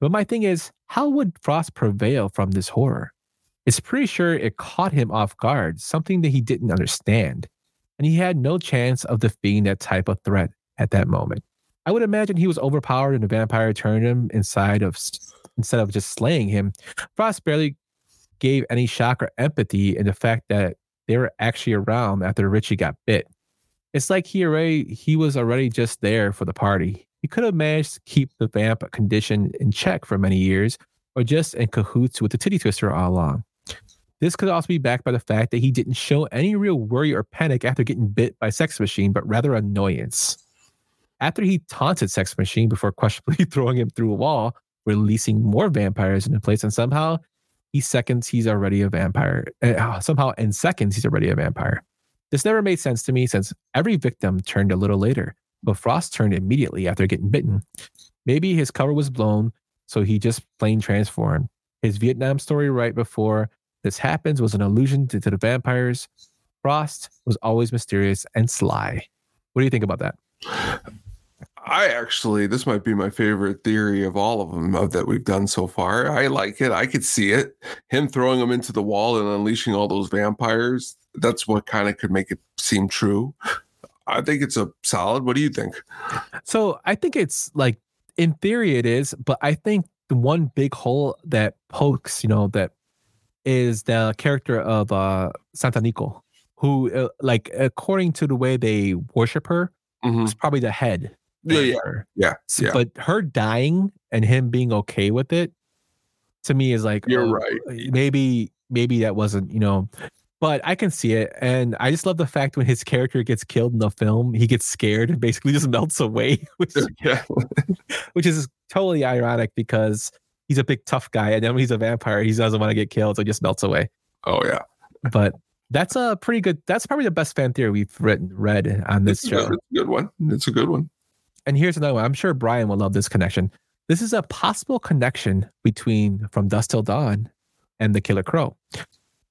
But my thing is, how would Frost prevail from this horror? It's pretty sure it caught him off guard, something that he didn't understand. And he had no chance of defeating that type of threat at that moment. I would imagine he was overpowered and the vampire turned him inside of instead of just slaying him. Frost barely gave any shock or empathy in the fact that they were actually around after Richie got bit. It's like he already he was already just there for the party. He could have managed to keep the vamp condition in check for many years, or just in cahoots with the titty twister all along. This could also be backed by the fact that he didn't show any real worry or panic after getting bit by Sex Machine, but rather annoyance. After he taunted Sex Machine before questionably throwing him through a wall, releasing more vampires into place, and somehow he seconds he's already a vampire. Uh, somehow in seconds he's already a vampire. This never made sense to me since every victim turned a little later, but Frost turned immediately after getting bitten. Maybe his cover was blown, so he just plain transformed. His Vietnam story right before this happens was an allusion to, to the vampires. Frost was always mysterious and sly. What do you think about that? I actually, this might be my favorite theory of all of them of, that we've done so far. I like it. I could see it. Him throwing them into the wall and unleashing all those vampires. That's what kind of could make it seem true. I think it's a solid. What do you think? So I think it's like, in theory, it is, but I think the one big hole that pokes, you know, that is the character of uh Santanico, who, uh, like, according to the way they worship her, mm-hmm. is probably the head. Yeah, yeah, yeah, yeah. But her dying and him being okay with it, to me, is like You're oh, right. Maybe, maybe that wasn't, you know. But I can see it, and I just love the fact when his character gets killed in the film, he gets scared and basically just melts away, which, yeah. which is totally ironic because he's a big tough guy, and then when he's a vampire, he doesn't want to get killed, so he just melts away. Oh yeah. But that's a pretty good. That's probably the best fan theory we've written read on this It's show. good- it's a good one. It's a good one. And here's another one. I'm sure Brian will love this connection. This is a possible connection between From Dusk Till Dawn and The Killer Crow.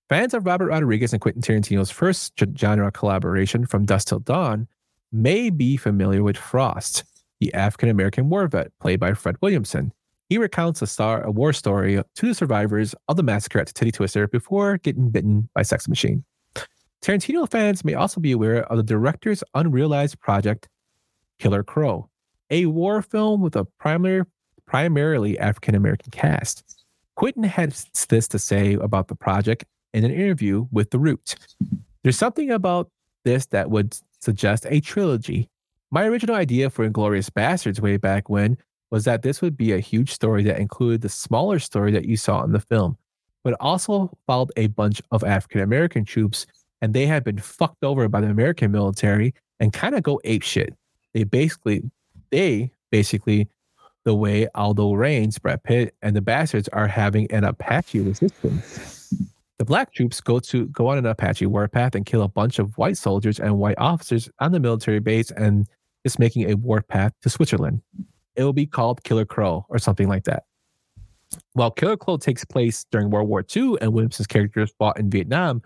Fans of Robert Rodriguez and Quentin Tarantino's first genre collaboration, From Dusk Till Dawn, may be familiar with Frost, the African American war vet played by Fred Williamson. He recounts a, star, a war story to the survivors of the massacre at Titty Twister before getting bitten by Sex Machine. Tarantino fans may also be aware of the director's unrealized project, Killer Crow, a war film with a primary, primarily African American cast. Quentin had this to say about the project in an interview with The Root. There's something about this that would suggest a trilogy. My original idea for Inglourious Basterds way back when was that this would be a huge story that included the smaller story that you saw in the film, but also followed a bunch of African American troops, and they had been fucked over by the American military and kind of go ape shit. They basically, they basically, the way Aldo Raines, Brad Pitt, and the Bastards are having an Apache resistance. The black troops go to go on an Apache warpath and kill a bunch of white soldiers and white officers on the military base and is making a warpath to Switzerland. It will be called Killer Crow or something like that. While Killer Crow takes place during World War II and Williamson's characters fought in Vietnam,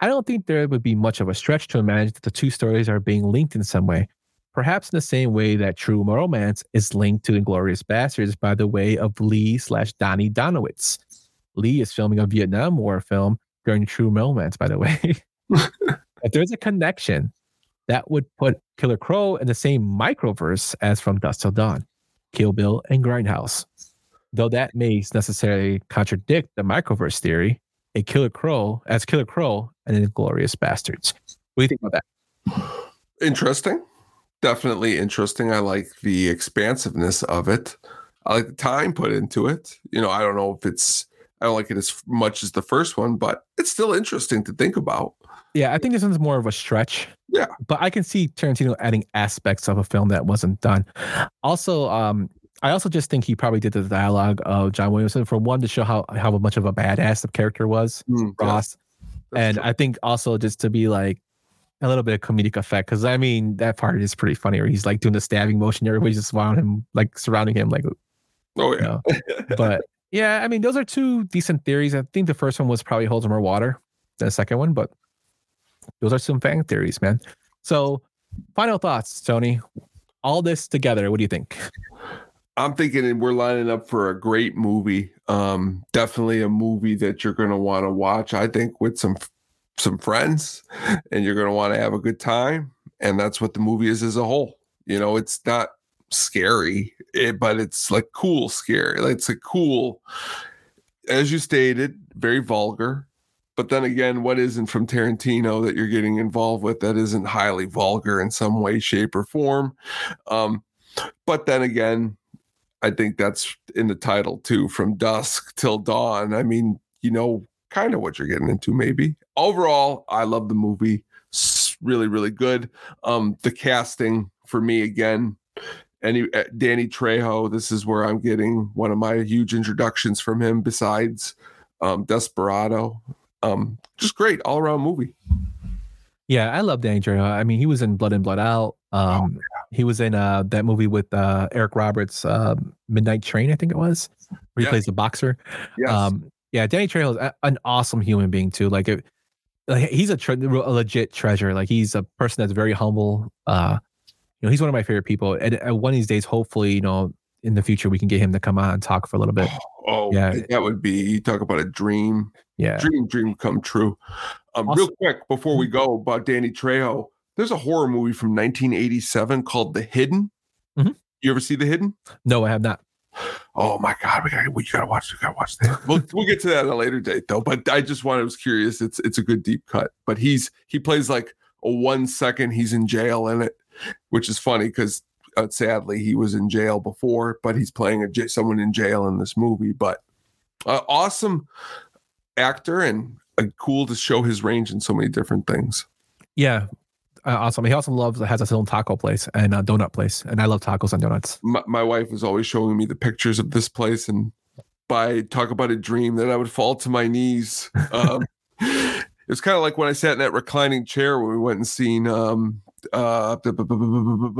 I don't think there would be much of a stretch to imagine that the two stories are being linked in some way. Perhaps in the same way that True Romance is linked to Inglourious Basterds by the way of Lee slash Donnie Donowitz. Lee is filming a Vietnam War film during True Romance, by the way. if there's a connection, that would put Killer Crow in the same microverse as from Dusk Till Dawn, Kill Bill, and Grindhouse. Though that may necessarily contradict the microverse theory, a Killer Crow as Killer Crow and Inglourious Basterds. What do you think about that? Interesting. Definitely interesting. I like the expansiveness of it. I like the time put into it. You know, I don't know if it's I don't like it as much as the first one, but it's still interesting to think about. Yeah, I think this one's more of a stretch. Yeah. But I can see Tarantino adding aspects of a film that wasn't done. Also, um, I also just think he probably did the dialogue of John Williamson for one to show how how much of a badass the character was, Mm, Ross. And I think also just to be like, a little bit of comedic effect because I mean that part is pretty funny where he's like doing the stabbing motion, everybody's just around him, like surrounding him, like oh you know. but yeah, I mean those are two decent theories. I think the first one was probably holds more water than the second one, but those are some fan theories, man. So final thoughts, Tony. All this together, what do you think? I'm thinking we're lining up for a great movie. Um, definitely a movie that you're going to want to watch. I think with some some friends, and you're going to want to have a good time. And that's what the movie is as a whole. You know, it's not scary, it, but it's like cool scary. Like it's a cool, as you stated, very vulgar. But then again, what isn't from Tarantino that you're getting involved with that isn't highly vulgar in some way, shape, or form? Um, but then again, I think that's in the title too, from dusk till dawn. I mean, you know, kind of what you're getting into, maybe. Overall, I love the movie. It's really, really good. Um, the casting for me again, any uh, Danny Trejo. This is where I'm getting one of my huge introductions from him. Besides um, Desperado, um, just great all around movie. Yeah, I love Danny Trejo. I mean, he was in Blood In Blood Out. Um, he was in uh, that movie with uh, Eric Roberts, uh, Midnight Train, I think it was, where he Yes. plays the boxer. Yes. Um, yeah, Danny Trejo is an awesome human being too. Like, it, like he's a, tre- a legit treasure. Like, he's a person that's very humble. Uh, you know, he's one of my favorite people. And uh, one of these days, hopefully, you know, in the future, we can get him to come on and talk for a little bit. Oh, Yeah. that would be you talk about a dream. Yeah. Dream, dream come true. Um, real quick before we go about Danny Trejo, there's a horror movie from 1987 called The Hidden. Mhm. You ever see The Hidden? No, I have not. Oh my god, we gotta we gotta watch. We gotta watch that. We'll we'll get to that at a later date though. But I just wanted I was curious. It's it's a good deep cut. But he's he plays like a one second he's in jail in it, which is funny because uh, sadly he was in jail before, but he's playing a j- someone in jail in this movie. But uh, awesome actor and uh, cool to show his range in so many different things. Yeah. Uh, awesome. He also loves, has his own taco place and a donut place. And I love tacos and donuts. my, my wife was always showing me the pictures of this place and by talk about a dream that I would fall to my knees. Um, it's kind of like when I sat in that reclining chair when we went and seen um uh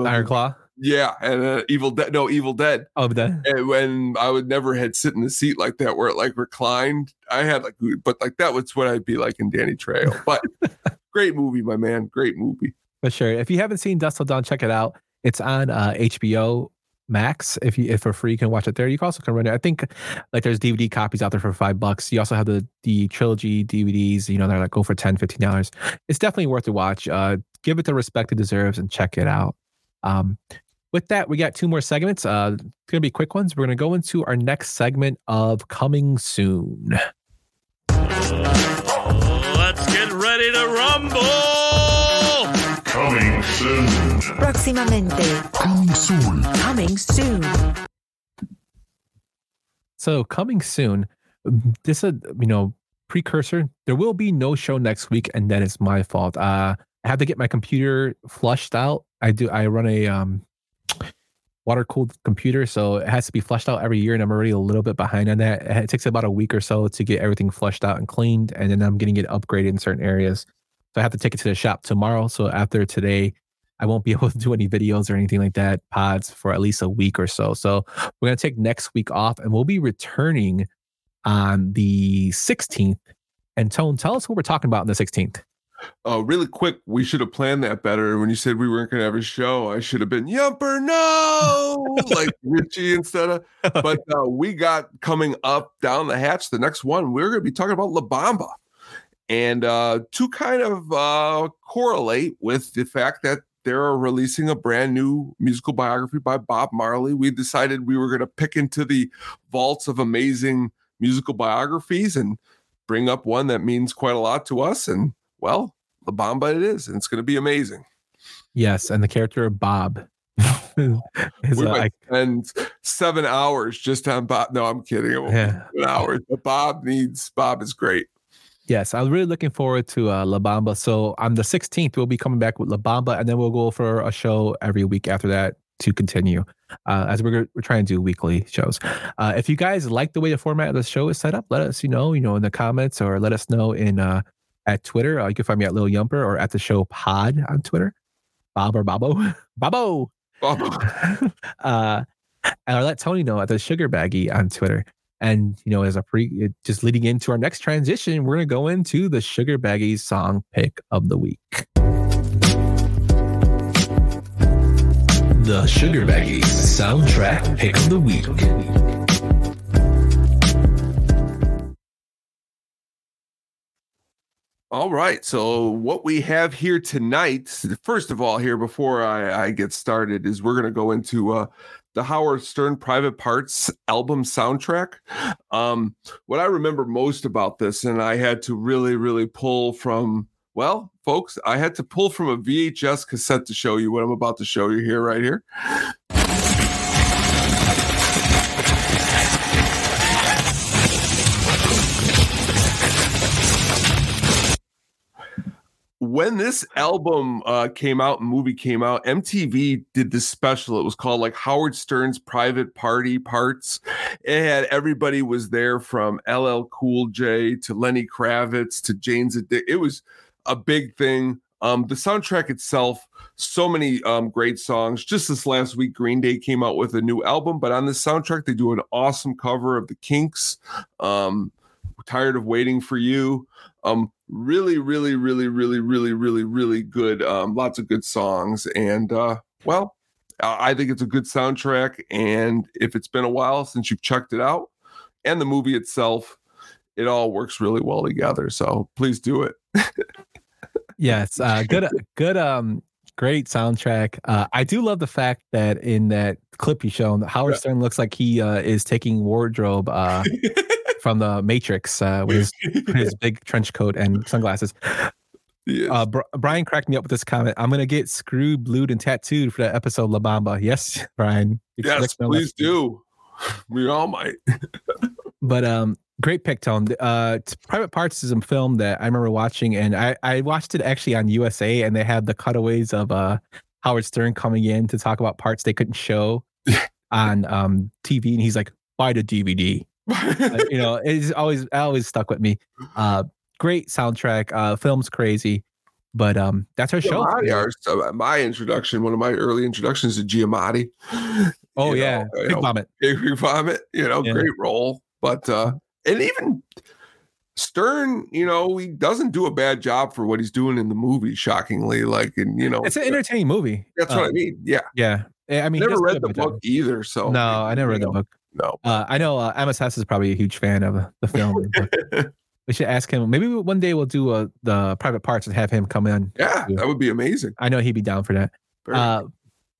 Iron Claw. yeah and uh, Evil Dead no Evil Dead Oh, that, and when I would never had sit in a seat like that where it like reclined I had like but like that was what I'd be like in Danny Trejo but great movie my man great movie for sure. If you haven't seen Dusk Till Dawn, check it out. It's on uh, HBO Max. If you if for free, you can watch it there. You can also can rent it. I think like there's DVD copies out there for five bucks. You also have the the trilogy DVDs. You know they're like go for 10 dollars. It's definitely worth to watch. Uh, give it the respect it deserves and check it out. Um, with that, we got two more segments. Uh, it's gonna be quick ones. We're gonna go into our next segment of coming soon. Ready to rumble! Coming soon. Próximamente. Coming soon. Coming soon. So coming soon, this is you know precursor. There will be no show next week, and that is my fault. Uh, I have to get my computer flushed out. I do. I run a um water cooled computer, so it has to be flushed out every year, and I'm already a little bit behind on that. It takes about a week or so to get everything flushed out and cleaned, and then I'm getting it upgraded in certain areas. So I have to take it to the shop tomorrow. So after today, I won't be able to do any videos or anything like that, pods for at least a week or so. So we're going to take next week off and we'll be returning on the 16th. And Tone, tell us what we're talking about on the 16th. Oh, really quick, we should have planned that better. When you said we weren't going to have a show, I should have been Yumper, no, like Richie instead of. But uh, we got coming up down the hatch. The next one, we're going to be talking about La Bamba, and uh, to kind of uh, correlate with the fact that they're releasing a brand new musical biography by Bob Marley, we decided we were going to pick into the vaults of amazing musical biographies and bring up one that means quite a lot to us. And well, La Bamba it is, and it's going to be amazing. Yes. And the character of Bob. is, we uh, might spend seven hours just on Bob. No, I'm kidding. It won't be Yeah. seven hours. But Bob needs Bob is great. yes. I'm really looking forward to uh, La Bamba. So on the 16th, we'll be coming back with La Bamba and then we'll go for a show every week after that to continue uh, as we're, we're trying to do weekly shows. Uh, if you guys like the way the format of the show is set up, let us you know, you know, in the comments or let us know in uh, at Twitter. Uh, you can find me at Lil Yumper or at the show Pod on Twitter. Bob or Babo, Babo. uh, and I'll let Tony know at the Sugar Baggy on Twitter. And you know, as a pre, just leading into our next transition, we're gonna go into the Sugar Baggy song pick of the week. The Sugar Baggies soundtrack pick of the week. All right. So what we have here tonight, first of all, here before I, I get started, is we're going to go into uh, the Howard Stern Private Parts album soundtrack. Um, what I remember most about this, and I had to really, really pull from, well, folks, I had to pull from a VHS cassette to show you what I'm about to show you here, right here. When this album uh, came out and movie came out, MTV did this special. It was called like Howard Stern's Private Party Parts. It had everybody was there from LL Cool J to Lenny Kravitz to Jane's Addiction. It was a big thing. Um, the soundtrack itself, so many um, great songs. Just this last week, Green Day came out with a new album, but on the soundtrack, they do an awesome cover of the Kinks. Um, tired of waiting for you. Um, really, really, really, really, really, really, really good. Um, lots of good songs, and uh, well, I think it's a good soundtrack. And if it's been a while since you've checked it out, and the movie itself, it all works really well together. So please do it. yes, uh, good, good, um, great soundtrack. Uh, I do love the fact that in that clip you shown, Howard Stern looks like he uh, is taking wardrobe. Uh, from the Matrix uh, with his, his big trench coat and sunglasses. Yes. Uh, Br- Brian cracked me up with this comment. I'm gonna get screwed, blued, and tattooed for that episode La Bamba. Yes, Brian. Yes, please do. We all might. but um, great pick, Tone. Uh, Private Parts is a film that I remember watching, and I I watched it actually on USA, and they had the cutaways of uh Howard Stern coming in to talk about parts they couldn't show on um TV, and he's like, "Buy the DVD." uh, you know, it's always always stuck with me. Uh, great soundtrack. Uh, film's crazy, but um, that's our show. Our, uh, my introduction, one of my early introductions to Giamatti. Oh you yeah, know, Big know, Vomit. Big Vomit. You know, yeah. great role. But uh, and even Stern, you know, he doesn't do a bad job for what he's doing in the movie. Shockingly, like, and you know, it's an entertaining movie. That's what I mean. Yeah, yeah. I mean, never read the book either. So no, I never read know. the book. No. Uh, I know uh, MSS is probably a huge fan of the film. we should ask him. Maybe one day we'll do uh, the private parts and have him come in. Yeah, that would be amazing. I know he'd be down for that. Uh,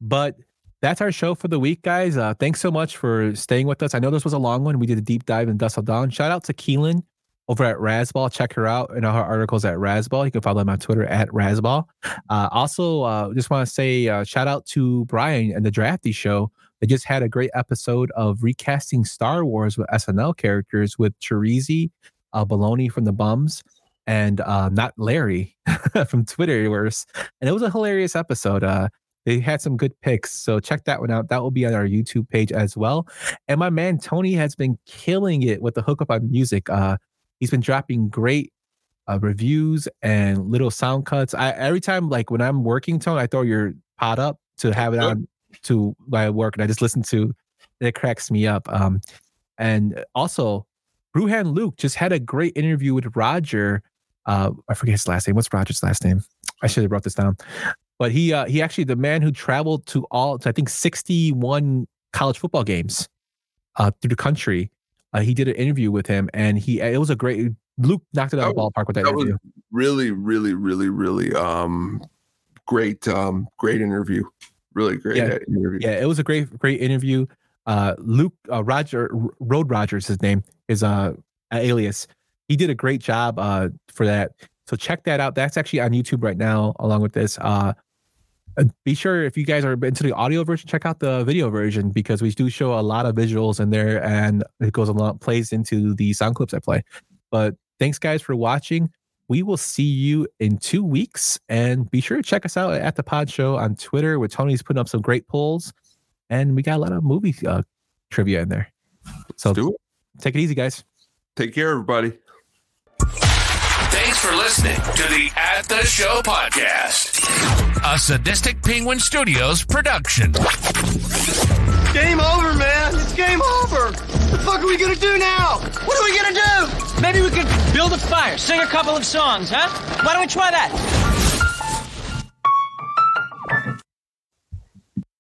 but that's our show for the week, guys. Uh, thanks so much for staying with us. I know this was a long one. We did a deep dive in Dusk Dawn. Shout out to Keelin over at Razzball. Check her out and her articles at Razzball. You can follow them on Twitter at Razzball. Uh, also, uh, just want to say uh, shout out to Brian and the Drafty Show. They just had a great episode of recasting Star Wars with SNL characters with Chirizi, uh, Baloney from the Bums, and uh, not Larry from Twitterverse. And it was a hilarious episode. Uh, they had some good picks. So check that one out. That will be on our YouTube page as well. And my man Tony has been killing it with the hookup on music. Uh, he's been dropping great uh, reviews and little sound cuts. I every time like when I'm working, Tony, I throw your pod up to have it on to my work and I just listen to it cracks me up. Um, and also Bruhan Luke just had a great interview with Roger. Uh, I forget his last name. What's Roger's last name? I should have brought this down. But he uh, he actually the man who traveled to all to, I think 61 college football games uh, through the country. Uh, he did an interview with him, and he it was a great. Luke knocked it out of the ballpark with that, that interview. really, really, really, really um, great, um, great interview really great yeah, interview. Yeah, it was a great, great interview. Uh, Luke uh, Roger Road Rogers, his name is uh alias. He did a great job uh for that. So check that out. That's actually on YouTube right now, along with this. Uh, uh be sure if you guys are into the audio version, check out the video version because we do show a lot of visuals in there, and it goes a lot plays into the sound clips I play. But thanks guys for watching we will see you in two weeks. And be sure to check us out at the Pod Show on Twitter, where Tony's putting up some great polls. And we got a lot of movie uh, trivia in there. So take it easy, guys. Take care, everybody. Thanks for listening to the At the Show podcast, a Sadistic Penguin Studios production. Game over, man. It's game over. What the fuck are we gonna do now? What are we gonna do? Maybe we could build a fire, sing a couple of songs, huh? Why don't we try that?